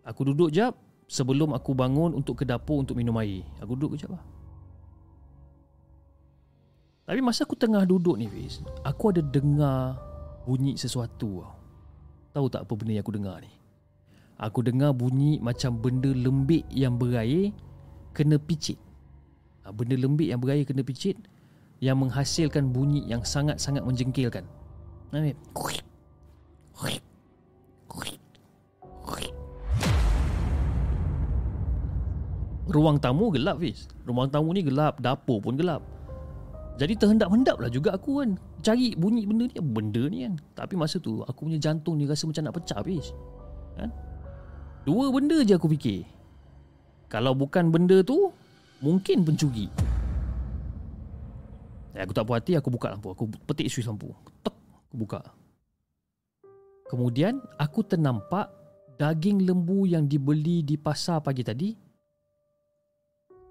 Aku duduk kejap sebelum aku bangun untuk ke dapur untuk minum air. Aku duduk kejap lah. Tapi masa aku tengah duduk ni Fiz, aku ada dengar bunyi sesuatu tau. Tahu tak apa benda yang aku dengar ni? Aku dengar bunyi macam benda lembik yang berair kena picit. Ha, benda lembik yang berair kena picit yang menghasilkan bunyi yang sangat-sangat menjengkelkan. Nampak? Ruang tamu gelap Fiz. Ruang tamu ni gelap Dapur pun gelap. Jadi terhendap-hendap lah juga aku kan. Cari bunyi benda ni Benda ni kan. Tapi masa tu Aku punya jantung ni rasa macam nak pecah Fiz. Kan? Dua benda je aku fikir. Kalau bukan benda tu Mungkin pencuri eh, Aku tak puas hati Aku buka lampu. Aku petik suis lampu. Tek Aku buka. Kemudian Aku ternampak Daging lembu yang dibeli di pasar pagi tadi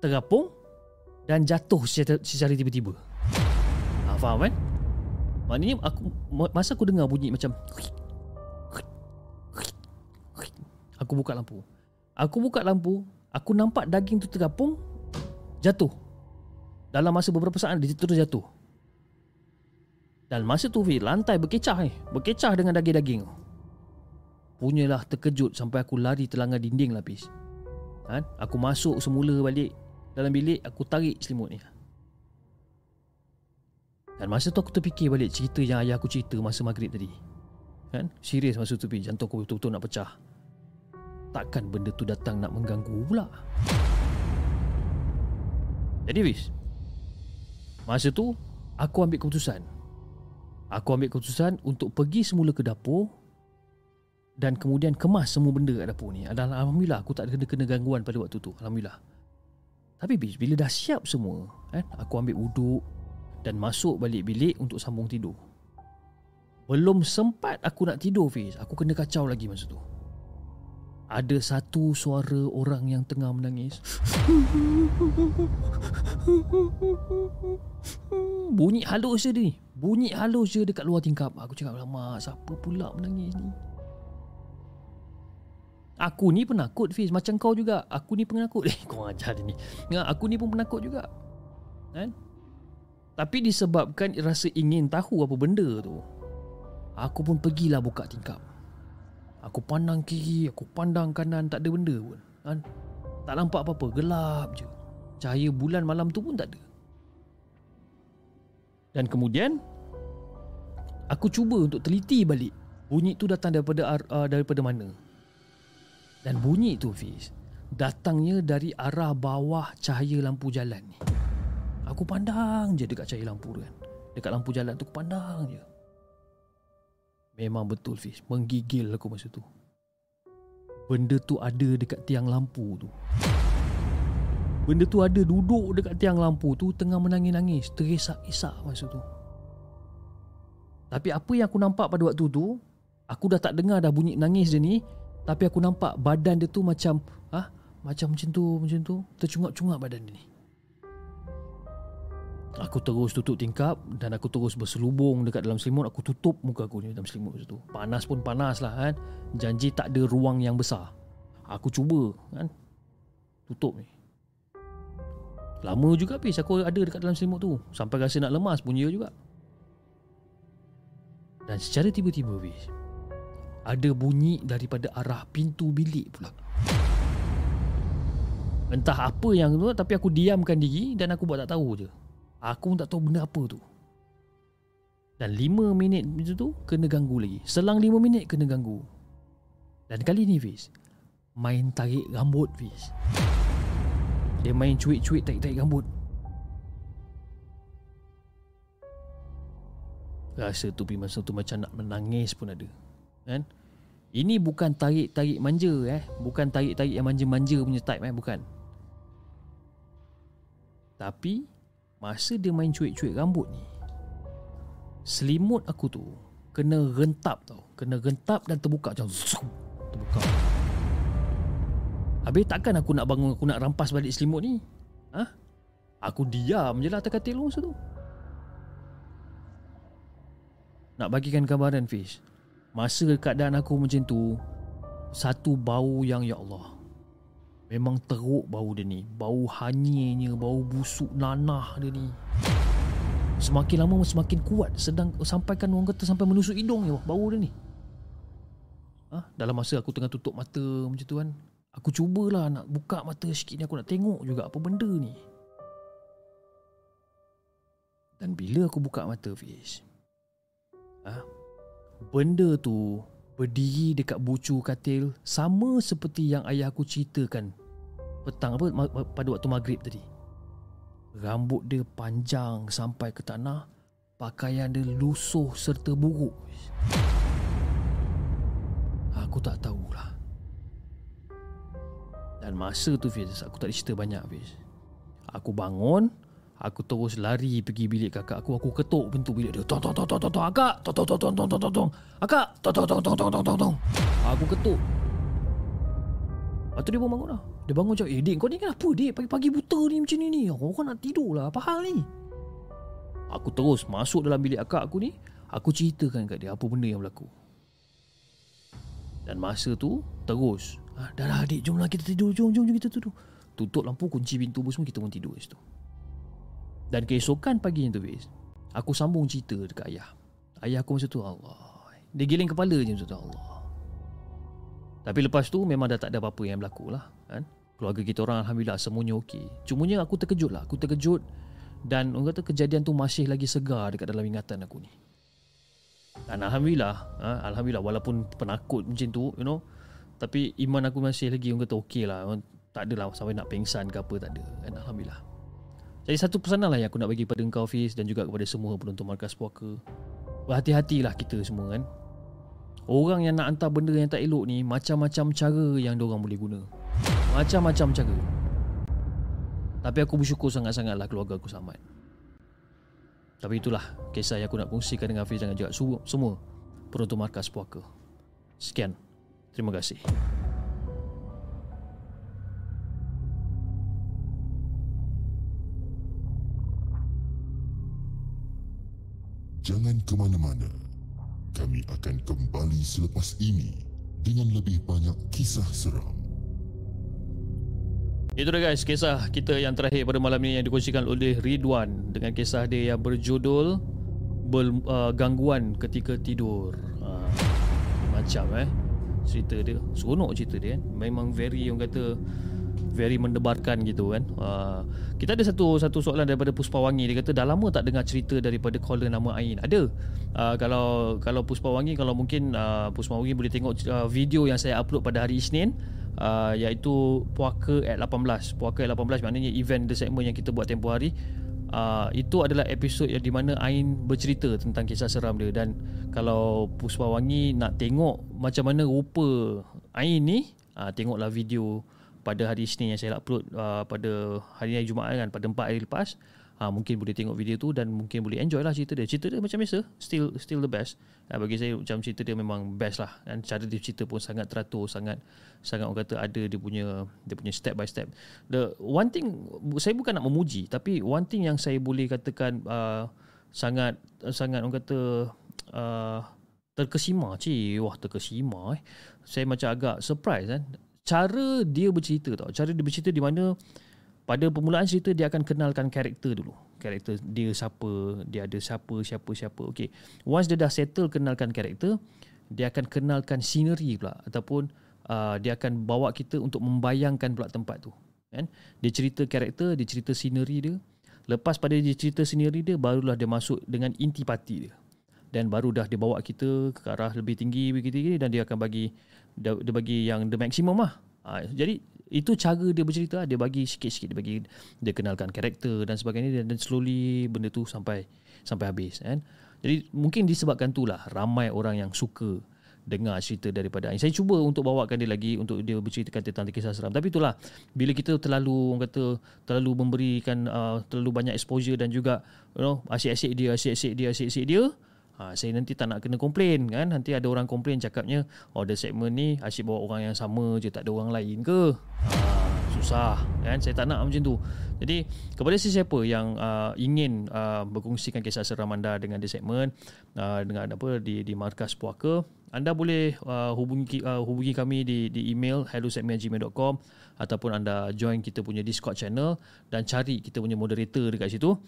Terapung Dan jatuh secara, secara tiba-tiba. Ha, Faham kan? Maknanya aku Masa aku dengar bunyi macam Aku buka lampu. Aku buka lampu Aku nampak daging tu terapung Jatuh. Dalam masa beberapa saat Dia terus jatuh. Dan masa tu Fi Lantai berkecah eh Berkecah dengan daging-daging tu. Punyalah terkejut Sampai aku lari terlanggar dinding lapis. Kan? Aku masuk semula balik Dalam bilik Aku tarik selimut ni. Dan masa tu aku terfikir balik Cerita yang ayah aku cerita Masa maghrib tadi. Kan? Serius masa tu Pi Jantung aku betul-betul nak pecah. Takkan benda tu datang nak mengganggu pula? Jadi Fiz Masa tu Aku ambil keputusan. Aku ambil keputusan Untuk pergi semula ke dapur Dan kemudian kemas semua benda kat dapur ni. Alhamdulillah aku tak kena kena gangguan pada waktu tu. Alhamdulillah Tapi Bila dah siap semua kan, Aku ambil uduk Dan masuk balik bilik Untuk sambung tidur Belum sempat aku nak tidur Fiz Aku kena kacau lagi masa tu ada satu suara orang yang tengah menangis. Bunyi halus je ni. Bunyi halus je dekat luar tingkap. Aku cakap lama siapa pula menangis ni? Aku ni penakut Fiz Macam kau juga Aku ni penakut Eh kau ajar dia ni Aku ni pun penakut juga Kan Tapi disebabkan Rasa ingin tahu apa benda tu Aku pun pergilah buka tingkap Aku pandang kiri, aku pandang kanan, tak ada benda pun. Kan? Tak nampak apa-apa, gelap je. Cahaya bulan malam tu pun tak ada. Dan kemudian aku cuba untuk teliti balik bunyi tu datang daripada uh, daripada mana. Dan bunyi tu Fiz datangnya dari arah bawah cahaya lampu jalan ni. Aku pandang je dekat cahaya lampu tu kan. Dekat lampu jalan tu aku pandang je. Memang betul Fiz Menggigil aku masa tu Benda tu ada dekat tiang lampu tu Benda tu ada duduk dekat tiang lampu tu Tengah menangis-nangis Terisak-isak masa tu Tapi apa yang aku nampak pada waktu tu Aku dah tak dengar dah bunyi nangis dia ni Tapi aku nampak badan dia tu macam ah Macam macam tu Macam tu Tercungap-cungap badan dia ni Aku terus tutup tingkap dan aku terus berselubung dekat dalam selimut. Aku tutup muka aku ni dalam selimut tu. Panas pun panas lah kan. Janji tak ada ruang yang besar. Aku cuba kan Tutup ni Lama juga Fiz aku ada dekat dalam selimut tu Sampai rasa nak lemas pun ya juga Dan secara tiba-tiba Fiz Ada bunyi daripada arah pintu bilik pula. Entah apa yang tu Tapi aku diamkan diri Dan aku buat tak tahu je. Aku pun tak tahu benda apa tu. Dan 5 minit macam tu Kena ganggu lagi. Selang 5 minit kena ganggu. Dan kali ni Fiz Main tarik rambut Fiz. Dia main cuik-cuik tarik-tarik rambut. Rasa tu Fiz masa tu macam nak menangis pun ada Kan? Ini bukan tarik-tarik manja eh. Bukan tarik-tarik yang manja-manja punya type eh. Bukan. Tapi Masa dia main cuik-cuik rambut ni Selimut aku tu Kena rentap tau. Kena rentap dan terbuka macam zoom, Terbuka. Habis takkan aku nak bangun Aku nak rampas balik selimut ni? Ha? Aku diam je lah atas katil masa tu. Nak bagikan gambaran Fish Masa keadaan aku macam tu Satu bau yang ya Allah Memang teruk bau dia ni. Bau hanyirnya Bau busuk nanah dia ni. Semakin lama semakin kuat. Sedang sampaikan orang kata Sampai menusuk hidung je Bau dia ni. Ha? Dalam masa aku tengah tutup mata Macam tu kan Aku cubalah nak buka mata sikit ni. Aku nak tengok juga apa benda ni. Dan bila aku buka mata Fish ha? Benda tu berdiri dekat bucu katil sama seperti yang ayah aku ceritakan petang apa pada waktu maghrib tadi. Rambut dia panjang sampai ke tanah, pakaian dia lusuh serta buruk. Aku tak tahulah. Dan masa tu Fiz, aku tak cerita banyak Fiz. Aku bangun, Aku terus lari pergi bilik kakak aku. Aku ketuk pintu bilik dia. Tong tong tong tong tong tong. Akak. Tong tong tong tong tong tong tong. Akak. Tong tong tong tong tong tong tong tong. Aku ketuk. Lepas tu dia pun bangun lah. Dia bangun cakap, eh Dik kau ni kenapa Dik? Pagi-pagi buta ni macam ni ni. Kau kan nak tidur lah. Apa hal ni? Aku terus masuk dalam bilik akak aku ni. Aku ceritakan kat dia apa benda yang berlaku. Dan masa tu terus. Ah, dah lah adik, jomlah kita tidur. Jom, jom, jom kita tidur. Tutup lampu, kunci pintu semua, kita pun tidur situ. Dan keesokan pagi tu Fiz Aku sambung cerita dekat ayah. Ayah aku masa tu Allah. Dia giling kepala je masa tu Allah. Tapi lepas tu memang dah tak ada apa-apa yang berlaku lah kan? Keluarga kita orang Alhamdulillah semuanya okey. Cumanya aku terkejut lah. Aku terkejut Dan orang kata kejadian tu masih lagi segar dekat dalam ingatan aku ni. Dan Alhamdulillah ha? Alhamdulillah walaupun penakut macam tu you know Tapi iman aku masih lagi orang kata okey lah. Tak adalah sampai nak pengsan ke apa tak ada kan? Alhamdulillah jadi satu pesanan lah yang aku nak bagi pada engkau Fiz dan juga kepada semua penonton Markas Puaka. Berhati-hatilah kita semua kan. Orang yang nak hantar benda yang tak elok ni macam-macam cara yang diorang boleh guna. Macam-macam cara. Tapi aku bersyukur sangat-sangat lah keluarga aku selamat. Tapi itulah kisah yang aku nak kongsikan dengan Fiz dan juga semua penonton Markas Puaka. Sekian. Terima kasih. Jangan ke mana-mana. Kami akan kembali selepas ini dengan lebih banyak kisah seram. Itu dah guys, kisah kita yang terakhir pada malam ini yang dikongsikan oleh Ridwan dengan kisah dia yang berjudul ber, uh, Gangguan Ketika Tidur. Uh, macam eh cerita dia. Seronok cerita dia kan. Memang very yang kata very mendebarkan gitu kan. Uh, kita ada satu satu soalan daripada Puspawangi dia kata dah lama tak dengar cerita daripada caller nama Ain. Ada. Uh, kalau kalau Puspawangi kalau mungkin uh, Puspawangi boleh tengok uh, video yang saya upload pada hari Isnin uh, iaitu Puaka at 18. Puaka at 18 maknanya event the segment yang kita buat tempoh hari. Uh, itu adalah episod yang di mana Ain bercerita tentang kisah seram dia dan kalau Puspawangi nak tengok macam mana rupa Ain ni uh, tengoklah video pada hari Isnin yang saya upload uh, pada hari hari Jumaat kan pada 4 hari lepas uh, mungkin boleh tengok video tu dan mungkin boleh enjoy lah cerita dia. Cerita dia macam biasa still still the best. Uh, bagi saya macam cerita dia memang best lah. Dan cara dia cerita pun sangat teratur sangat sangat orang kata ada dia punya dia punya step by step. The one thing saya bukan nak memuji tapi one thing yang saya boleh katakan uh, sangat sangat orang kata uh, terkesima. Cik wah terkesima eh. Saya macam agak surprise kan cara dia bercerita tau. Cara dia bercerita di mana pada permulaan cerita dia akan kenalkan karakter dulu. Karakter dia siapa, dia ada siapa, siapa, siapa. Okay. Once dia dah settle kenalkan karakter, dia akan kenalkan scenery pula ataupun uh, dia akan bawa kita untuk membayangkan pula tempat tu. Kan? Dia cerita karakter, dia cerita scenery dia. Lepas pada dia cerita scenery dia, barulah dia masuk dengan inti parti dia. Dan baru dah dia bawa kita ke arah lebih tinggi begitu dan dia akan bagi dia, dia bagi yang the maximum lah. Ha, jadi itu cara dia bercerita dia bagi sikit-sikit dia bagi dia kenalkan karakter dan sebagainya dan, dan slowly benda tu sampai sampai habis kan jadi mungkin disebabkan itulah ramai orang yang suka dengar cerita daripada Ain. Saya cuba untuk bawakan dia lagi untuk dia berceritakan tentang kisah seram. Tapi itulah bila kita terlalu orang kata terlalu memberikan uh, terlalu banyak exposure dan juga you know asyik-asyik dia asyik-asyik dia asyik-asyik dia Ha, saya nanti tak nak kena komplain kan. Nanti ada orang komplain cakapnya Oh the segment ni asyik bawa orang yang sama je Tak ada orang lain ke? Ha, Susah kan. Saya tak nak macam tu. Jadi kepada sesiapa yang uh, ingin uh, Berkongsikan kisah seram anda dengan the segment uh, Dengan apa di, di markas puaka anda boleh uh, hubungi uh, hubungi kami di di email hellosegment@gmail.com ataupun anda join kita punya Discord channel dan cari kita punya moderator dekat situ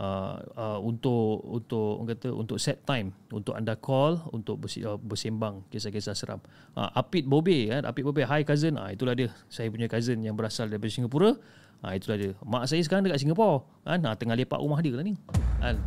uh, uh, untuk untuk orang kata untuk set time untuk anda call untuk uh, bersembang kisah-kisah seram. Uh, Apit Bobe kan, Apit Bobe, hi cousin. Ah uh, itulah dia. Saya punya cousin yang berasal dari Singapura. Ah uh, itulah dia. Mak saya sekarang dekat Singapura kan, uh, tengah lepak rumah dia lah ni. Kan.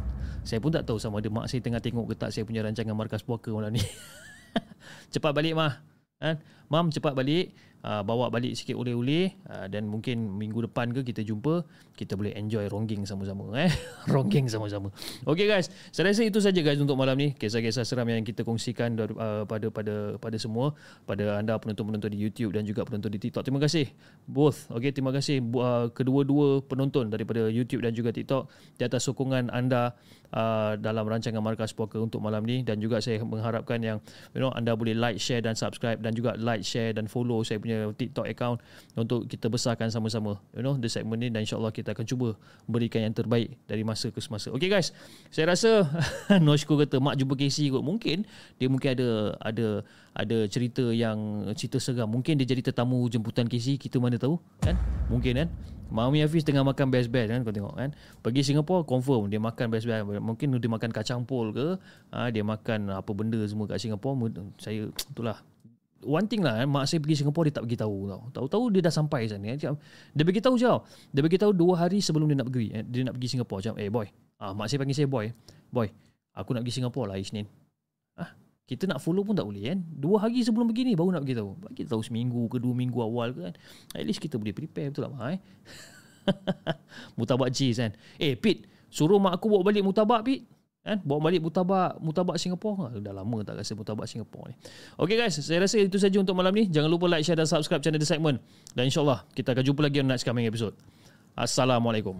Saya pun tak tahu sama ada mak saya tengah tengok ke tak saya punya rancangan markas puaka malam ni. cepat balik mah. Kan? Mam cepat balik uh, bawa balik sikit oleh-oleh uh, dan mungkin minggu depan ke kita jumpa kita boleh enjoy ronggeng sama-sama eh? Ronggeng sama-sama. Okey guys. Saya rasa itu saja guys untuk malam ni. Kisah-kisah seram yang kita kongsikan uh, pada pada pada semua pada anda penonton-penonton di YouTube dan juga penonton di TikTok. Terima kasih both. Okey terima kasih uh, kedua-dua penonton daripada YouTube dan juga TikTok di atas sokongan anda uh, dalam rancangan Markas Puaka untuk malam ni. Dan juga saya mengharapkan yang you know anda boleh like share dan subscribe dan juga like share dan follow saya punya TikTok account untuk kita besarkan sama-sama you know the segment ni dan insyaallah kita akan cuba berikan yang terbaik dari masa ke semasa. Okay guys, saya rasa Noshko kata mak jumpa Casey kot. Mungkin dia mungkin ada ada ada cerita yang cerita seram. Mungkin dia jadi tetamu jemputan Casey, kita mana tahu kan? Mungkin kan? Mami Hafiz tengah makan best-best kan kau tengok kan. Pergi Singapura confirm dia makan best-best. Mungkin dia makan kacang pol ke, ha, dia makan apa benda semua kat Singapura. Saya itulah one thing lah eh, mak saya pergi Singapura dia tak bagi tahu tau. Tahu-tahu dia dah sampai sana. Eh. Dia bagi tahu je. Dia bagi tahu dua hari sebelum dia nak pergi. Eh. Dia nak pergi Singapura. Macam, eh boy. Ah, mak saya panggil saya boy. Boy, aku nak pergi Singapura lah Isnin. Ah, kita nak follow pun tak boleh kan. Dua hari sebelum pergi ni baru nak bagi tahu. Bagi tahu seminggu ke dua minggu awal ke kan. At least kita boleh prepare betul tak mak eh. mutabak cheese kan. Eh Pit, suruh mak aku bawa balik mutabak Pit kan? Bawa balik mutabak mutabak Singapura dah lama tak rasa mutabak Singapura ni. Okay guys. Saya rasa itu saja untuk malam ni. Jangan lupa like share dan subscribe channel The Segment. Dan insyaallah kita akan jumpa lagi on next coming episode. Assalamualaikum